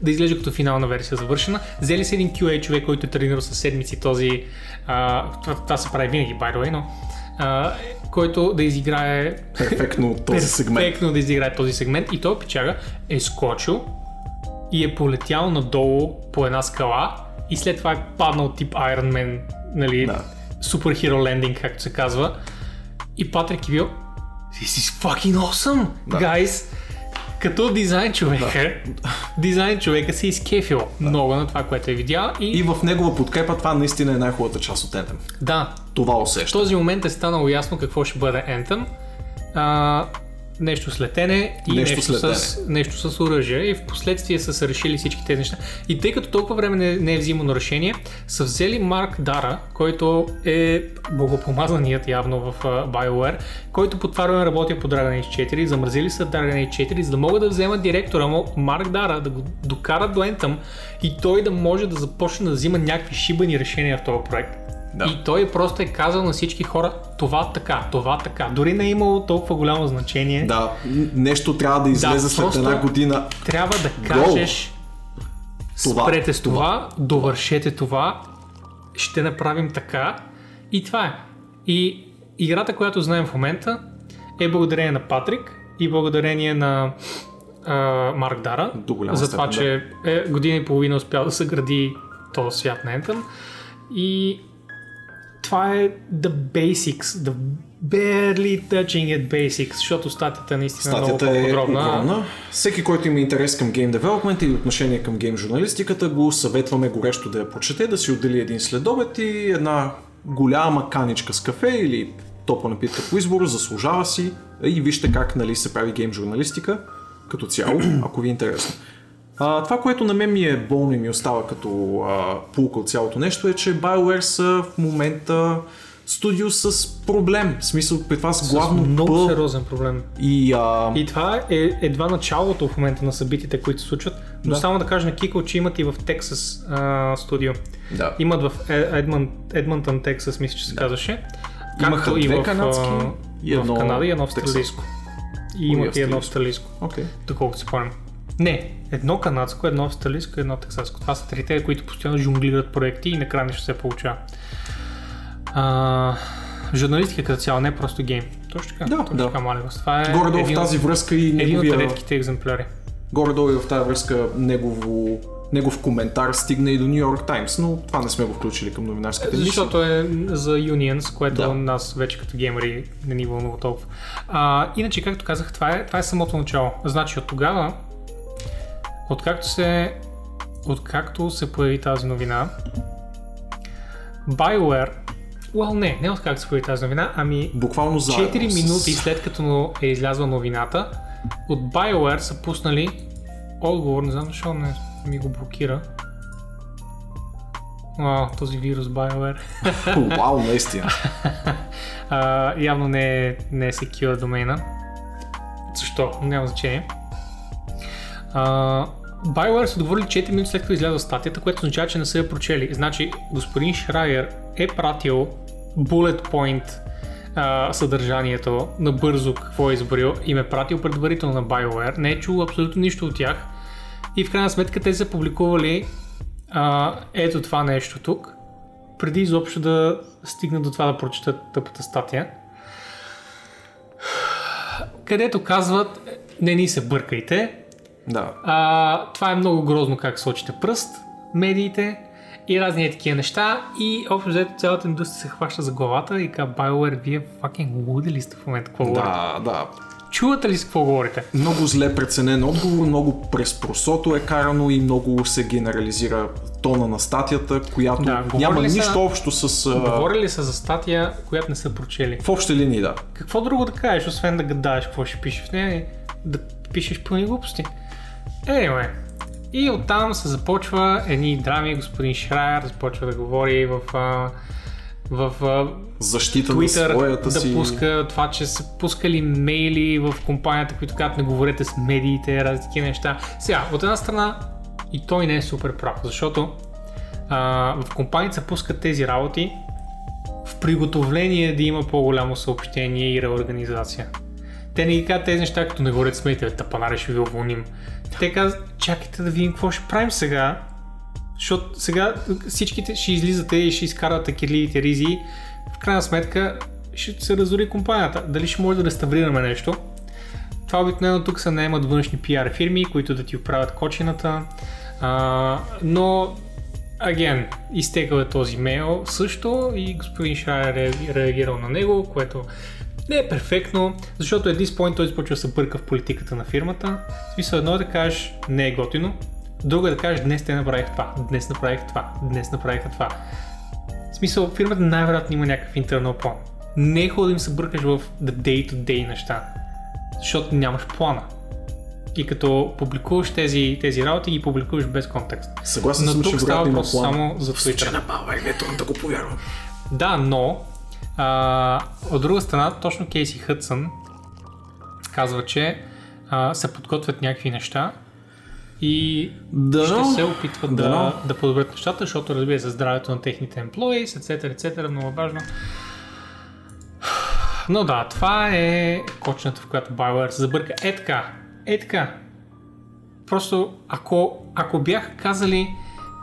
да изглежда като финална версия завършена. Взели си един QA човек, който е тренирал със седмици този, а, това, това се прави винаги, by the way, но а, който да изиграе Перфектно от този *laughs* сегмент. перфектно да изиграе този сегмент и той печага е скочил и е полетял надолу по една скала и след това е паднал тип Iron Man, нали, Да. супер хиро лендинг, както се казва. И Патрик е бил This is fucking awesome, Да. guys! Като дизайн човека, дизайн човека се изкефил много на това, което е видял и, И в негова подкрепа това наистина е най-хубавата част от Anthem. да, Това в усеща. този момент е станало ясно какво ще бъде Anthem. А, нещо с летене и Нещо нещо, с с, нещо с оръжие и в последствие са се решили всички тези неща. И тъй като толкова време не, не е взимано решение, са взели Марк Дара, който е богопомазаният явно в uh, BioWare, който по това време работи по Dragon Age 4, замразили са Dragon Age 4, за да могат да вземат директора му Марк Дара, да го докарат до Anthem и той да може да започне да взима някакви шибани решения в този проект. Да. И той просто е казал на всички хора това така, това така. Дори не е имало толкова голямо значение. Да, нещо трябва да излезе след просто- една година. Трябва да кажеш Това, спрете с това, довършете това, ще направим така и това е. И играта, която знаем в момента е благодарение на Патрик и благодарение на а, Марк Дара за това, степен, че е, година и половина успял да съгради този свят на Anthem и това е the basics, the barely touching it basics, защото статията наистина Статията е е много по-подробна. огромна. Всеки, който има интерес към гейм девелопмент или отношение към гейм журналистиката, го съветваме горещо да я прочете, да си отдели един следобед и една голяма каничка с кафе или топла напитка по избор, заслужава си и вижте как нали, се прави гейм журналистика като цяло, ако ви е интересно. А, това, което на мен ми е болно и ми остава като а, пулка от цялото нещо е, че BioWare са в момента студио с проблем. В смисъл, при това с главно много Б сериозен проблем. и а, И това е едва началото в момента на събитията, които се случват. Но Да. само да кажа на Кико, че имат и в Тексас а, студио. да. Имат в Е- Едмон, Едмонтън, Тексас, мисля, че се казваше. Имаха и в, канадски а, и едно в Канада и едно австралийско. и имат и едно австралийско. Окей. доколкото си спомням. Не, едно канадско, едно австралийско, едно тексаско. Това са трите, които постоянно жонглират проекти и накрая нещо се получава. А, журналистика като цяло, не просто гейм. Точно така, Да, точно да. така, Малевас. Това е Горе-долу в тази връзка и един от неговия... редките екземпляри. Горе-долу и в тази връзка негово, негов коментар стигна и до Нью Йорк Таймс, но това не сме го включили към новинарската емисия. Защото е за Unions, което да. нас вече като геймери не ни вълнува толкова. А, иначе, както казах, това е, това е самото начало. Значи от тогава, откакто се, откакто се появи тази новина, BioWare, well, не, не откакто се появи тази новина, ами Буквално за 4 минути след като е излязла новината, от BioWare са пуснали отговор, не знам защо не ми го блокира. Вау, този вирус BioWare. *laughs* Вау, наистина. А, явно не е, не е secure домейна. Защо? Няма значение. А, BioWare са отговорили 4 минути след като изляза статията, което означава, че не са я прочели. Значи, господин Шрайер е пратил bullet point а, съдържанието набързо какво е изборил и ме пратил предварително на BioWare. Не е чул абсолютно нищо от тях. И в крайна сметка те са публикували а, ето това нещо тук, преди изобщо да стигна до това да прочитат тъпата статия. Където казват, не ни се бъркайте, Да. а, това е много грозно как сочите пръст, медиите и разни такива неща и общо взето цялата индустрия се хваща за главата и казва BioWare, вие fucking луди ли сте в момента, какво говорите? Да, да. Чувате ли с какво говорите? Много зле преценен отговор, много през просото е карано и много се генерализира тона на статията, която Да, няма са- нищо общо с... Говорили са за статия, която не са прочели. В общи линии, да. Какво друго да кажеш, освен да гадаеш какво ще пишеш в нея да пишеш пълни глупости? Anyway. И оттам се започва едни драми, господин Шрайер започва да говори в, в а, Защита на Twitter своята да си... пуска това, че са пускали мейли в компанията, които казват не говорете с медиите, разни такива неща. Сега, от една страна и той не е супер прав, защото а, в компанията се пускат тези работи в приготовление да има по-голямо съобщение и реорганизация. Те не ги казват тези неща, като не говорят с медиите, тапанари ще ви уволним. Те казват, чакайте да видим какво ще правим сега, защото сега всичките ще излизате и ще изкарвате кирливите ризи. В крайна сметка ще се разори компанията. Дали ще може да реставрираме нещо? Това обикновено тук се наемат външни пиар фирми, които да ти оправят кочината. А, но, аген, изтекал е този мейл също и господин Шрайер е реагирал на него, което не е перфектно, защото this point той започва да се бърка в политиката на фирмата. В смисъл едно е да кажеш не е готино, друго е да кажеш днес те направих това, днес направих това, днес направиха това. В смисъл фирмата най-вероятно има някакъв интернал план. Не е хубаво да им се бъркаш в the day-to-day неща, защото нямаш плана. И като публикуваш тези, тези работи, ги публикуваш без контекст. Съгласен съм, че става въпрос само за Twitter. на Бауер не трудно да го повярвам. Да, но а, от друга страна, точно Кейси Хътсън казва, че а, се подготвят някакви неща и Да, ще се опитват да, Да. да подобрят нещата, защото разбира се здравето на техните employees, etc., etc., много важно. Но да, това е кочната, в която BioWare се забърка. Е така, е така. Просто ако, ако бяха казали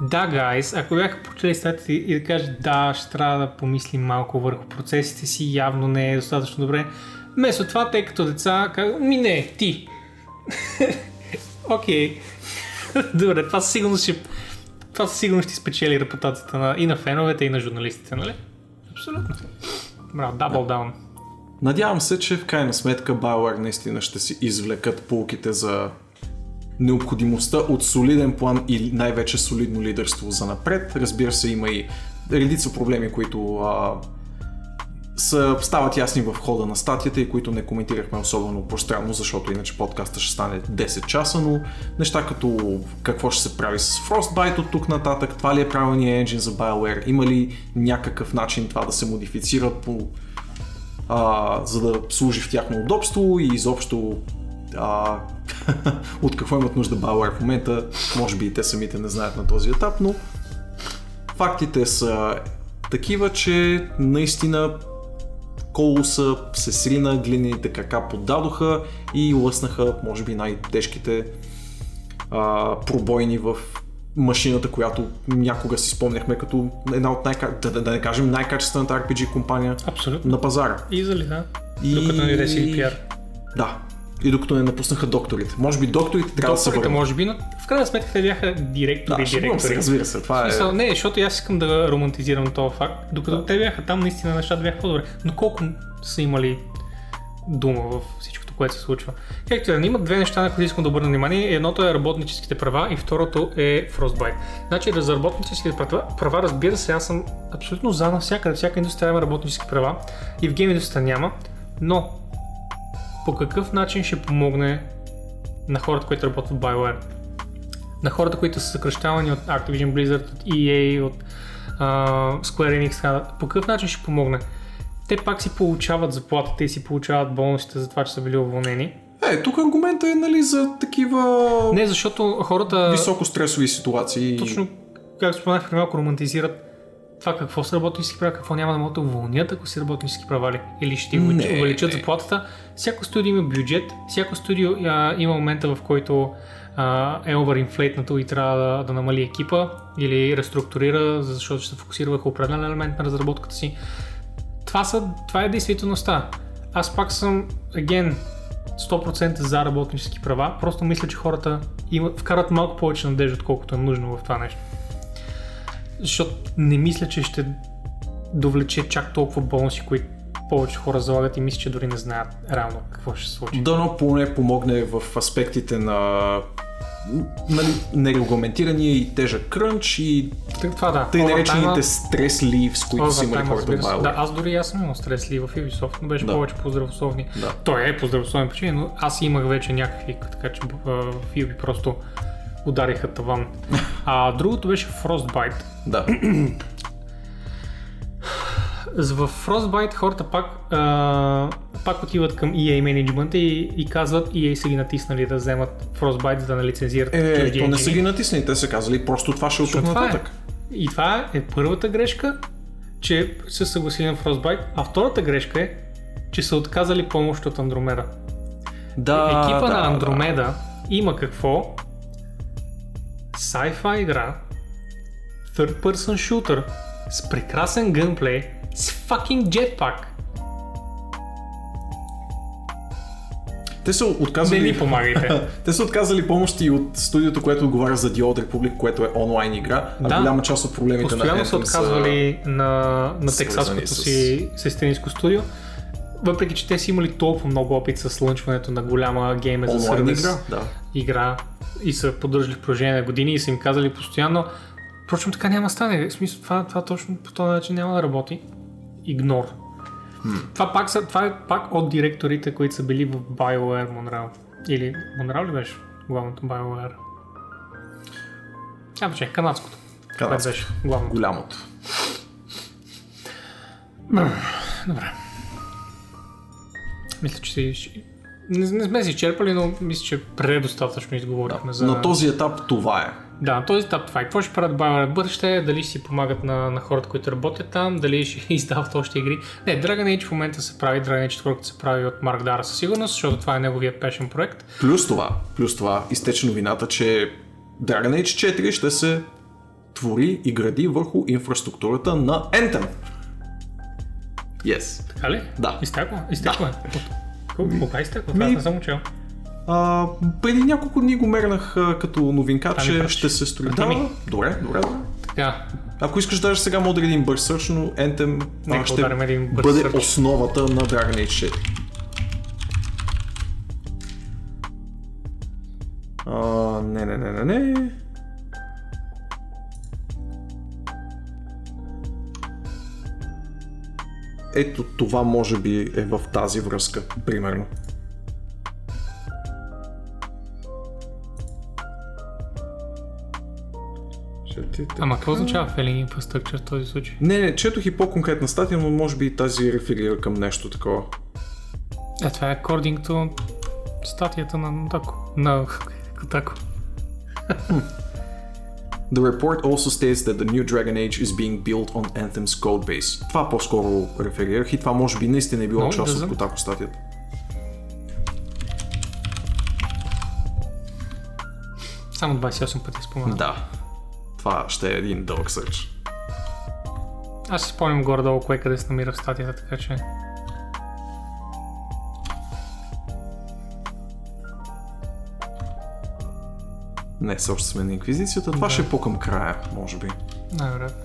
да, гайс, ако бяха прочели статите и да кажат да, ще трябва да помислим малко върху процесите си, явно не е достатъчно добре. Вместо това, тъй като деца, казват, ми не, ти. *laughs* Окей. *laughs* Добре, това със сигурност ще, това със сигурност ще спечели репутацията на, и на феновете, и на журналистите, нали? Абсолютно. Браво, дабл даун. Надявам се, че в крайна сметка BioWare наистина ще си извлекат полките за необходимостта от солиден план и най-вече солидно лидерство за напред. Разбира се, има и редица проблеми, които а, са, стават ясни в хода на статията и които не коментирахме особено пространно, защото иначе подкаста ще стане 10 часа, но неща като какво ще се прави с Frostbite от тук нататък, това ли е правилният енджин за BioWare, има ли някакъв начин това да се модифицира по а, за да служи в тяхно удобство и изобщо а, *laughs* от какво имат нужда BioWare в момента, може би и те самите не знаят на този етап, но фактите са такива, че наистина колоса се срина, глиняните крака поддадоха и лъснаха, може би, най-тежките а, пробойни в машината, която някога си спомняхме като една от най- да, да, да не кажем най-качествената RPG компания Абсолютно. на пазара. Изали, да. И... Докато не даде CDPR. Да. И докато не напуснаха докторите. Може би докторите трябва да се върнат. може би, но в крайна сметка те бяха директори, Да, шегувам се, директори. разбира се. Това е... Не, защото аз искам да романтизирам този факт. Докато те бяха там, наистина нещата бяха по-добре. Но колко са имали дума в всичкото, което се случва. Както и да, има две неща, на които искам да обърна внимание. Едното е работническите права и второто е Frostbite. Значи за работническите права, права, разбира се, аз съм абсолютно за навсякъде. Всяка индустрия има работнически права и в гейм индустрията няма. Но по какъв начин ще помогне на хората, които работят в BioWare? на хората, които са съкръщавани от Activision Blizzard, от EA, от а, Square Enix, по какъв начин ще помогне? Те пак си получават заплатите и си получават бонусите за това, че са били уволнени. Е, тук аргумента е нали, за такива Не, защото хората високо стресови ситуации. точно, както споменах преди малко, романтизират това какво са работнически права, какво няма да могат да уволнят, ако си работнически права ли? Или ще Не. увеличат заплатата. Всяко студио има бюджет, всяко студио а, има момента, в който а, е овerinflateнато и трябва да, да намали екипа или реструктурира, защото ще се фокусира върху определен елемент на разработката си. Това, са, това е действителността. Аз пак съм, again, 100% за работнически права, просто мисля, че хората имат, вкарат малко повече надежда, отколкото е нужно в това нещо. Защото не мисля, че ще довлече чак толкова бонуси, които повече хора залагат и мисля, че дори не знаят реално какво ще се случи. Дано поне помогне в аспектите на нали, нерегламентирания и тежък крънч и Това да. тъй наречените стрес ливс, които са имали хората в. BioWare. Да, аз дори аз съм имал стрес ли в Ubisoft, но беше Да. повече по здравословни. Да. Той е по здравословни причини, но аз имах вече някакви, така че в Ubi просто удариха таван. А другото беше Frostbite. Да. В Frostbite хората пак, а, пак отиват към EA менеджмента и, и казват EA са ги натиснали да вземат Frostbite, за да не лицензират Е, то не са ги натиснали, те са казали просто това ще е от е. нататък. И това е първата грешка, че са съгласили на Frostbite, а втората грешка е, че са отказали помощ от Андромеда. Да, Екипа да, на да. Андромеда има какво? Sci-fi игра, third person shooter, с прекрасен геймплей, с fucking jetpack. Те са Не отказали... ни помагайте. *laughs* Те са отказали помощи от студиото, което отговаря за The Old Republic, което е онлайн игра, а Да. голяма част от проблемите на Постоянно Anthem са отказвали на, на тексаското с- си сестринско студио. Въпреки, че те са имали толкова много опит с лънчването на голяма гейм за сервис игра. Да. игра и са поддържали в продължение на години и са им казали постоянно Впрочем, така няма стане. В смисъл, това, това точно по този начин няма да работи. Игнор. Това, пак са, това е пак от директорите, които са били в BioWare Monreal. Или Monreal ли беше главното BioWare? А, беше, канадското. Това Канадско. беше главното. Голямото. Добре. Мисля, че си... Не, не сме си изчерпали, но мисля, че предостатъчно изговорихме за... На този етап това е. Да, на този етап това е. Какво ще правят BioWare в бъдеще? Дали ще си помагат на, на хората, които работят там? Дали ще *laughs* издават още игри? Не, Dragon Age в момента се прави, Dragon Age 4 се прави от Марк Дара със сигурност, защото това е неговия пешен проект. Плюс това, плюс това, изтече новината, че Dragon Age 4 ще се твори и гради върху инфраструктурата на Anthem. Yes. Така ли? Да. Изтекла? Изтекла е. Кога- Кога изтекла? Това Ми- не съм учил. А, преди няколко дни го мернах а, като новинка, че ще се строи. Да, ми. добре, добре, добре. Така, Ако искаш даже сега мога да един бърз сърч, но Anthem а, ще бъде сърч. основата на Dragon Age 4. А, не, не, не, не, не. Ето това може би е в тази връзка, примерно. ама какво означава Failing Infrastructure в този случай? Не, не, четох и по-конкретна статия, но може би тази реферира към нещо такова. Е, това е according to статията на Тако. На Котако. *laughs* The report also states that the new Dragon Age is being built on Anthem's codebase. Това по-скоро реферирах и това може би наистина е било No, част от Kotaku статията. Само 28 пъти спомена. Да. Това ще е един дълъг сърч. Аз си спомням горе-долу кое къде се намира в статията, така че... Не, все още сме на Инквизицията. Това Да. ще е по-към края, може би. Най-вероятно.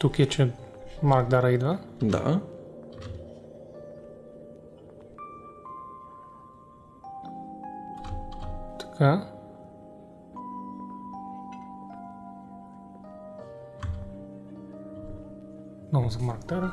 Тук е, че Марк Дара идва. Да. Така. Много за Марк Дара.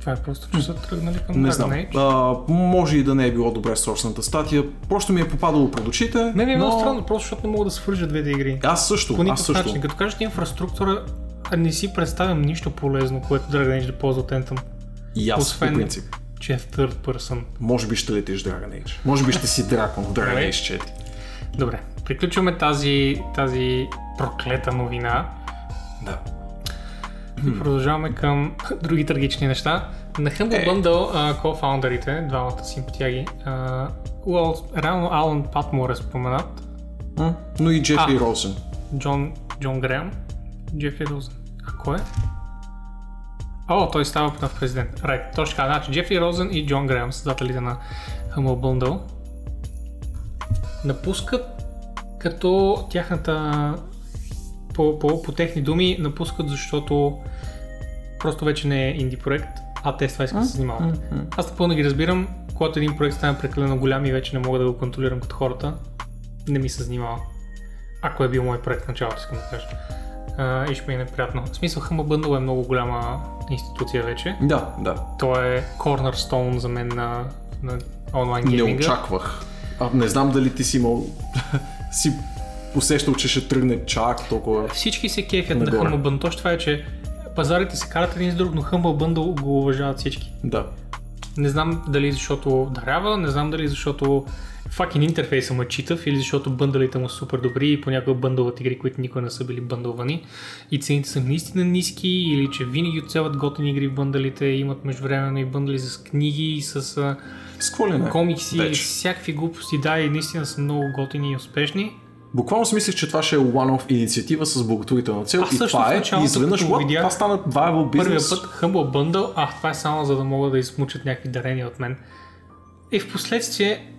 Това е просто, че са тръгнали към Не знам. Age. А, може и да не е било добре сорсната статия. Просто ми е попадало пред очите. Не, не е но... много странно, просто защото не мога да свържа двете игри. Аз също, По аз никакъв също. начин. Като кажеш инфраструктура, не си представям нищо полезно, което Dragon Age да ползва от Anthem, И аз, Освен- по принцип. че е third person. Може би ще летиш Dragon Age. Може би ще си дракон в Dragon. Age 4. Добре, приключваме тази, тази проклета новина Да. и продължаваме към *laughs* други трагични неща. На Humble Е. Bundle а, co-founderите, двамата симпатияги, а, well, реално Алан Патмор е споменат? Но и Джефри А. Роусен. Джон, Джон Греъм, Джефри Розен. А кой е? О, той става нов президент. Right, точно така. Значи Джефри Розен и Джон Греъм, създателите на Humble Bundle, напускат като тяхната по, по, по техни думи напускат, защото просто вече не е инди проект, а те с това искат да се занимават. Аз напълно ги разбирам, когато един проект стане прекалено голям и вече не мога да го контролирам като хората, не ми се занимава. Ако е бил мой проект в началото, искам да кажа. А, и ще ми е неприятно. В смисъл, Humble Bundle е много голяма институция вече. Да, да. То е cornerstone за мен на, на онлайн Не гейминга. очаквах. А, не знам дали ти си имал... *laughs* си усещал, че ще тръгне чак толкова... Всички се кефят на. Humble Bundle. Точно това е, че пазарите се карат един с друг, но Humble Bundle го уважават всички. Да. Не знам дали защото дарява, не знам дали защото факин интерфейса му е читав или защото бъндалите му са супер добри и понякога бъндълват игри, които никога не са били бъндълвани и цените са наистина ниски или че винаги оцелват готини игри в бъндалите, имат междувременно и бъндали с книги, с а, С не? комикси, Вече. всякакви глупости, да, и наистина са много готини и успешни. Буквално си мислех, че това ще е one-off инициатива с благотворителна цел Аз и това е. И изведнъж, го видях, това стана viable Първия бизнес. път Humble Bundle, а това е само за да могат да измучат някакви дарения от мен. И в последствие,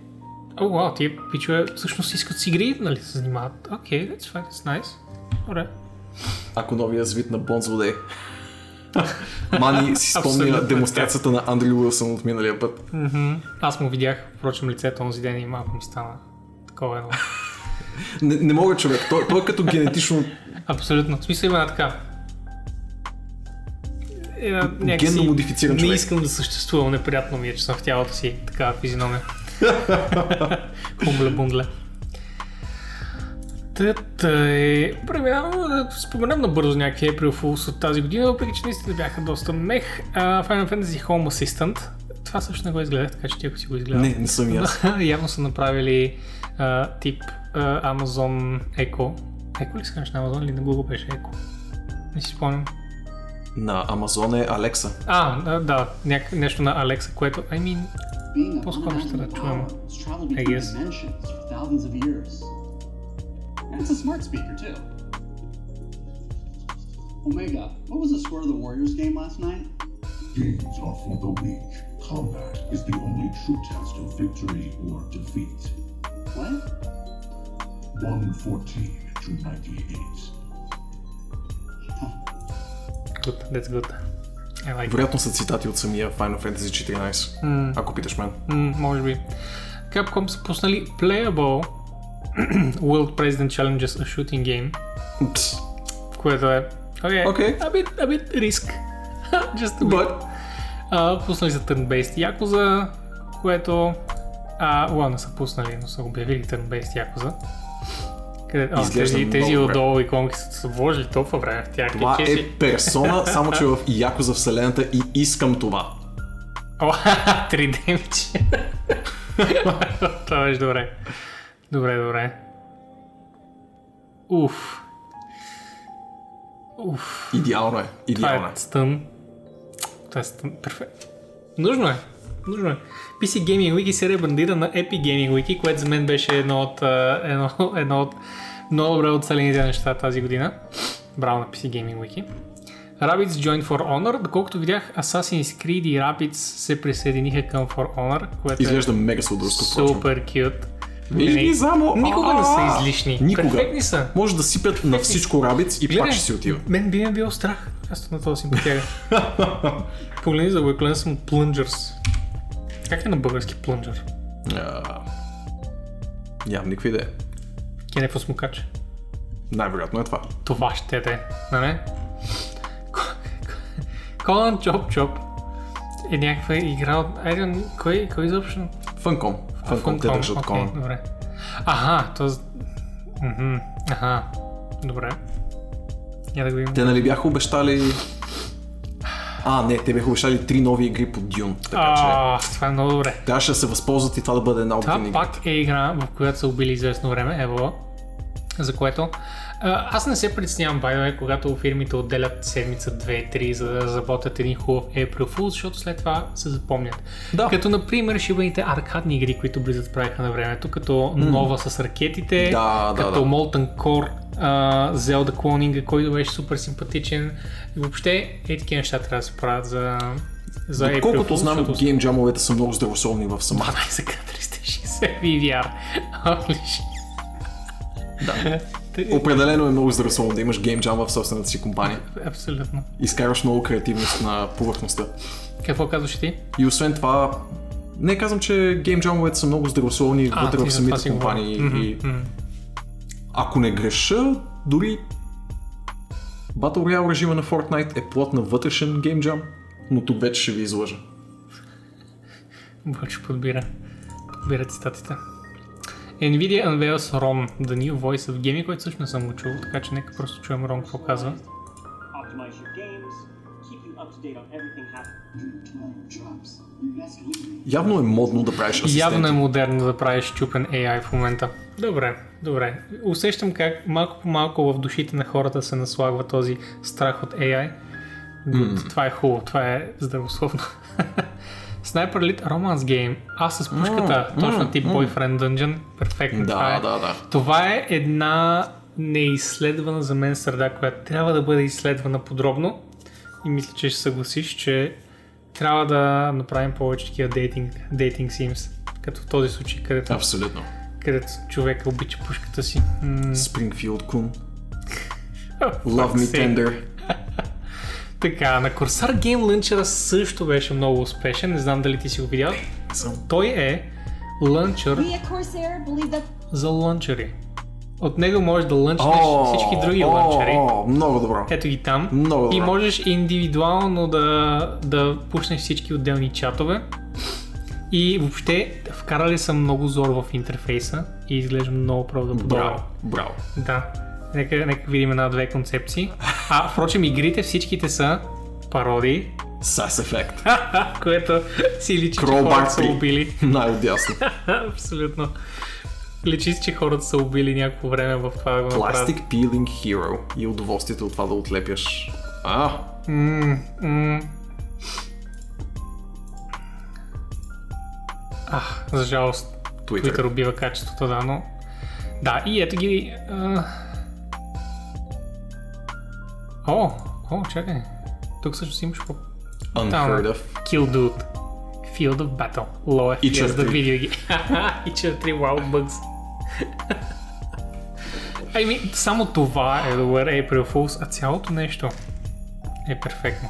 о, вау, тия пичове всъщност искат с игри, нали се занимават. Окей, okay, that's fine, that's nice. Добре. Ако новия звит на Бонд злодей. Мани си спомня демонстрацията на Андрю Уилсън от миналия път. Мгм. Аз му видях, впрочем, лицето онзи ден и малко ми стана такова едно. Не, не мога човек, той, той е като генетично Абсолютно. В смисъл има една така. Една, някакси, генно модифициран Не човек. искам да съществувам, неприятно ми е, че съм в тялото си такава физиономия. Хумбле бундле. Тът е... Преминавам да споменам набързо някакви April от тази година, въпреки че наистина бяха доста мех. Uh, Final Fantasy Home Assistant. Това също не го изгледах, така че ти ако си го изгледал. Не, не съм аз. *laughs* Явно са направили а, тип а, Amazon Echo. Echo ли се на Amazon или на Google беше Echo? Не си спомням. На Амазон е Алекса. А, да, да няк- нещо на Alexa, което, I mean, being poskładać czułem, jak jest. And it's a smart speaker too. Omega, what was the score of the Warriors game last night? Games are for the weak. Combat is the only true test of victory or defeat. What? 114 to 98. Good, that's good. Like. Вероятно са цитати от самия Final Fantasy 14, ако питаш мен. М, може би. Capcom са пуснали Playable World President Challenges a Shooting Game, Пс. което е okay, Окей. a, bit, a bit risk. Just a bit. But, А, пуснали за Turn-Based Yakuza, което... А, ладно, не са пуснали, но са обявили Turn-Based Yakuza. Къде, а, тези, тези отдолу иконки са, вложили толкова време в тях. Това е персона, само че в Яко за вселената и искам това. О, *laughs* 3D мече. *laughs* Това беше добре. Добре, добре. Уф. Уф. Идеално е. Това Идеално е. е стън. Това е стън. Перфект. Нужно е. Нужно е. PC Gaming Wiki се ребрандира на Epic Gaming Wiki, което за мен беше едно от, едно, едно от много добре оцелените неща тази година. Браво на PC Gaming Wiki. Rabbids joined For Honor. Доколкото видях, Assassin's Creed и Rabbids се присъединиха към For Honor, което Изглежда е мега впрочем. супер кют. Виж ги само. Никога не са излишни. Никога. Перфектни са. Може да сипят на всичко рабиц и пак ще си отива. Мен би ме било страх. Аз на този симпатяга. Погледни *laughs* за Уеклен съм Plungers. Как е на български? А, Нямам никаква идея. Кенефа смукач. Най-вероятно е това. Това ще е, нали? Колан Чоп Чоп е някаква игра от... Айде, кой, кой изобщо? Фънком. Фънком те държат окей, Конан. Добре. Аха, то... Мгм, Аха, добре. Я да го видим. Те нали бяха обещали... А, не, те бяха обещали три нови игри по Дюн. Така че А, това е много добре. трябваше да се възползват и това да бъде една от Това пак е игра, в която са убили известно време, ево, за което а, аз не се притеснявам, the way, когато фирмите отделят седмица, две, три, за да разработят един хубав April Fool, защото след това се запомнят. Да. Като, например, шибаните аркадни игри, които близът правиха на времето, като нова с ракетите, Да, да, като да. Molten Core, а, Zelda Cloning, който беше супер симпатичен. И въобще, е такива неща трябва да се правят за, за April Колкото знам, защото гейм джамовете са много здравословни в самата. 12 к 360 VVR. Да. Определено е много здравословно да имаш гейм джам в собствената си компания. Абсолютно. Изкарваш много креативност на повърхността. Какво казваш ти? И освен това, не казвам, че гейм джамовете са много здравословни А, вътре ти в самите компании. Мгм, И мгм. ако не греша, дори Battle Royale режима на Fortnite е плод на вътрешен гейм джам, но тук вече ще ви излъжа. Бъче подбира. Подбира цитатите. Nvidia unveils ROM, the new voice of gaming, който също не съм го чул, така че нека просто чуем Рон какво казва. Явно е модно да правиш асистенти. Явно е модерно да правиш чупен AI в момента. Добре, добре. Усещам как малко по малко в душите на хората се наслагва този страх от AI. Good. Това е хубаво, това е здравословно. *laughs* Sniper Elite Romance Game. Аз с пушката, М, точно тип м. Boyfriend Dungeon. Перфектно. това Да, е. да, да. Това е една неизследвана за мен среда, която трябва да бъде изследвана подробно. И мисля, че ще съгласиш, че трябва да направим повече такива дейтинг, дейтинг симс. Като в този случай, където, Абсолютно. където човек обича пушката си. М, Springfield Kun. fuck Love me tender. *laughs* Така, на Corsair Game Launcher също беше много успешен. Не знам дали ти си го видял. Той е лънчър за лънчери. От него можеш да лънчнеш всички други о, лънчери. О, много добро. Ето ги там. Много И добро. можеш индивидуално да, да пуснеш всички отделни чатове. И въобще вкарали са много зор в интерфейса и изглежда много правдоподобно. Браво, браво. Да. Нека, нека видим една-две концепции. А, впрочем, игрите всичките са пародии, Sass Effect. *laughs* което си личи, че Crowbar хората са 3. убили. Най-отдясно. *laughs* Абсолютно. Личи си, че хората са убили някакво време в това да го направят. Plastic Peeling Hero. И удоволствието от това да отлепяш. А, М, м. Ах, за жалост, Twitter. Twitter убива качеството, да, но... Да, и ето ги... А... О, о, чакай. Тук също имаш по... Unheard of. Kill Dude. Field of Battle. Low И да черти. видео ги. *laughs* и 4 Wild Bugs. *laughs* Ами, само това е добър April Fools, а цялото нещо е перфектно.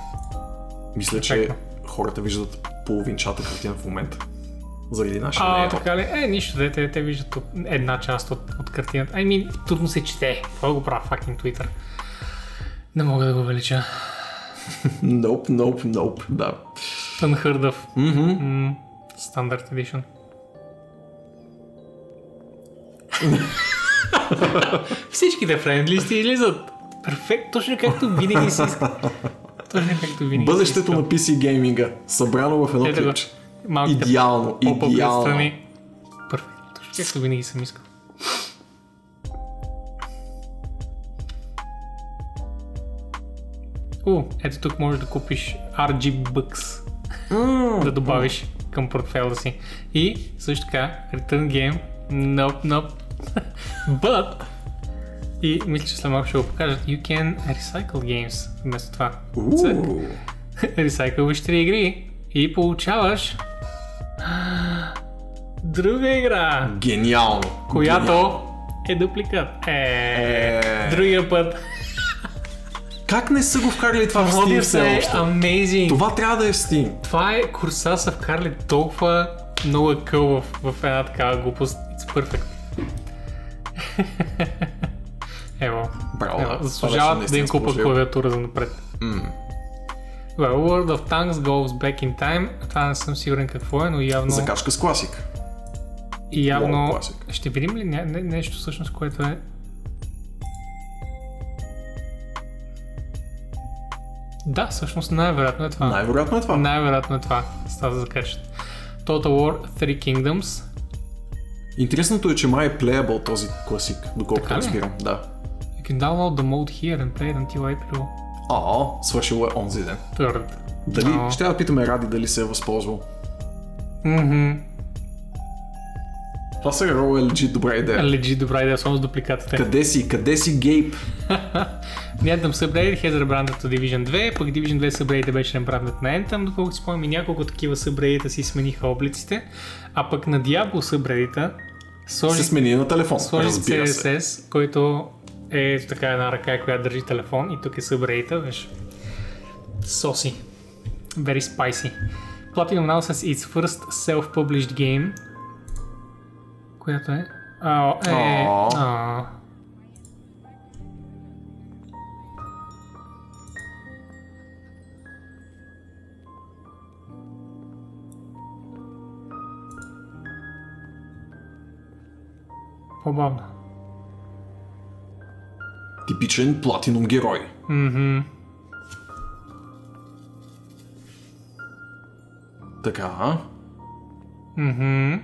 Мисля, че хората виждат половинчата картина в момента. Заради нашия А, така ли? Е, нищо, де, те, те виждат една част от, от картината. Ами, трудно се чете. Това го правя fucking Twitter. Не мога да го увелича. Nope, nope, nope. Да. Unheard of. Мгм. М, Standard Edition. Всичките френдлисти излизат. Перфект, точно както винаги си иска. Точно както винаги Бъдещето на PC гейминга, събрано в едно ключ. Идеално, идеално. Перфект, точно както винаги съм искал. О, ето тук можеш да купиш RG Bucks. да добавиш към портфела си. И също така, Return Game, nope, nope. *laughs* But, и мисля, че след малко ще го покажат, you can recycle games вместо това. Ресайкълваш *laughs* 3 игри и получаваш *gasps* друга игра, Гениално. която е дупликат. Е, Е. другия път. Как не са го вкарали това в Steam все се още? amazing. Това... Трябва да е в Steam. Това е курса са вкарали толкова много е къл в, в една такава глупост. It's perfect. *laughs* Ево. Браво. Ево, заслужават да им сполучливо. клавиатура за напред. Well, World of Tanks goes back in time. Това не съм сигурен какво е, но явно... Закачка с класик. И явно ще видим ли ня- не, нещо всъщност, което е... Да, всъщност най-вероятно е това. Най-вероятно е това. Най-вероятно е това. Става да закачат. Total War Three Kingdoms. Интересното е, че май е playable този класик, доколкото разбирам. Да. You can download the mode here and play it until April А, свършило е онзи ден. 3rd. Дали, А. ще да питаме Ради дали се е възползвал. Мгм. Това сега е legit добра идея. Legit добра идея, само с дупликатите. Къде си? Къде си, Гейб? *laughs* The Anthem Subreddit has rebranded to Division 2, пък Division 2 Subreddit беше rebranded на Anthem, доколкото спомням и няколко такива Subreddit си смениха облиците, а пък на Diablo Subreddit Се сложи, смени на телефон, сложи разбира се. CSS, който е така една ръка, която държи телефон и тук е Subreddit, виж. Соси. Very spicy. Platinum announces its first self-published game, която е... А, е, а, По-бавно. Типичен платинум герой. Мгм. Така. Мгм.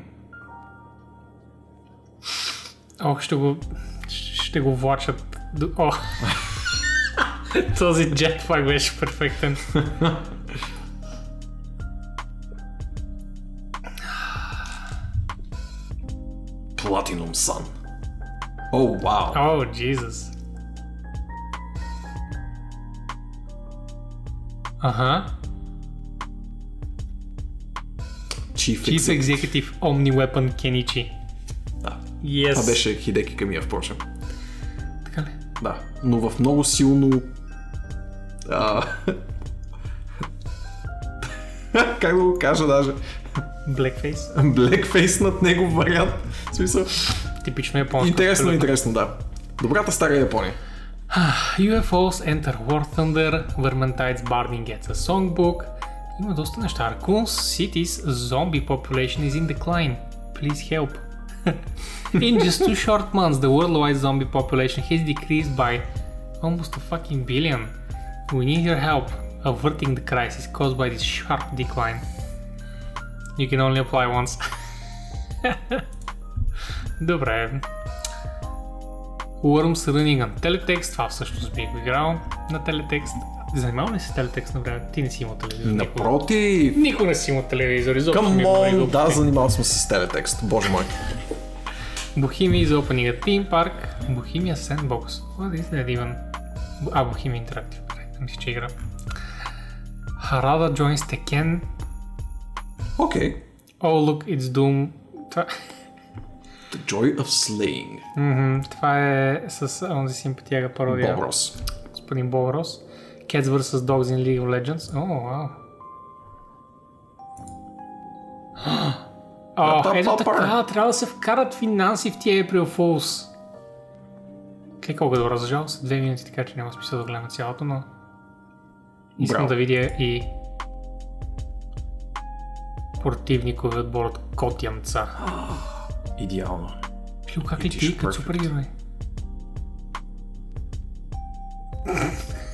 Ох, ще го... Ще го влачат. О. *laughs* Този jetpack беше перфектен. *laughs* Platinum Sun. О, вау. О, Jesus. Ага. Chief, Chief Executive. Executive Omni Weapon Kenichi. Да. Yes. Това беше Хидеки Камия, впрочем. Така ли? Да. Но в много силно... А... *laughs* как да го кажа даже? Blackface. Blackface над него вариант. В смисъл... Типично японско. Интересно, абсолютно. интересно, да. Добрата стара Япония. *sighs* UFOs enter War Thunder, Vermintide's Barding gets a songbook. Има доста неща. Raccoon City's zombie population is in decline. Please help. *laughs* in just two short months, the worldwide zombie population has decreased by almost a fucking billion. We need your help averting the crisis caused by this sharp decline. You can only apply once. *laughs* Добре. Worms Running on Teletext, това всъщност бих играл на Teletext. Занимавал ли си Teletext на време? Ти не си имал телевизор. Напротив. Никога не си имал телевизор. Изобщо ми е Камон, говори да, занимавал съм се с телетекст. Боже мой. Bohemia is opening a theme park. Bohemia Sandbox. What is that even? А, Bohemia Interactive. Мисля, че игра. Harada joins Tekken. Окей. Oh, look, it's Doom. Това, The Joy of Slaying. Мгм, това е с онзи симпатияга пародия. Боб Рос. господин Болрос. Cats vs. Dogs in League of Legends. О, вау. *gasps* О, Та- ето та- така, трябва да се вкарат финанси в тия April Fools. Кай колко е добро, за жал са две минути, така че няма смисъл да гледам цялото, но... Искам Браво. да видя и противникови отбор от Котянца. *gasps* Идеално. Пил, как ли ти като супергерой?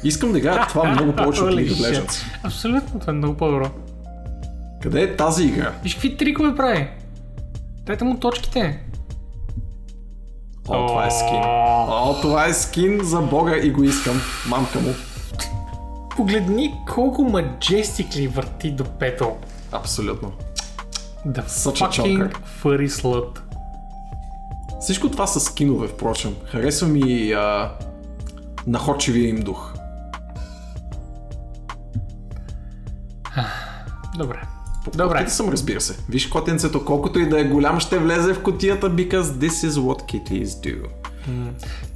Искам да играя това много повече от League of. Legends. Абсолютно, това е много по-добро. Къде е тази игра? Виж какви трикове прави. Дайте му точките. О, това е скин. О, това е скин за бога и го искам. Мамка му. Погледни колко majestically върти до пето. Абсолютно. A fucking furry slut. Всичко това са скинове, впрочем. Харесва ми а, находчивия им дух. Добре. Добре. котките съм, разбира се. Виж котенцето, колкото и да е голям, ще влезе в котията, because this is what kitties do.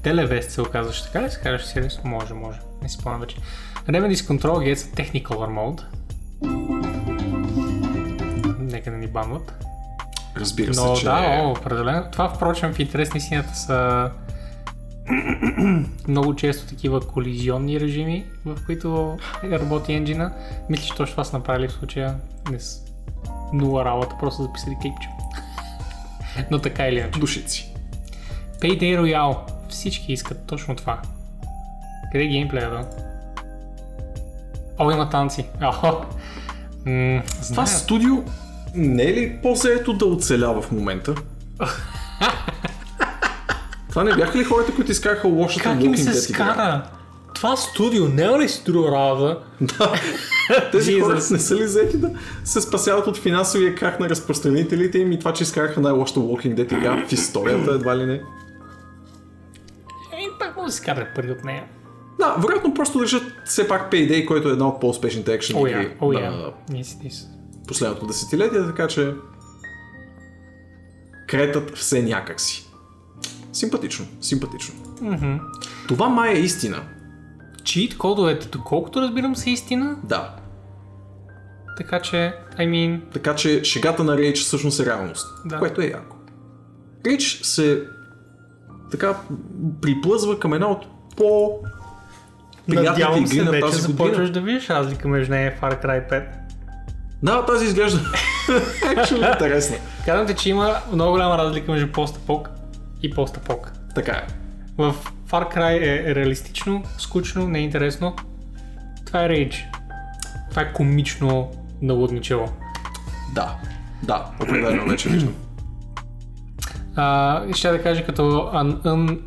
Телевест се оказваш, така ли се казваш сериозно? Може, може. Не си спомням вече. Remedies Control gets a Technicolor mode. Нека да ни банват. Разбира се, Но че... да, о, определено. Това, впрочем, в интерес на истината са *clears throat* много често такива колизионни режими, в които работи енджина. Мисля, че точно това са направили в случая. Не с нула работа, просто записали клипче. Но така или иначе. Душици. Payday Royale. Всички искат точно това. Къде е геймплея, да? О, има танци. Ахо. М, Това студио не е ли по-заето да оцелява в момента? Това не бяха ли хората, които изкараха лошата Как им се скара? Това студио няма ли си друга работа? Тези Jesus. хора не са ли заети да се спасяват от финансовия крах на разпространителите им и това, че изкараха най-лошата Walking Dead игра в историята, едва ли не? Еми, пак може да си карат пари от нея. Да, вероятно просто държат все пак Payday, който е една от по-успешните екшен игри на я. Ниси, ниси. Последното десетилетие, така че кретат все някакси. Симпатично, симпатично. Това май е истина. Чит кодовете, доколкото разбирам, са истина. Да. Така че, I mean, Така че шегата на Рейдж всъщност е реалност. Да. Което е яко. Рейдж се така приплъзва към една от по надявам се вече започваш да видиш разлика между нея и Far Cry 5. Да, тази изглежда *laughs* actually интересна. Казвам ти, че има много голяма разлика между постапок и постапок. Така е. В Far Cry е реалистично, скучно, неинтересно. Това е Rage. Това е комично налудничево. Да. Да, определено вече виждам. А, ще да кажа като un, un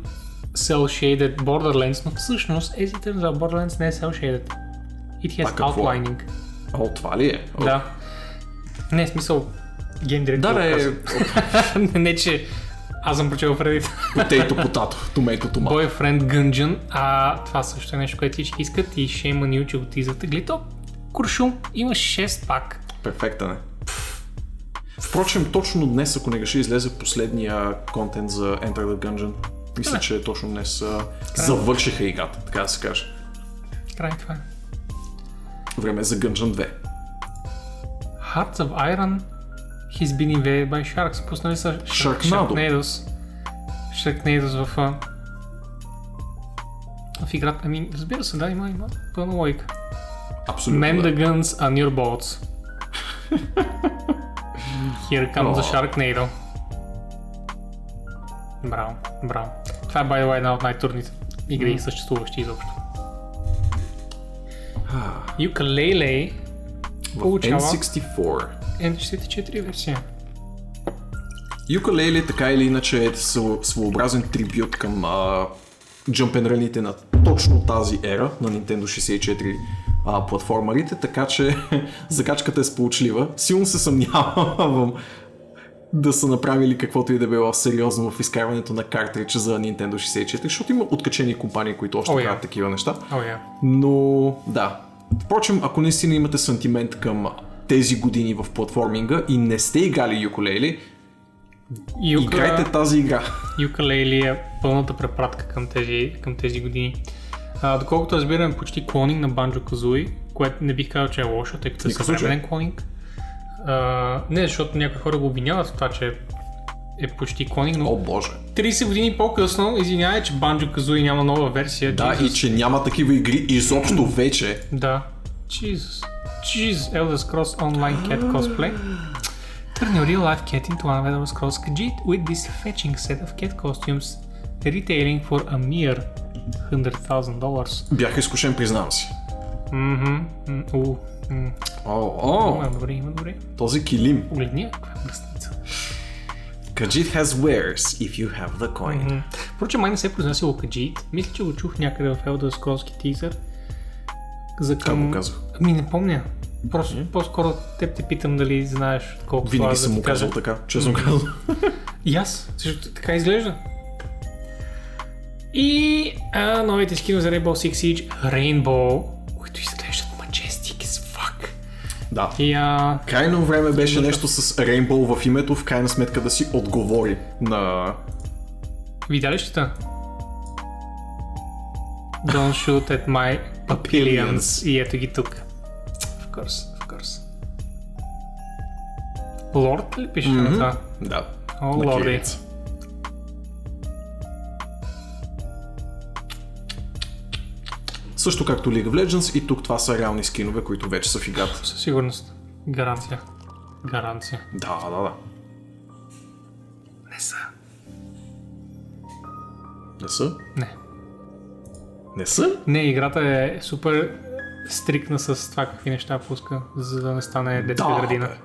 cel-shaded Borderlands, но всъщност езите за Borderlands не е cel-shaded. It has А какво е? outlining. О, това ли е? О, Да. Не, в смисъл, гейм директор. Да, да е не, не, че аз съм прочел преди potato potato, tomato tomato. Boyfriend Gungeon, а това също е нещо, което всички искат и shame on you, че го тизате. Глито, куршум, има 6 пак. Перфектен е. Впрочем, точно днес, ако не греша, излезе последния контент за Enter the Gungeon. Мисля, Да. че точно днес завършиха играта, така да се каже. Край това е. Време е за Gungeon 2. Hearts of Iron He's been invaded by sharks. Пуснали са Shark- Sharknado. Sharknados. Sharknados в, в играта. Ами, разбира се, да, има, има пълна логика. Абсолютно. Man да. the guns on your boats. Here comes the О. Sharknado. Браво, браво. Това е, by the way, една от най-трудните игри, съществуващи изобщо. Ukulele В получава N64. N64 версия. Ukulele така или иначе е св- своеобразен трибют към а, Run-ите на точно тази ера на Nintendo 64 а, платформарите, така че *laughs* закачката е сполучлива. Силно се съмнявам *laughs* да са направили каквото и да било сериозно в изкарването на картридж за Nintendo 64, защото има откачени компании, които още О, я. правят такива неща. О, я. Но да. Впрочем, ако наистина имате сантимент към тези години в платформинга и не сте играли Ukulele, играйте тази игра. Ukulele е пълната препратка към тези, към тези години. А, доколкото разбирам, е почти клонинг на Banjo Kazooie, което не бих казал, че е лошо, тъй като е съвременен клонинг. А, не, защото някои хора го обвиняват в това, че е почти клонинг, но О боже. 30 години по-късно, извинявай, че Banjo Kazooie няма нова версия. Да, Jesus. и че няма такива игри изобщо вече. Да. Jesus. Jeez, Elder Scrolls Online Cat Cosplay. Turn your real life cat into of Elder Scrolls Khajiit with this fetching set of cat costumes retailing for a mere $100,000. Бях изкушен, признавам си. Мгм. М, У. м. О, о, Има добре, има добре. този килим. Погледни, каква е Khajiit has wares if you have the coin. Впрочем, май не се е произнасяло Khajiit. Мисля, че го чух някъде в Elder Scrolls тизър. За Как към... го казах? Ами не помня. Просто по-скоро теб те питам дали знаеш колко това Винаги да съм ти му казал кажа. така, честно казвам. И аз, също така изглежда. И а, новите скини за Rainbow Six Siege Rainbow, които изглеждат fuck. Да. И а, Крайно време беше нещо с Rainbow в името, в крайна сметка да си отговори на... видя ли щита? Don't shoot at my papillions. И ето ги тук. Of course, of course. Лорд ли пише на това? Да. О, лорди. кирилица. Също както League of Legends и тук това са реални скинове, които вече са в играта. Със сигурност. Гаранция. Гаранция. Да, да, да. Не са. Не са? Не. Не са? Не, играта е супер стрикна с това какви неща пуска, за да не стане детска Да, градина. бе.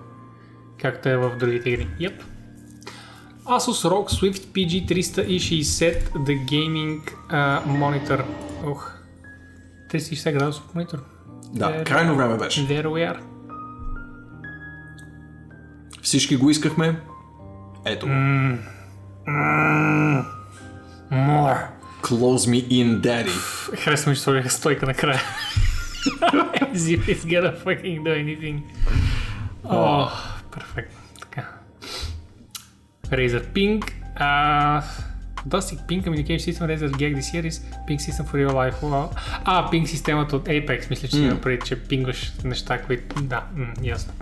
Както е в другите игри. Yep. Asus ROG Swift PG360 The Gaming uh, Monitor. Ох. 360 градусов монитор. Да, There- крайно време беше. There we are. Всички го искахме. Ето. го. More. Close me in, daddy. Харесва ми, че сложих стойка накрая. As if it's gonna fucking do anything. О, перфектно. Така. Razer Ping. Uh, Fantastic Ping Communication System Razer GAG Series Ping System for Real Life. Wow. А, Ping системата от Apex. Мисля, че mm. има преди, че пингваш неща, които... Да, м, ясно.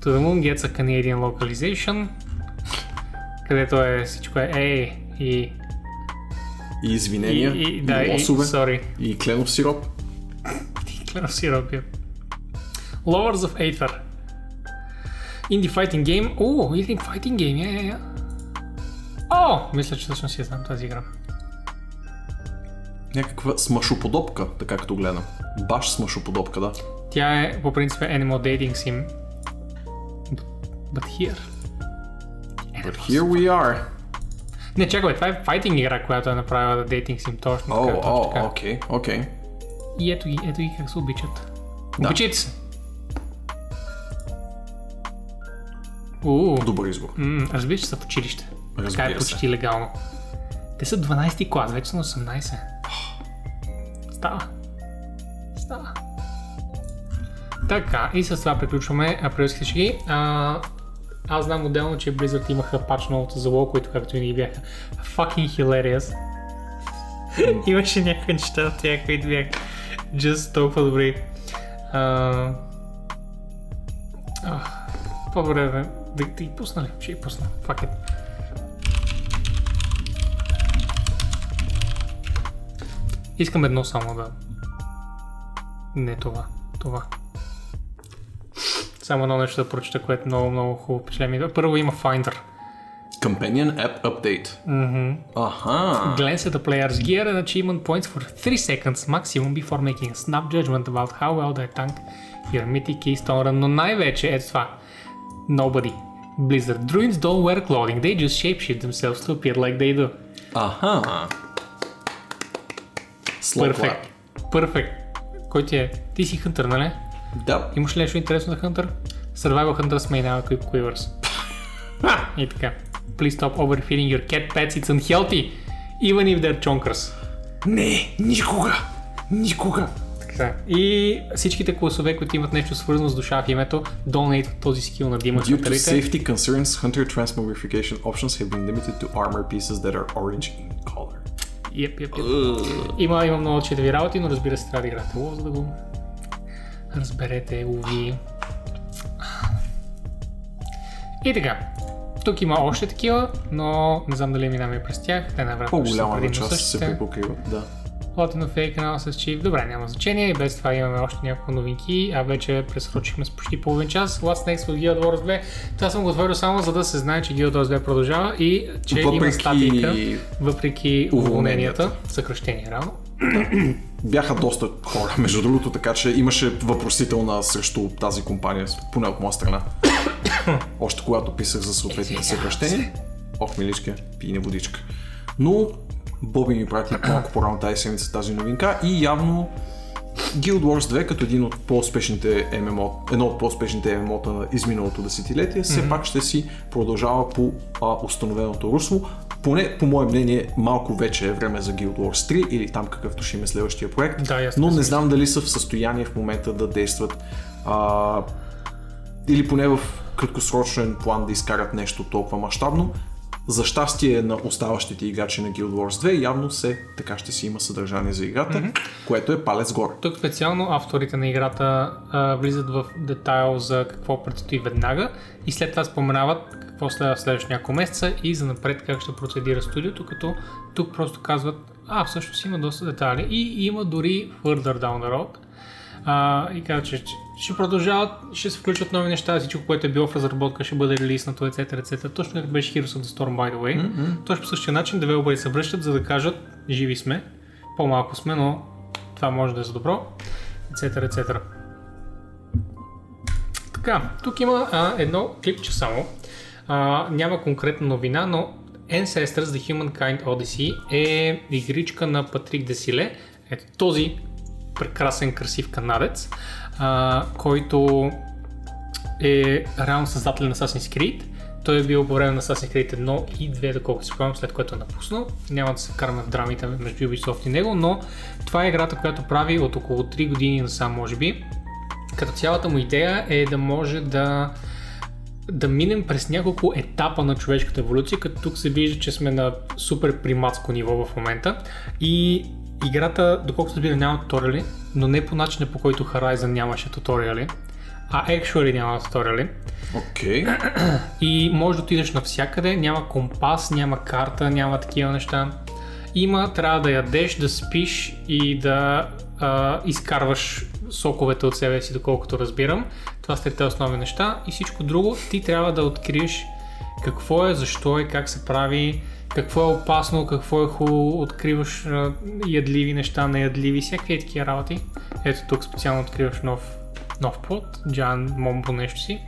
To the Moon gets a Canadian localization. Където е всичко е A и... И И, извинения, и, да, и и, лосове, sorry. и кленов сироп. Кленов сироп, yep. Lovers of Aether. Indie fighting game. О, indie fighting game, я, я, я. О, мисля, че всъщност я знам тази игра. Някаква смашоподобка, така като гледам. Баш смашоподобка, да. Тя е по принцип е Animal Dating Sim. But, here. But here we are. Не, чакай, това е файтинг игра, която е направила Dating Sim точно О, о, окей, окей. И ето ги, ето ги как се обичат. Да. Обичайте се. Добър избор. разбира се, в училище. Така е Разбира се. почти легално. Те са 12 клас, вече са на 18. Става. Става. Така, и с това приключваме априлските шеги. А, аз знам отделно, че Blizzard имаха пач новото за които както винаги бяха fucking hilarious. *laughs* Имаше някакви неща от тях, които бяха just толкова добри. А, а, по-добре да, да, да ги пусна ли? Ще ги пусна. Fuck it. Искам едно само да... Не това. Това. Само едно нещо да прочета, което много, много хубаво впечатление. Първо има Finder. Companion App Update. Аха. Glance at the player's gear and achievement points for 3 seconds maximum before making a snap judgment about how well they tank your mythic keystone run. Но най-вече ето това. Nobody. Blizzard. Druids don't wear clothing. They just shapeshift themselves to appear like they do. Аха. Перфект. Перфект. Кой ти е? Ти си хънтър, нали? Да. Имаш ли нещо интересно за Hunter? Survival Hunters may now equip quivers. И така. Please stop overfeeding your cat pets, it's unhealthy, even if they're chonkers. Не, никога. Никога. Така. И всичките класове, които имат нещо свързано с душа в името, donate този скил на Дима Due to safety concerns, Hunter transmogrification options have been limited to armor pieces that are orange in color. Yep, yep, yep. Има, има много четири работи, но разбира се, трябва да играте лоу, за да го разберете, уви. И така. Тук има още такива, но не знам дали минаваме през тях. Те най-вероятно предимно част се същите. препокриват, да. Latin of Fake Analysis Chief. Добре, няма значение. И без това имаме още няколко новинки, а вече пресрочихме с почти половин час. What's next with Guild Wars 2? Това съм го отворил само за да се знае, че Guild Wars 2 продължава и че има Въпреки статика, въпреки уволненията, съкръщение рано. *clears throat* Бяха доста хора, между другото, така че имаше въпросителна срещу тази компания, поне от моя страна. *coughs* Още когато писах за съответните съкръщения. Ох, миличка, пине водичка. Но Боби ми прати малко по-рано тази седмица тази новинка и явно Guild Wars 2 като един от по-успешните ММО, едно от по-успешните ММО-та на изминалото десетилетие, все пак ще си продължава по а, установеното русло. Поне, по мое мнение, малко вече е време за Guild Wars 3 или там какъвто ще има следващия проект. Да, аз но не знам дали са в състояние в момента да действат а, или поне в краткосрочен план да изкарат нещо толкова мащабно. За щастие на оставащите играчи на Guild Wars 2 явно се така ще си има съдържание за играта, mm-hmm. което е палец горе. Тук специално авторите на играта а, влизат в детайл за какво предстои веднага и след това споменават какво следва в следващите няколко месеца и за напред как ще процедира студиото, като тук просто казват, а всъщност има доста детайли и има дори further down the road. А, и казват, че че ще продължават, ще се включват нови неща, всичко, което е било в разработка, ще бъде релиснато, etc. etc. Точно както беше Heroes of the Storm, by the way. Mm-hmm. Точно по същия начин девелопери се връщат, за да кажат, живи сме, по-малко сме, но това може да е за добро, etc. etc. Така, тук има а, едно клипче само. А, няма конкретна новина, но Ancestors The Humankind Odyssey е игричка на Патрик Десиле. Ето този прекрасен, красив канадец, а, който е реално създател на Assassin's Creed. Той е бил по време на Assassin's Creed 1 и 2, доколкото си спомням, след което е напуснал. Няма да се караме в драмите между Ubisoft и него, но това е играта, която прави от около 3 години насам, може би. Като цялата му идея е да може да да минем през няколко етапа на човешката еволюция, като тук се вижда, че сме на супер приматско ниво в момента и играта, доколкото разбира, няма туториали, но не по начина по който Horizon нямаше туториали, а actually няма туториали. Окей. Okay. И може да отидеш навсякъде, няма компас, няма карта, няма такива неща. Има, трябва да ядеш, да спиш и да а, изкарваш соковете от себе си, доколкото разбирам. Това са трите основни неща и всичко друго ти трябва да откриеш какво е, защо е, как се прави, какво е опасно, какво е хубаво, откриваш ядливи неща, неядливи, всякакви такива работи. Ето тук специално откриваш нов, нов плод, Джан Момбо нещо си.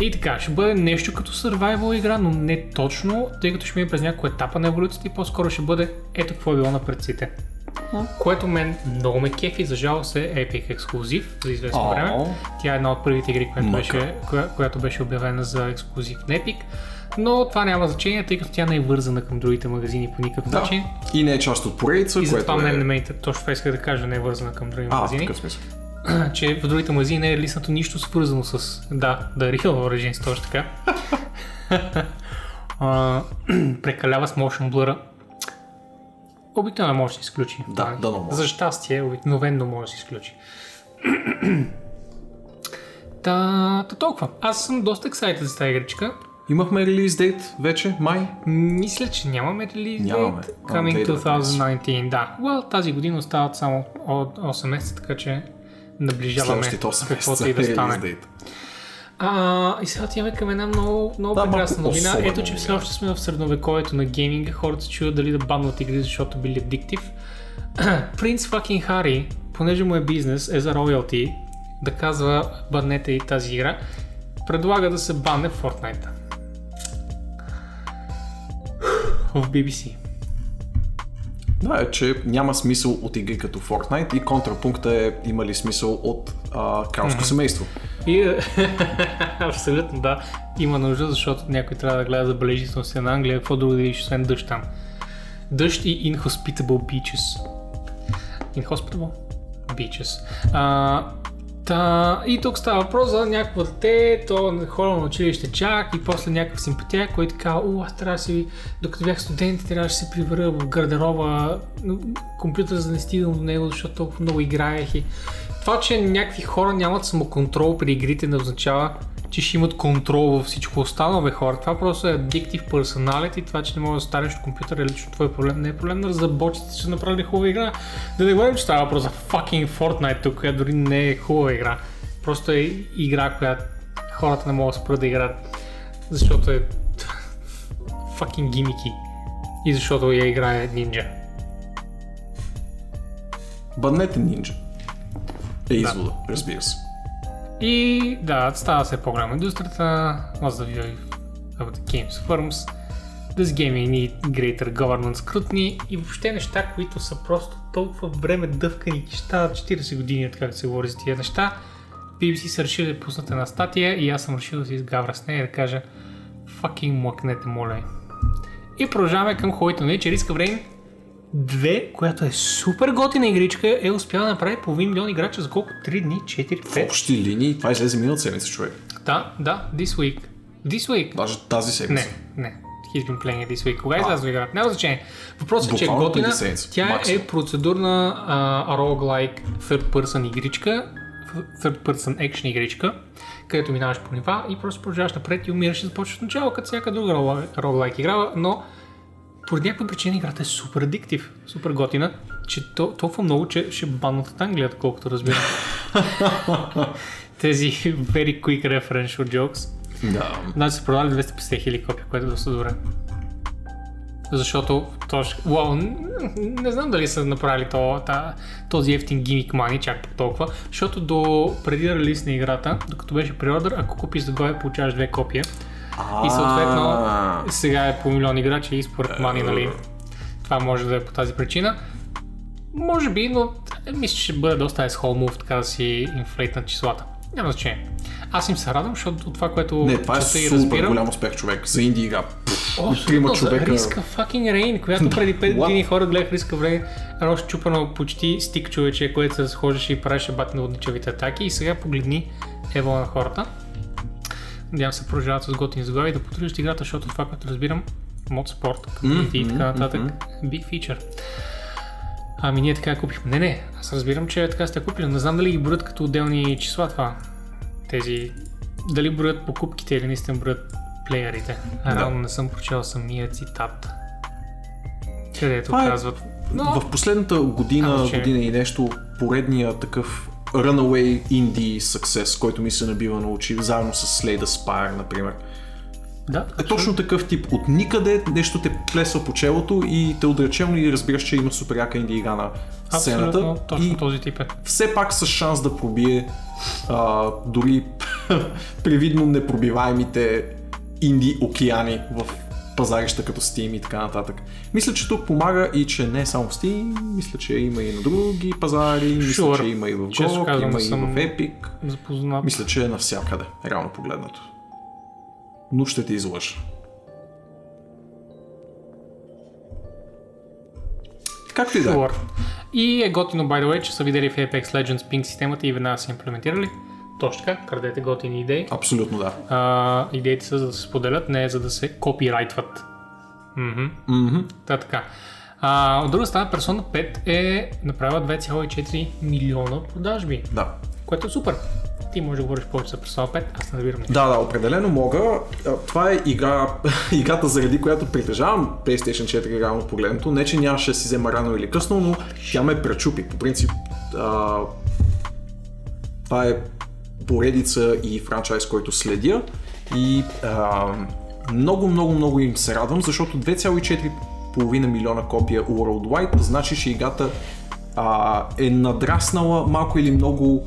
И така, ще бъде нещо като survival игра, но не точно, тъй като ще мине през някои етапа на еволюцията и по-скоро ще бъде ето какво е било на предците. Което мен много ме кефи, за жалост е Epic ексклюзив за известно О. време. Тя е една от първите игри, която беше, коя, която беше обявена за ексклюзив на Epic. Но това няма значение, тъй като тя не е вързана към другите магазини по никакъв Да. начин. И не е част от поредица, И затова мен не е... ме инте- точно това исках да кажа, не е вързана към други А, магазини. смисъл. *clears throat* че в другите магазини не е лиснато нищо свързано с да, да Real Origins, точно така. *laughs* А, *clears throat* прекалява с motion blur Обикновено може да се изключи. Да, Това е. дано може. За щастие, обикновено може да се изключи. *clears throat* Та, та толкова. Аз съм доста excited за тази игричка. Имахме релиз дейт вече, май. Мисля, че нямаме релиз Нямаме. А, Coming 2019. 2019, да. Well, тази година остават само от 8 месеца, така че наближаваме Следващите 8 каквото и да стане. дейт. А, и сега отиваме към една много, много Да, прекрасна новина. особена Ето, че все още сме в средновековието на гейминга. Хората се чудят дали да банват игри, защото били адиктив. *clears throat* Принц fucking Хари, понеже му е бизнес, е за роялти, да казва банете и тази игра, предлага да се банне Fortnite. В BBC. Да, е, че няма смисъл от игри като Fortnite и контрапункта е има ли смисъл от а, кралско семейство. И *laughs* абсолютно да, има нужда, защото някой трябва да гледа забележителности на Англия, какво друго да видиш, освен дъжд там. Дъжд и inhospitable beaches. Inhospitable? Beaches. А, та, и тук става въпрос за някакво дете, то хора на училище чак и после някакъв симпатия, който казва, о, аз трябва да докато бях студент, трябваше да се прибера в гардероба, компютър за да не стигам до него, защото толкова много играех и това, че някакви хора нямат самоконтрол при игрите не означава, че ще имат контрол във всичко останало, бе хора. Това просто е addictive personality, това, че не можеш да станеш от компютъра е лично твой проблем. Не е проблем на разработчиците, че са направили хубава игра. Да не говорим, че става въпрос за fucking Fortnite тук, която дори не е хубава игра. Просто е игра, която хората не могат да спрат да играят, защото е *laughs* fucking гимики. И защото я играе нинджа. Бъднете нинджа. Е извода, разбира се. И да, става все по-голяма индустрията, lots of of the games firms, this gaming need greater governance, крутни и въобще неща, които са просто толкова време дъвкани, че стават 40 години, така да се говори за тия неща. BBC са решили да пуснат една статия и аз съм решил да се изгавра с нея и да кажа fucking млъкнете, моля. ви». И продължаваме към хубавите новини, че of Rain 2, която е супер готина игричка, е успяла да направи половин милион играча за колко? 3 дни? 4? В 5? общи линии това излезе миналата седмица, човек. Да, да, this week. This week. Даже тази седмица. Не, не. He's been playing it this week. Кога излязва играта? Няма значение. Въпросът е, че е готина. Тя Максимум. е процедурна а, roguelike third person игричка, third person action игричка, където минаваш по нива и просто продължаваш напред и умираш и започваш от начало, като всяка друга rogue- roguelike игра, но поради някаква причина играта е супер адиктив, супер готина, че то, толкова много, че ще баннат от Англия, колкото разбирам. *laughs* Тези very quick referential jokes. Да. Значи са продали 250 хиляди копия, което е доста добре. Защото точно, уау, н- не знам дали са направили то, та, този ефтин гимик мани, чак по толкова, защото до преди релиз на играта, докато беше преордър, ако купиш заглавие, получаваш две копия. И съответно сега е по милион играчи и според мани, нали, това може да е по тази причина. Може би, но е, мисля, че ще бъде доста asshole move, така да си инфлейтнат числата. Няма значение. Аз им се радвам, защото от това, което Не, това е супер разбирам, голям успех, човек. За инди игра. Трима човека. Риска fucking Rain, която преди 5 What? години хора гледах Риска в Rain, едно щупано почти стик човече, което се схождаше и правеше бат на водничавите атаки и сега погледни ево на хората. Надявам се продължават с готини заглави да потрудиш играта, защото това, което разбирам, мод спорт, community и така нататък, big feature. Ами ние така купихме. Не, не, аз разбирам, че така сте купили. Не знам дали ги броят като отделни числа това. Тези... Дали броят покупките или наистина броят плеерите. А, Реално не съм прочел самия цитат. Където Това е- казват... Но, В последната година, Ама, че- година и нещо, поредния такъв runaway indie success, който ми се набива на очи, заедно с Slay the Spire, например. да, Е точно такъв тип. От никъде нещо те плесва по челото и те отречем и разбираш, че има супер яка инди игра на сцената. абсолютно точно И този тип е. все пак с шанс да пробие а, дори *laughs* привидно непробиваемите инди океани в пазарища като Steam и така нататък. Мисля, че тук помага и че не само в Steam, мисля, че има и на други пазари, мисля, Sure. че има и в GOG, казвам, има и в Epic. Запознат. Мисля, че е навсякъде, реално погледнато. Но ще те излъжа. Както и да е. Sure. И е готино, by the way, че са видели в Apex Legends Ping системата и веднага са имплементирали. Точно така, крадете готини идеи. Абсолютно да. А, идеите са за да се споделят, не за да се копирайтват. Мгм. Та така. А, от друга страна, Persona 5 е направила 2,4 милиона продажби, Да. което е супер. Ти можеш да говориш повече за Persona 5, аз не разбирам. Да, да, определено мога. Това е игра, *laughs* играта заради която притежавам PlayStation 4 реално погледнато. Не, че нямаше да си взема рано или късно, но тя ме пречупи. По принцип, а, това е поредица и франчайз, който следя. И а, много, много, много им се радвам, защото 2,4 милиона копия Worldwide значи, че играта а, е надраснала малко или много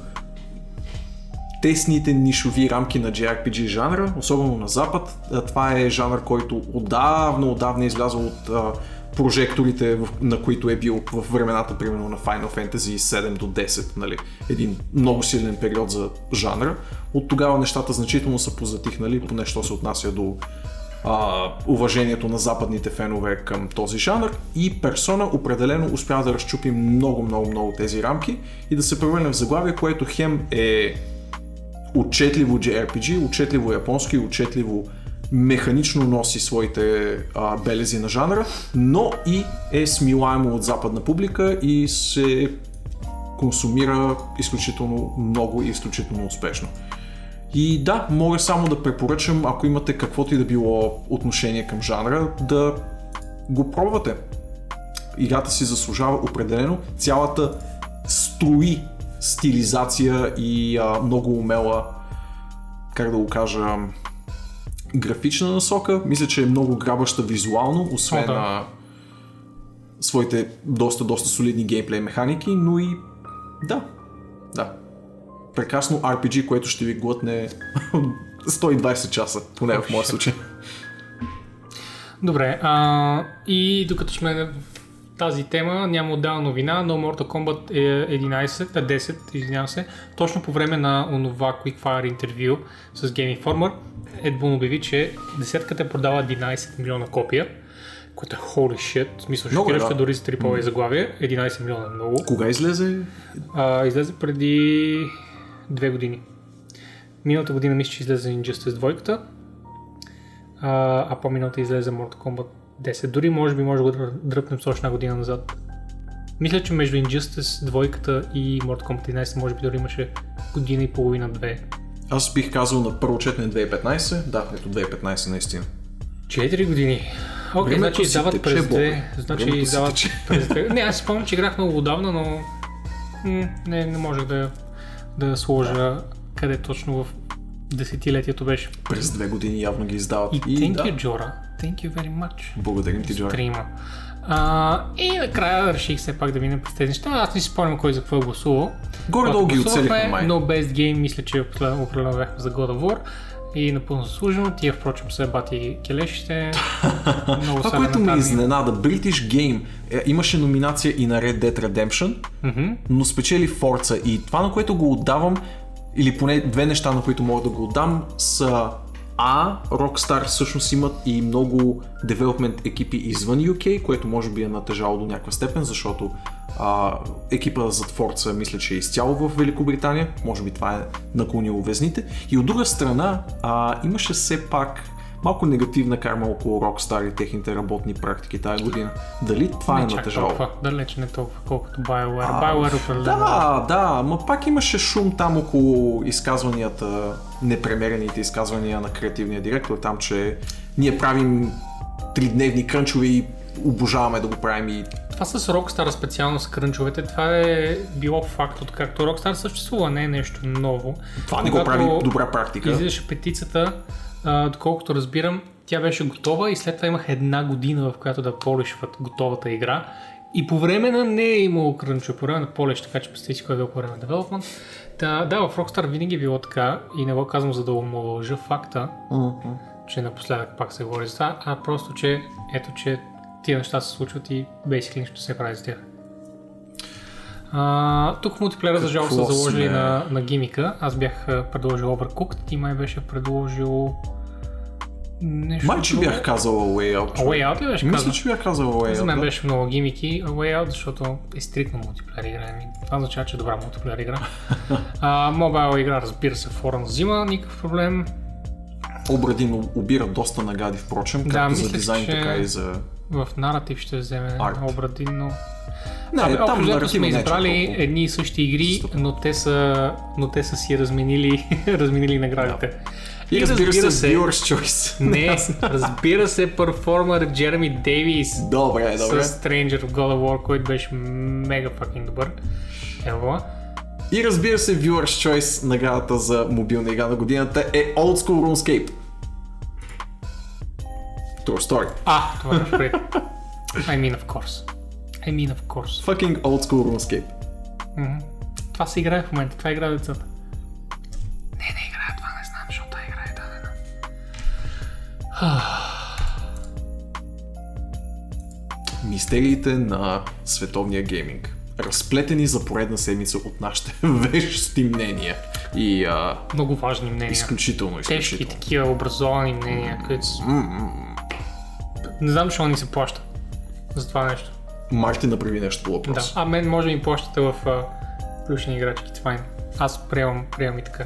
тесните нишови рамки на JRPG жанра, особено на Запад. Това е жанр, който отдавна, отдавна е излязъл от а, прожекторите, на които е бил в времената, примерно на Final Fantasy 7 до 10, нали? един много силен период за жанра. От тогава нещата значително са позатихнали, поне що се отнася до а, уважението на западните фенове към този жанр и персона определено успя да разчупи много, много, много тези рамки и да се превърне в заглавие, което хем е отчетливо JRPG, отчетливо японски, отчетливо механично носи своите а, белези на жанра, но и е смилаемо от западна публика и се консумира изключително много и изключително успешно. И да, мога само да препоръчам, ако имате каквото и да било отношение към жанра, да го пробвате. Играта си заслужава определено цялата строи стилизация и а, много умела, как да го кажа, графична насока. Мисля, че е много грабаща визуално, освен О, да. на своите доста, доста солидни геймплей механики, но и да, да. Прекрасно RPG, което ще ви глътне *laughs* 120 часа, поне в моя случай. Добре, а, и докато сме тази тема, няма отделна новина, но Mortal Kombat е 11, а 10, извинявам се, точно по време на онова Quickfire интервю с Game Informer, Ed Boon обяви, че десетката продава 11 милиона копия, което е holy shit, в смисъл Много е, шокиращо да. дори за трипова заглавие, 11 милиона е много. Кога излезе? А, излезе преди две години. Миналата година мисля, че излезе Injustice 2, а, а по-миналата излезе Mortal Kombat 10. Дори може би може да го дръ- дръпнем с още една година назад. Мисля, че между Injustice 2 и Mortal Kombat 11 може би дори имаше година и половина-две. Аз бих казал на първо четене 2015. Да, ето 2015 наистина. 4 години. Окей, Времето значи издават тече, през две. Значи Времето издават през две. Не, аз спомням, че играх много отдавна, но м- не, не можех да, да сложа къде точно в десетилетието беше. През две години явно ги издават. И, thank да, you, Джора. Thank you very much. благодарим ти. Стрима. А, и накрая реших все пак да минем през тези неща. Аз не си спомням кой за какво е гласувал. Горе-долу ги оцелихме май. Но Best Game мисля, че определено бяхме за God of War. И напълно заслужено. Тия, впрочем, са бати келешите. *laughs* Много Това, което ме изненада, British Game е, имаше номинация и на Red Dead Redemption, Мгм. но спечели Forza и това, на което го отдавам, или поне две неща, на които мога да го отдам, са А, Rockstar всъщност имат и много девелопмент екипи извън UK, което може би е натежало до някаква степен, защото а, екипа зад Forza мисля, че е изцяло в Великобритания, може би това е наклонило везните. И от друга страна а, имаше все пак малко негативна карма около Rockstar и техните работни практики тази година. Дали това е Не чак натежало? толкова. Далеч не толкова, колкото BioWare. BioWare определено. Да, да, ма пак имаше шум там около изказванията, непремерените изказвания на креативния директор, там, че ние правим тридневни крънчове и обожаваме да го правим и Това с Rockstar специално с крънчовете, това е било факт, откакто Rockstar съществува, не е нещо ново. това не го прави добра практика. Излизаше петицата, а, доколкото разбирам, тя беше готова и след това имах една година, в която да полишват готовата игра. И по време на не е имало крънчо, по време на полиш, така че представи си кой е бил по време на development. Да, да, в Rockstar винаги е било така и не го казвам за да омалъжа факта, че напоследък пак се говори за това, а просто, че ето, че тия неща се случват и basically нищо се прави за тях. А, тук в мултиплеера за жалост са заложили сме? на, на гимика. Аз бях а, предложил Overcooked, ти май беше предложил нещо Май, че бях казал Way Out. Човек. Way Out ли беше Мисля, казал? че бях казал Way За Out. мен да. беше много гимики, Way Out, защото е стрикна мултиплеер игра. Ами, Това означава, че е добра мултиплеер игра. *laughs* а, мобайл игра, разбира се, форум взима, никакъв проблем. Обрадин обира доста нагади, впрочем, Да, както за дизайн, така и за... В наратив ще вземе Арт. Обрадин, но... Не, Абе, там общо сме е избрали толкова. едни и същи игри, но те са, но те са си разменили, *laughs* разменили наградите. И разбира се, Viewer's Choice. *laughs* Не, разбира се, перформер Джереми Дейвис Добре, с добре. Stranger of God of War, който беше мега fucking добър. Ево. И разбира се, Viewer's Choice, наградата за мобилна игра на годината е Old School RuneScape. True story. А, това беше преди. I mean of course. I mean of course. Fucking Old School RuneScape. Мгм. Това се играе в момента, това играе децата. Не, не играе, това не знам, защото това играе дадена. Мистериите на световния гейминг. Разплетени за поредна седмица от нашите *laughs* вещи мнения. И а, Много важни мнения. изключително, Тежки изключително. такива образовани мнения, които... с- Не знам, защо ни се плаща за това нещо. Марти направи нещо по Да. въпрос. А мен може да ми плащате в плюшени играчки, fine. Аз приемам, приемам и така.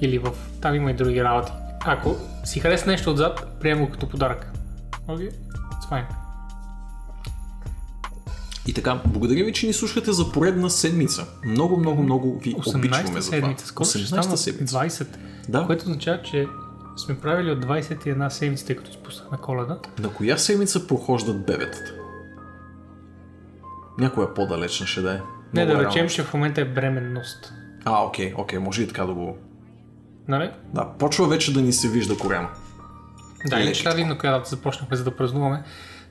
Или в... Там има и други работи. Ако си хареса нещо отзад, приемам го като подарък. Окей? Okay? It's fine. И така, благодаря ви, че ни слушате за поредна седмица. Много, много, много ви обичаме 18-та за това. седмица. Скоро ще 18-та станат седмица. 20. Да. Което означава, че сме правили от 21 седмици, тъй като изпуснахме коледа. На коя седмица прохождат бебетата? Някоя по-далечна ще да е. Не, да е речем, че в момента е бременност. А, окей, окей, може и така да го... Нали? Да, почва вече да ни се вижда корема. Да, и ще кажа на коя дата започнахме, за да празнуваме,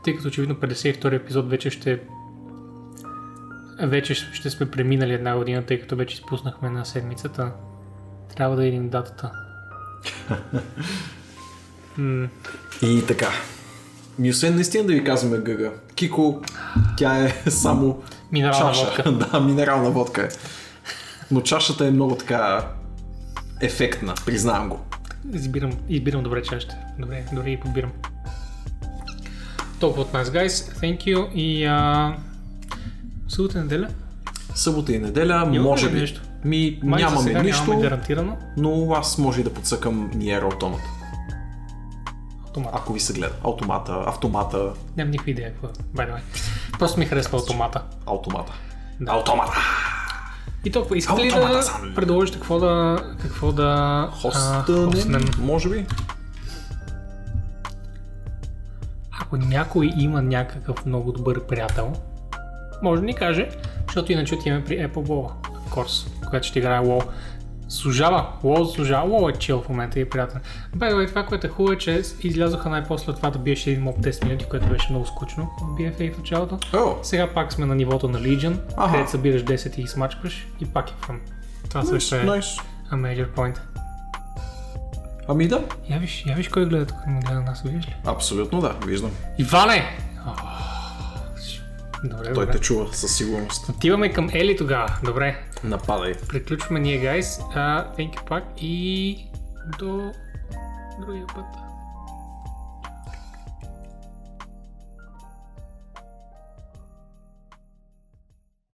тъй като очевидно 52 епизод вече ще вече ще сме преминали една година, тъй като вече изпуснахме на седмицата. Трябва да видим датата. *laughs* М, И така. И освен наистина да ви казваме гъга, Кико, тя е *laughs* само Минерална чаша. водка. *laughs* да, минерална водка е. Но чашата е много така ефектна, признавам го. избирам, избирам добре чаще. Добре, дори и подбирам. Толкова от нас, guys. Thank you и а... събота неделя. Събота и неделя, Имаме може би. нещо? Ми, Май нямаме сега нищо, Нямаме гарантирано. но аз може и да подсъкам Nier Automata. Автомат. Ако ви се гледа. Автомата, автомата, Нямам никаква идея какво е. Просто ми харесва автомата. автомата. Да. Автомата! И толкова. Искате ли Автомата да съм. предложите какво да, какво да а, Хостънем, хостнем? може би? Ако някой има някакъв много добър приятел, може да ни каже, защото иначе отиваме при Apple Wall, of course, която ще играе WoW. Служава, WoW служава, WoW е чил в момента и е the way, това, което е хубаво е, че излязоха най-после това да биеш един моб 10 минути, което беше много скучно в BFA в началото. О, Сега пак сме на нивото на Legion, Аха. където събираш 10 и смачкваш и пак е фън. Това също е найс. a major point. Ами да, Я виж, я виж кой гледа тук, не гледа нас, виждаш ли? абсолютно да, виждам. Иване! О, Добре, Той добре. те чува със сигурност. Отиваме към Ели тогава. Добре, Нападай. приключваме ние, thank you пак и до другия път.